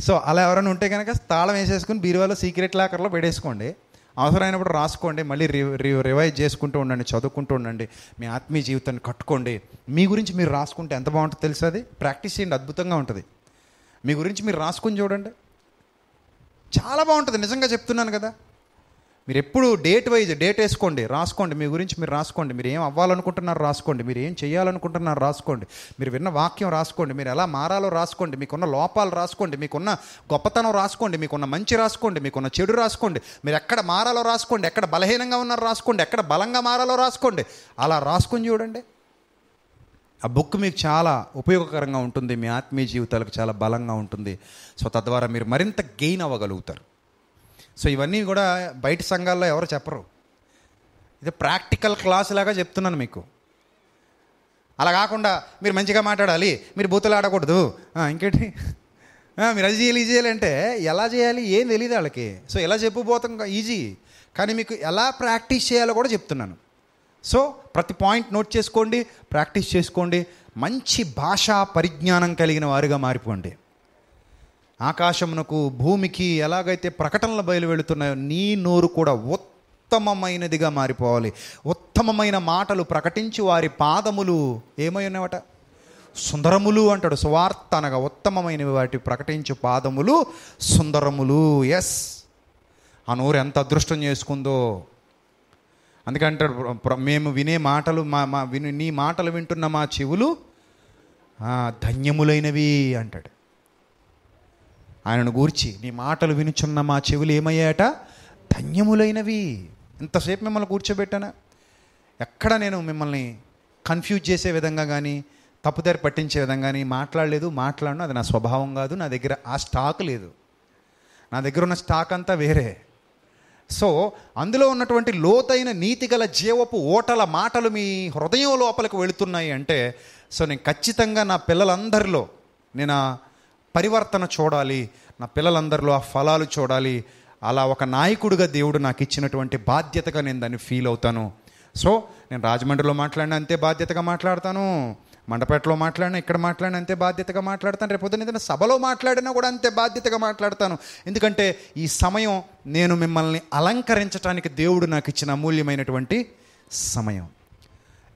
సో అలా ఎవరైనా ఉంటే కనుక తాళం వేసేసుకుని బీరువాలో సీక్రెట్ లాకర్లో పెట్టేసుకోండి. అవసరమైనప్పుడు రాసుకోండి. మళ్ళీ రి రి రివైజ్ చేసుకుంటూ ఉండండి చదువుకుంటూ ఉండండి. మీ ఆత్మీయ జీవితాన్ని కట్టుకోండి. మీ గురించి మీరు రాసుకుంటే ఎంత బాగుంటుందో తెలుసు అది? ప్రాక్టీస్ చేయండి అద్భుతంగా ఉంటుంది. మీ గురించి మీరు రాసుకుని చూడండి. చాలా బాగుంటుంది. నిజంగా చెప్తున్నాను కదా. మీరు ఎప్పుడు డేట్ వైజ్ డేట్ వేసుకోండి రాసుకోండి. మీ గురించి మీరు రాసుకోండి. మీరు ఏం అవ్వాలనుకుంటున్నారు రాసుకోండి. మీరు ఏం చేయాలనుకుంటున్నారు రాసుకోండి. మీరు విన్న వాక్యం రాసుకోండి. మీరు ఎలా మారాలో రాసుకోండి. మీకున్న లోపాలు రాసుకోండి. మీకున్న గొప్పతనం రాసుకోండి. మీకున్న మంచి రాసుకోండి. మీకున్న చెడు రాసుకోండి. మీరు ఎక్కడ మారాలో రాసుకోండి. ఎక్కడ బలహీనంగా ఉన్నారో రాసుకోండి. ఎక్కడ బలంగా మారాలో రాసుకోండి. అలా రాసుకొని చూడండి. ఆ బుక్ మీకు చాలా ఉపయోగకరంగా ఉంటుంది. మీ ఆత్మీయ జీవితాలకు చాలా బలంగా ఉంటుంది. సో తద్వారా మీరు మరింత గెయిన్ అవ్వగలుగుతారు. సో ఇవన్నీ కూడా బయట సంఘాల్లో ఎవరు చెప్పరు. ఇది ప్రాక్టికల్ క్లాస్ లాగా చెప్తున్నాను మీకు. అలా కాకుండా మీరు మంచిగా మాట్లాడాలి మీరు బూతులు ఆడకూడదు. ఇంకేంటి? మీరు అది చేయాలి ఇది చేయాలి అంటే ఎలా చేయాలి ఏం తెలియదు వాళ్ళకి. సో ఎలా చెప్పబోతాం ఈజీ కానీ మీకు ఎలా ప్రాక్టీస్ చేయాలో కూడా చెప్తున్నాను. సో ప్రతి పాయింట్ నోట్ చేసుకోండి ప్రాక్టీస్ చేసుకోండి. మంచి భాషా పరిజ్ఞానం కలిగిన వారుగా మారిపోండి. ఆకాశమునకు భూమికి ఎలాగైతే ప్రకటనలు బయలు వెళుతున్నాయో నీ నోరు కూడా ఉత్తమమైనదిగా మారిపోవాలి. ఉత్తమమైన మాటలు ప్రకటించి వారి పాదములు ఏమై ఉన్నాయట సుందరములు అంటాడు. సువార్త అనగా ఉత్తమమైనవి వాటి ప్రకటించు పాదములు సుందరములు. ఎస్. ఆ నోరు ఎంత అదృష్టం చేసుకుందో. అందుకంటే మేము వినే మాటలు మా మా విని నీ మాటలు వింటున్న మా చెవులు ధన్యములైనవి అంటాడు. ఆయనను గూర్చి నీ మాటలు వినుచున్న మా చెవులు ఏమయ్యాట ధన్యములైనవి. ఇంతసేపు మిమ్మల్ని కూర్చోబెట్టానా? ఎక్కడ నేను మిమ్మల్ని కన్ఫ్యూజ్ చేసే విధంగా కానీ తప్పుదారి పట్టించే విధంగా కానీ మాట్లాడలేదు. మాట్లాడను అది నా స్వభావం కాదు. నా దగ్గర ఆ స్టాక్ లేదు. నా దగ్గర ఉన్న స్టాక్ అంతా వేరే. సో అందులో ఉన్నటువంటి లోతైన నీతిగల జీవపు ఓటల మాటలు మీ హృదయం లోపలికి వెళుతున్నాయి అంటే సో నేను ఖచ్చితంగా నా పిల్లలందరిలో నేను పరివర్తన చూడాలి నా పిల్లలందరిలో ఆ ఫలాలు చూడాలి అలా ఒక నాయకుడిగా దేవుడు నాకు ఇచ్చినటువంటి బాధ్యతగా నేను దాన్ని ఫీల్ అవుతాను. సో నేను రాజమండ్రిలో మాట్లాడిన అంతే బాధ్యతగా మాట్లాడతాను మండపేటలో మాట్లాడినా ఇక్కడ మాట్లాడినా అంతే బాధ్యతగా మాట్లాడతాను రేపు పొద్దున్న ఏదైనా సభలో మాట్లాడినా కూడా అంతే బాధ్యతగా మాట్లాడతాను. ఎందుకంటే ఈ సమయం నేను మిమ్మల్ని అలంకరించడానికి దేవుడు నాకు ఇచ్చిన అమూల్యమైనటువంటి సమయం.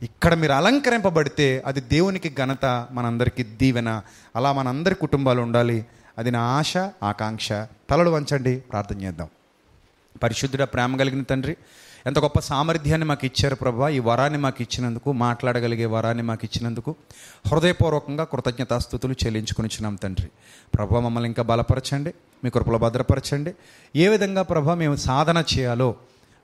ఇక్కడ మీరు అలంకరింపబడితే అది దేవునికి ఘనత మనందరికీ దీవెన. అలా మనందరి కుటుంబాలు ఉండాలి. అది నా ఆశ ఆకాంక్ష. తలలు వంచండి ప్రార్థన చేద్దాం. పరిశుద్ధుడ ప్రేమ కలిగిన తండ్రి ఎంత గొప్ప సామర్థ్యాన్ని మాకు ఇచ్చారు ప్రభా. ఈ వరాన్ని మాకు ఇచ్చినందుకు మాట్లాడగలిగే వరాన్ని మాకు ఇచ్చినందుకు హృదయపూర్వకంగా కృతజ్ఞతాస్థుతులు చెల్లించుకునిచ్చినాం తండ్రి. ప్రభా మమ్మల్ని ఇంకా బలపరచండి మీ కృపలో భద్రపరచండి. ఏ విధంగా ప్రభా మేము సాధన చేయాలో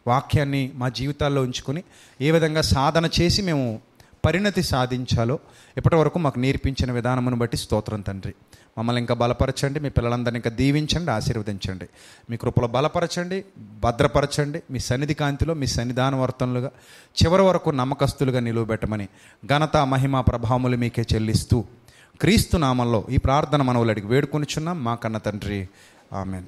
వాక్యాన్ని మా జీవితాల్లో ఉంచుకొని ఏ విధంగా సాధన చేసి మేము పరిణతి సాధించాలో ఇప్పటి వరకు మాకు నేర్పించిన విధానమును బట్టి స్తోత్రం తండ్రి. మమ్మల్ని ఇంకా బలపరచండి మీ పిల్లలందరినీ ఇంకా దీవించండి ఆశీర్వదించండి. మీ కృపలో బలపరచండి భద్రపరచండి మీ సన్నిధి కాంతిలో మీ సన్నిధాన వర్తనలుగా చివరి వరకు నమ్మకస్తులుగా నిలువబెట్టమని ఘనత మహిమ ప్రభావములు మీకే చెల్లిస్తూ క్రీస్తు నామంలో ఈ ప్రార్థన మనవులు అడిగి వేడుకొనిచున్నాం. మా కన్న తండ్రి. ఆమెన్.